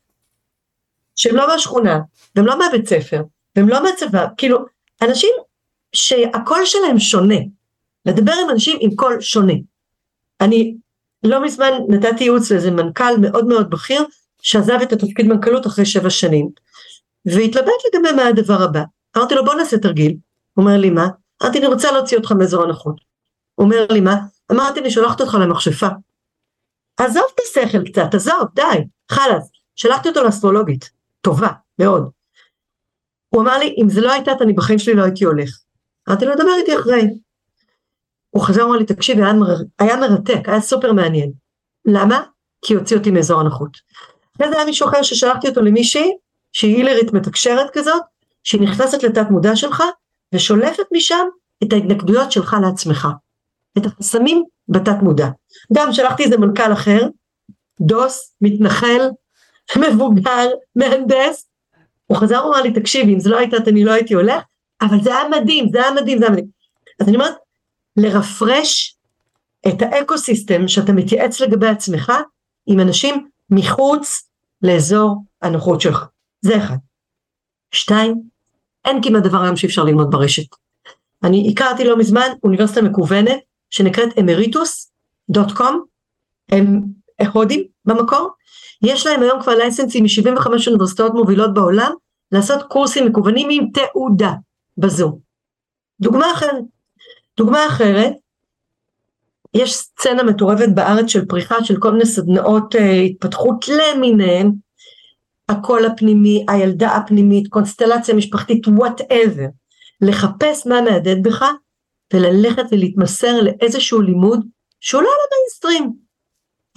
שהם לא מהשכונה, והם לא מהבית ספר, והם לא מהצבא, כאילו, אנשים שהקול שלהם שונה. לדבר עם אנשים עם קול שונה. אני לא מזמן נתתי ייעוץ לאיזה מנכ"ל מאוד מאוד בכיר, שעזב את התפקיד מנכ"לות אחרי שבע שנים, והתלבט לגבי מה הדבר הבא. אמרתי לו בוא נעשה תרגיל, אומר לי מה? אמרתי אני רוצה להוציא אותך מאזור. הוא אומר לי מה? אמרתי אני שולחת אותך למכשפה. עזוב את השכל קצת, עזוב, די, חלאס. שלחתי אותו לאסטרולוגית, טובה, מאוד. הוא אמר לי, אם זה לא הייתה, אני בחיים שלי לא הייתי הולך. אמרתי לו, דבר איתי אחרי. הוא חזר ואמר לי, תקשיב, היה, מר... היה מרתק, היה סופר מעניין. למה? כי הוציא אותי מאזור הנוחות. אחרי זה היה מישהו אחר ששלחתי אותו למישהי, שהיא הילרית מתקשרת כזאת, שהיא נכנסת לתת מודע שלך, ושולפת משם את ההתנגדויות שלך לעצמך, את החסמים בתת מודע. גם שלחתי איזה מנכ"ל אחר, דוס, מתנחל, *laughs* מבוגר, מהנדס, הוא חזר ואמר לי, תקשיבי, אם זה לא הייתה, אני לא הייתי הולך, אבל זה היה מדהים, זה היה מדהים, זה היה מדהים. אז אני אומרת, לרפרש את האקו סיסטם שאתה מתייעץ לגבי עצמך עם אנשים מחוץ לאזור הנוחות שלך. זה אחד. שתיים, אין כמעט דבר היום שאי אפשר ללמוד ברשת. אני הכרתי לא מזמן אוניברסיטה מקוונת שנקראת קום, הם הודים במקור, יש להם היום כבר לייסנסים מ-75 אוניברסיטאות מובילות בעולם לעשות קורסים מקוונים עם תעודה בזום. דוגמה אחרת, דוגמה אחרת, יש סצנה מטורפת בארץ של פריחה של כל מיני סדנאות אה, התפתחות למיניהן הקול הפנימי, הילדה הפנימית, קונסטלציה משפחתית, whatever, לחפש מה מהדהד בך וללכת ולהתמסר לאיזשהו לימוד שהוא לא על המיינסטרים.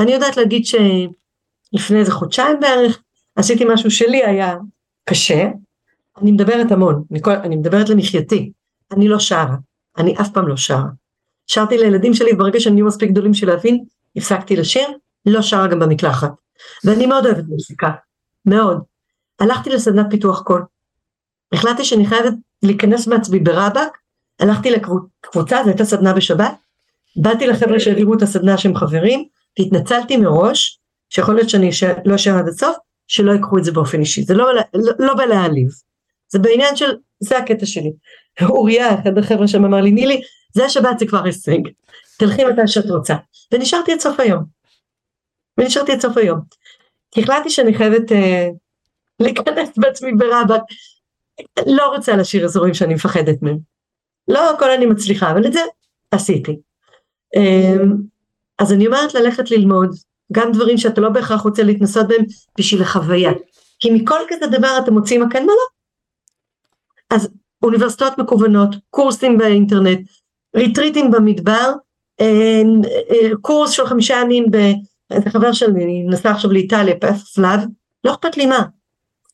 אני יודעת להגיד שלפני איזה חודשיים בערך עשיתי משהו שלי היה קשה, אני מדברת המון, מכל, אני מדברת למחייתי, אני לא שרה, אני אף פעם לא שרה. שרתי לילדים שלי ברגע שהם נהיו מספיק גדולים בשביל להבין, הפסקתי לשיר, לא שרה גם במקלחת. ואני מאוד אוהבת מוזיקה, מאוד. הלכתי לסדנת פיתוח קול. החלטתי שאני חייבת להיכנס בעצמי ברבאק, הלכתי לקבוצה, זו הייתה סדנה בשבת, באתי לחבר'ה שהעבירו את הסדנה שהם חברים, והתנצלתי מראש, שיכול להיות שאני לא אשאר עד הסוף, שלא ייקחו את זה באופן אישי, זה לא, לא, לא בלהעליב, זה בעניין של, זה הקטע שלי. אוריה, אחד החבר'ה שם אמר לי, נילי, זה השבת זה כבר הישג, תלכי מתי שאת רוצה. ונשארתי עד סוף היום. ונשארתי עד סוף היום. החלטתי שאני חייבת אה, להיכנס בעצמי ברבק, לא רוצה לשיר אזורים שאני מפחדת מהם. לא הכל אני מצליחה, אבל את זה עשיתי. אה, אז אני אומרת ללכת ללמוד, גם דברים שאתה לא בהכרח רוצה להתנסות בהם בשביל החוויה. כי מכל כזה דבר אתם מוצאים מכן מה לא. אז אוניברסיטאות מקוונות, קורסים באינטרנט, ריטריטים במדבר, אה, אה, קורס של חמישה ימים, איזה חבר שלי נסע עכשיו לאיטליה, פלאב, לא אכפת לי מה,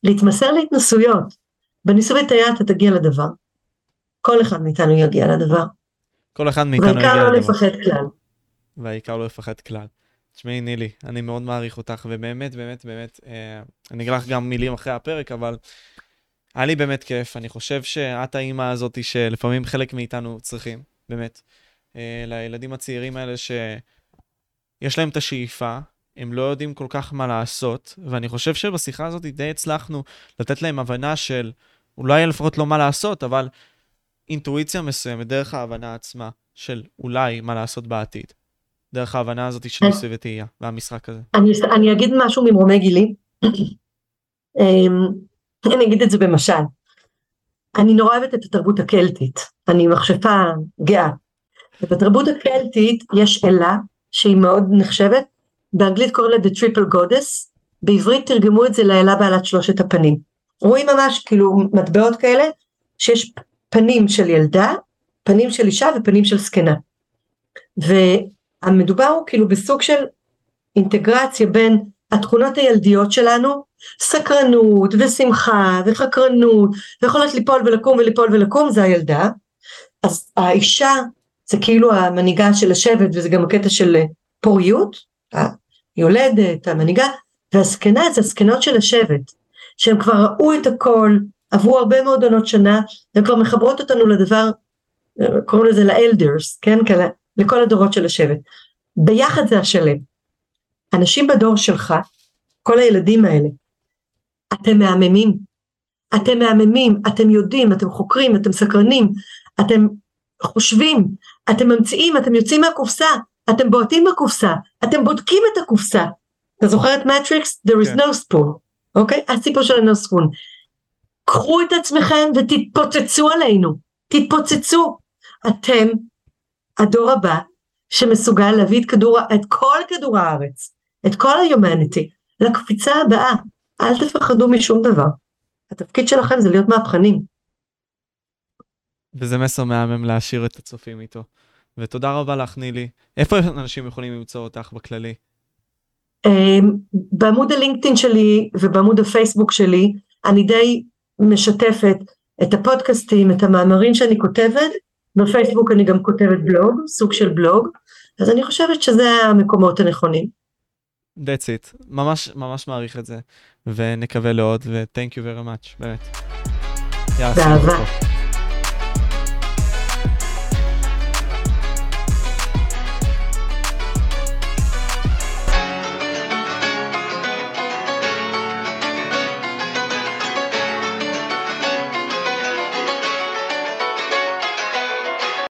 להתמסר להתנסויות, בניסוי וטעייה אתה תגיע לדבר, כל אחד מאיתנו יגיע לדבר. כל אחד מאיתנו יגיע לדבר. והעיקר לא לפחד כלל. והעיקר לא לפחד כלל. תשמעי נילי, אני מאוד מעריך אותך, ובאמת, באמת, באמת, אה, אני אגיד לך גם מילים אחרי הפרק, אבל היה לי באמת כיף. אני חושב שאת האימא הזאת שלפעמים חלק מאיתנו צריכים, באמת. אה, לילדים הצעירים האלה שיש להם את השאיפה, הם לא יודעים כל כך מה לעשות, ואני חושב שבשיחה הזאת די הצלחנו לתת להם הבנה של, אולי לפחות לא מה לעשות, אבל אינטואיציה מסוימת, דרך ההבנה עצמה של אולי מה לעשות בעתיד. דרך ההבנה הזאת של ניסוי וטעייה, והמשחק הזה. אני, אני אגיד משהו ממרומי גילי. אמ, אני אגיד את זה במשל. אני נורא אוהבת את התרבות הקלטית, אני מכשפה גאה. ובתרבות הקלטית יש אלה שהיא מאוד נחשבת, באנגלית קוראים לה The Triple Goddess, בעברית תרגמו את זה לאלה בעלת שלושת הפנים. רואים ממש כאילו מטבעות כאלה, שיש פנים של ילדה, פנים של אישה ופנים של זקנה. והמדובר הוא כאילו בסוג של אינטגרציה בין התכונות הילדיות שלנו, סקרנות ושמחה וחקרנות ויכולת ליפול ולקום וליפול ולקום זה הילדה, אז האישה זה כאילו המנהיגה של השבט וזה גם הקטע של פוריות, היולדת, המנהיגה, והזקנה זה הזקנות של השבט, שהם כבר ראו את הכל, עברו הרבה מאוד עונות שנה, והן כבר מחברות אותנו לדבר, קוראים לזה לאלדרס, כן, כאלה, לכל הדורות של השבט. ביחד זה השלם. אנשים בדור שלך, כל הילדים האלה, אתם מהממים. אתם מהממים, אתם יודעים, אתם חוקרים, אתם סקרנים, אתם חושבים, אתם ממציאים, אתם יוצאים מהקופסה, אתם בועטים בקופסה, אתם בודקים את הקופסה. אתה זוכר את מטריקס? There is כן. no spoon, אוקיי? Okay? הסיפור של ה-no spoon. קחו את עצמכם ותתפוצצו עלינו, תתפוצצו. אתם הדור הבא שמסוגל להביא את כדור, את כל כדור הארץ, את כל ה-humanity, לקפיצה הבאה. אל תפחדו משום דבר. התפקיד שלכם זה להיות מהפכנים. וזה מסר מהמם להשאיר את הצופים איתו. ותודה רבה לך, נילי. איפה אנשים יכולים למצוא אותך בכללי? אמ, בעמוד הלינקדאין שלי ובעמוד הפייסבוק שלי, אני די משתפת את הפודקאסטים, את המאמרים שאני כותבת, בפייסבוק אני גם כותבת בלוג, סוג של בלוג, אז אני חושבת שזה המקומות הנכונים. That's it. ממש ממש מעריך את זה, ונקווה לעוד, ו-thank you very much, באמת. באהבה.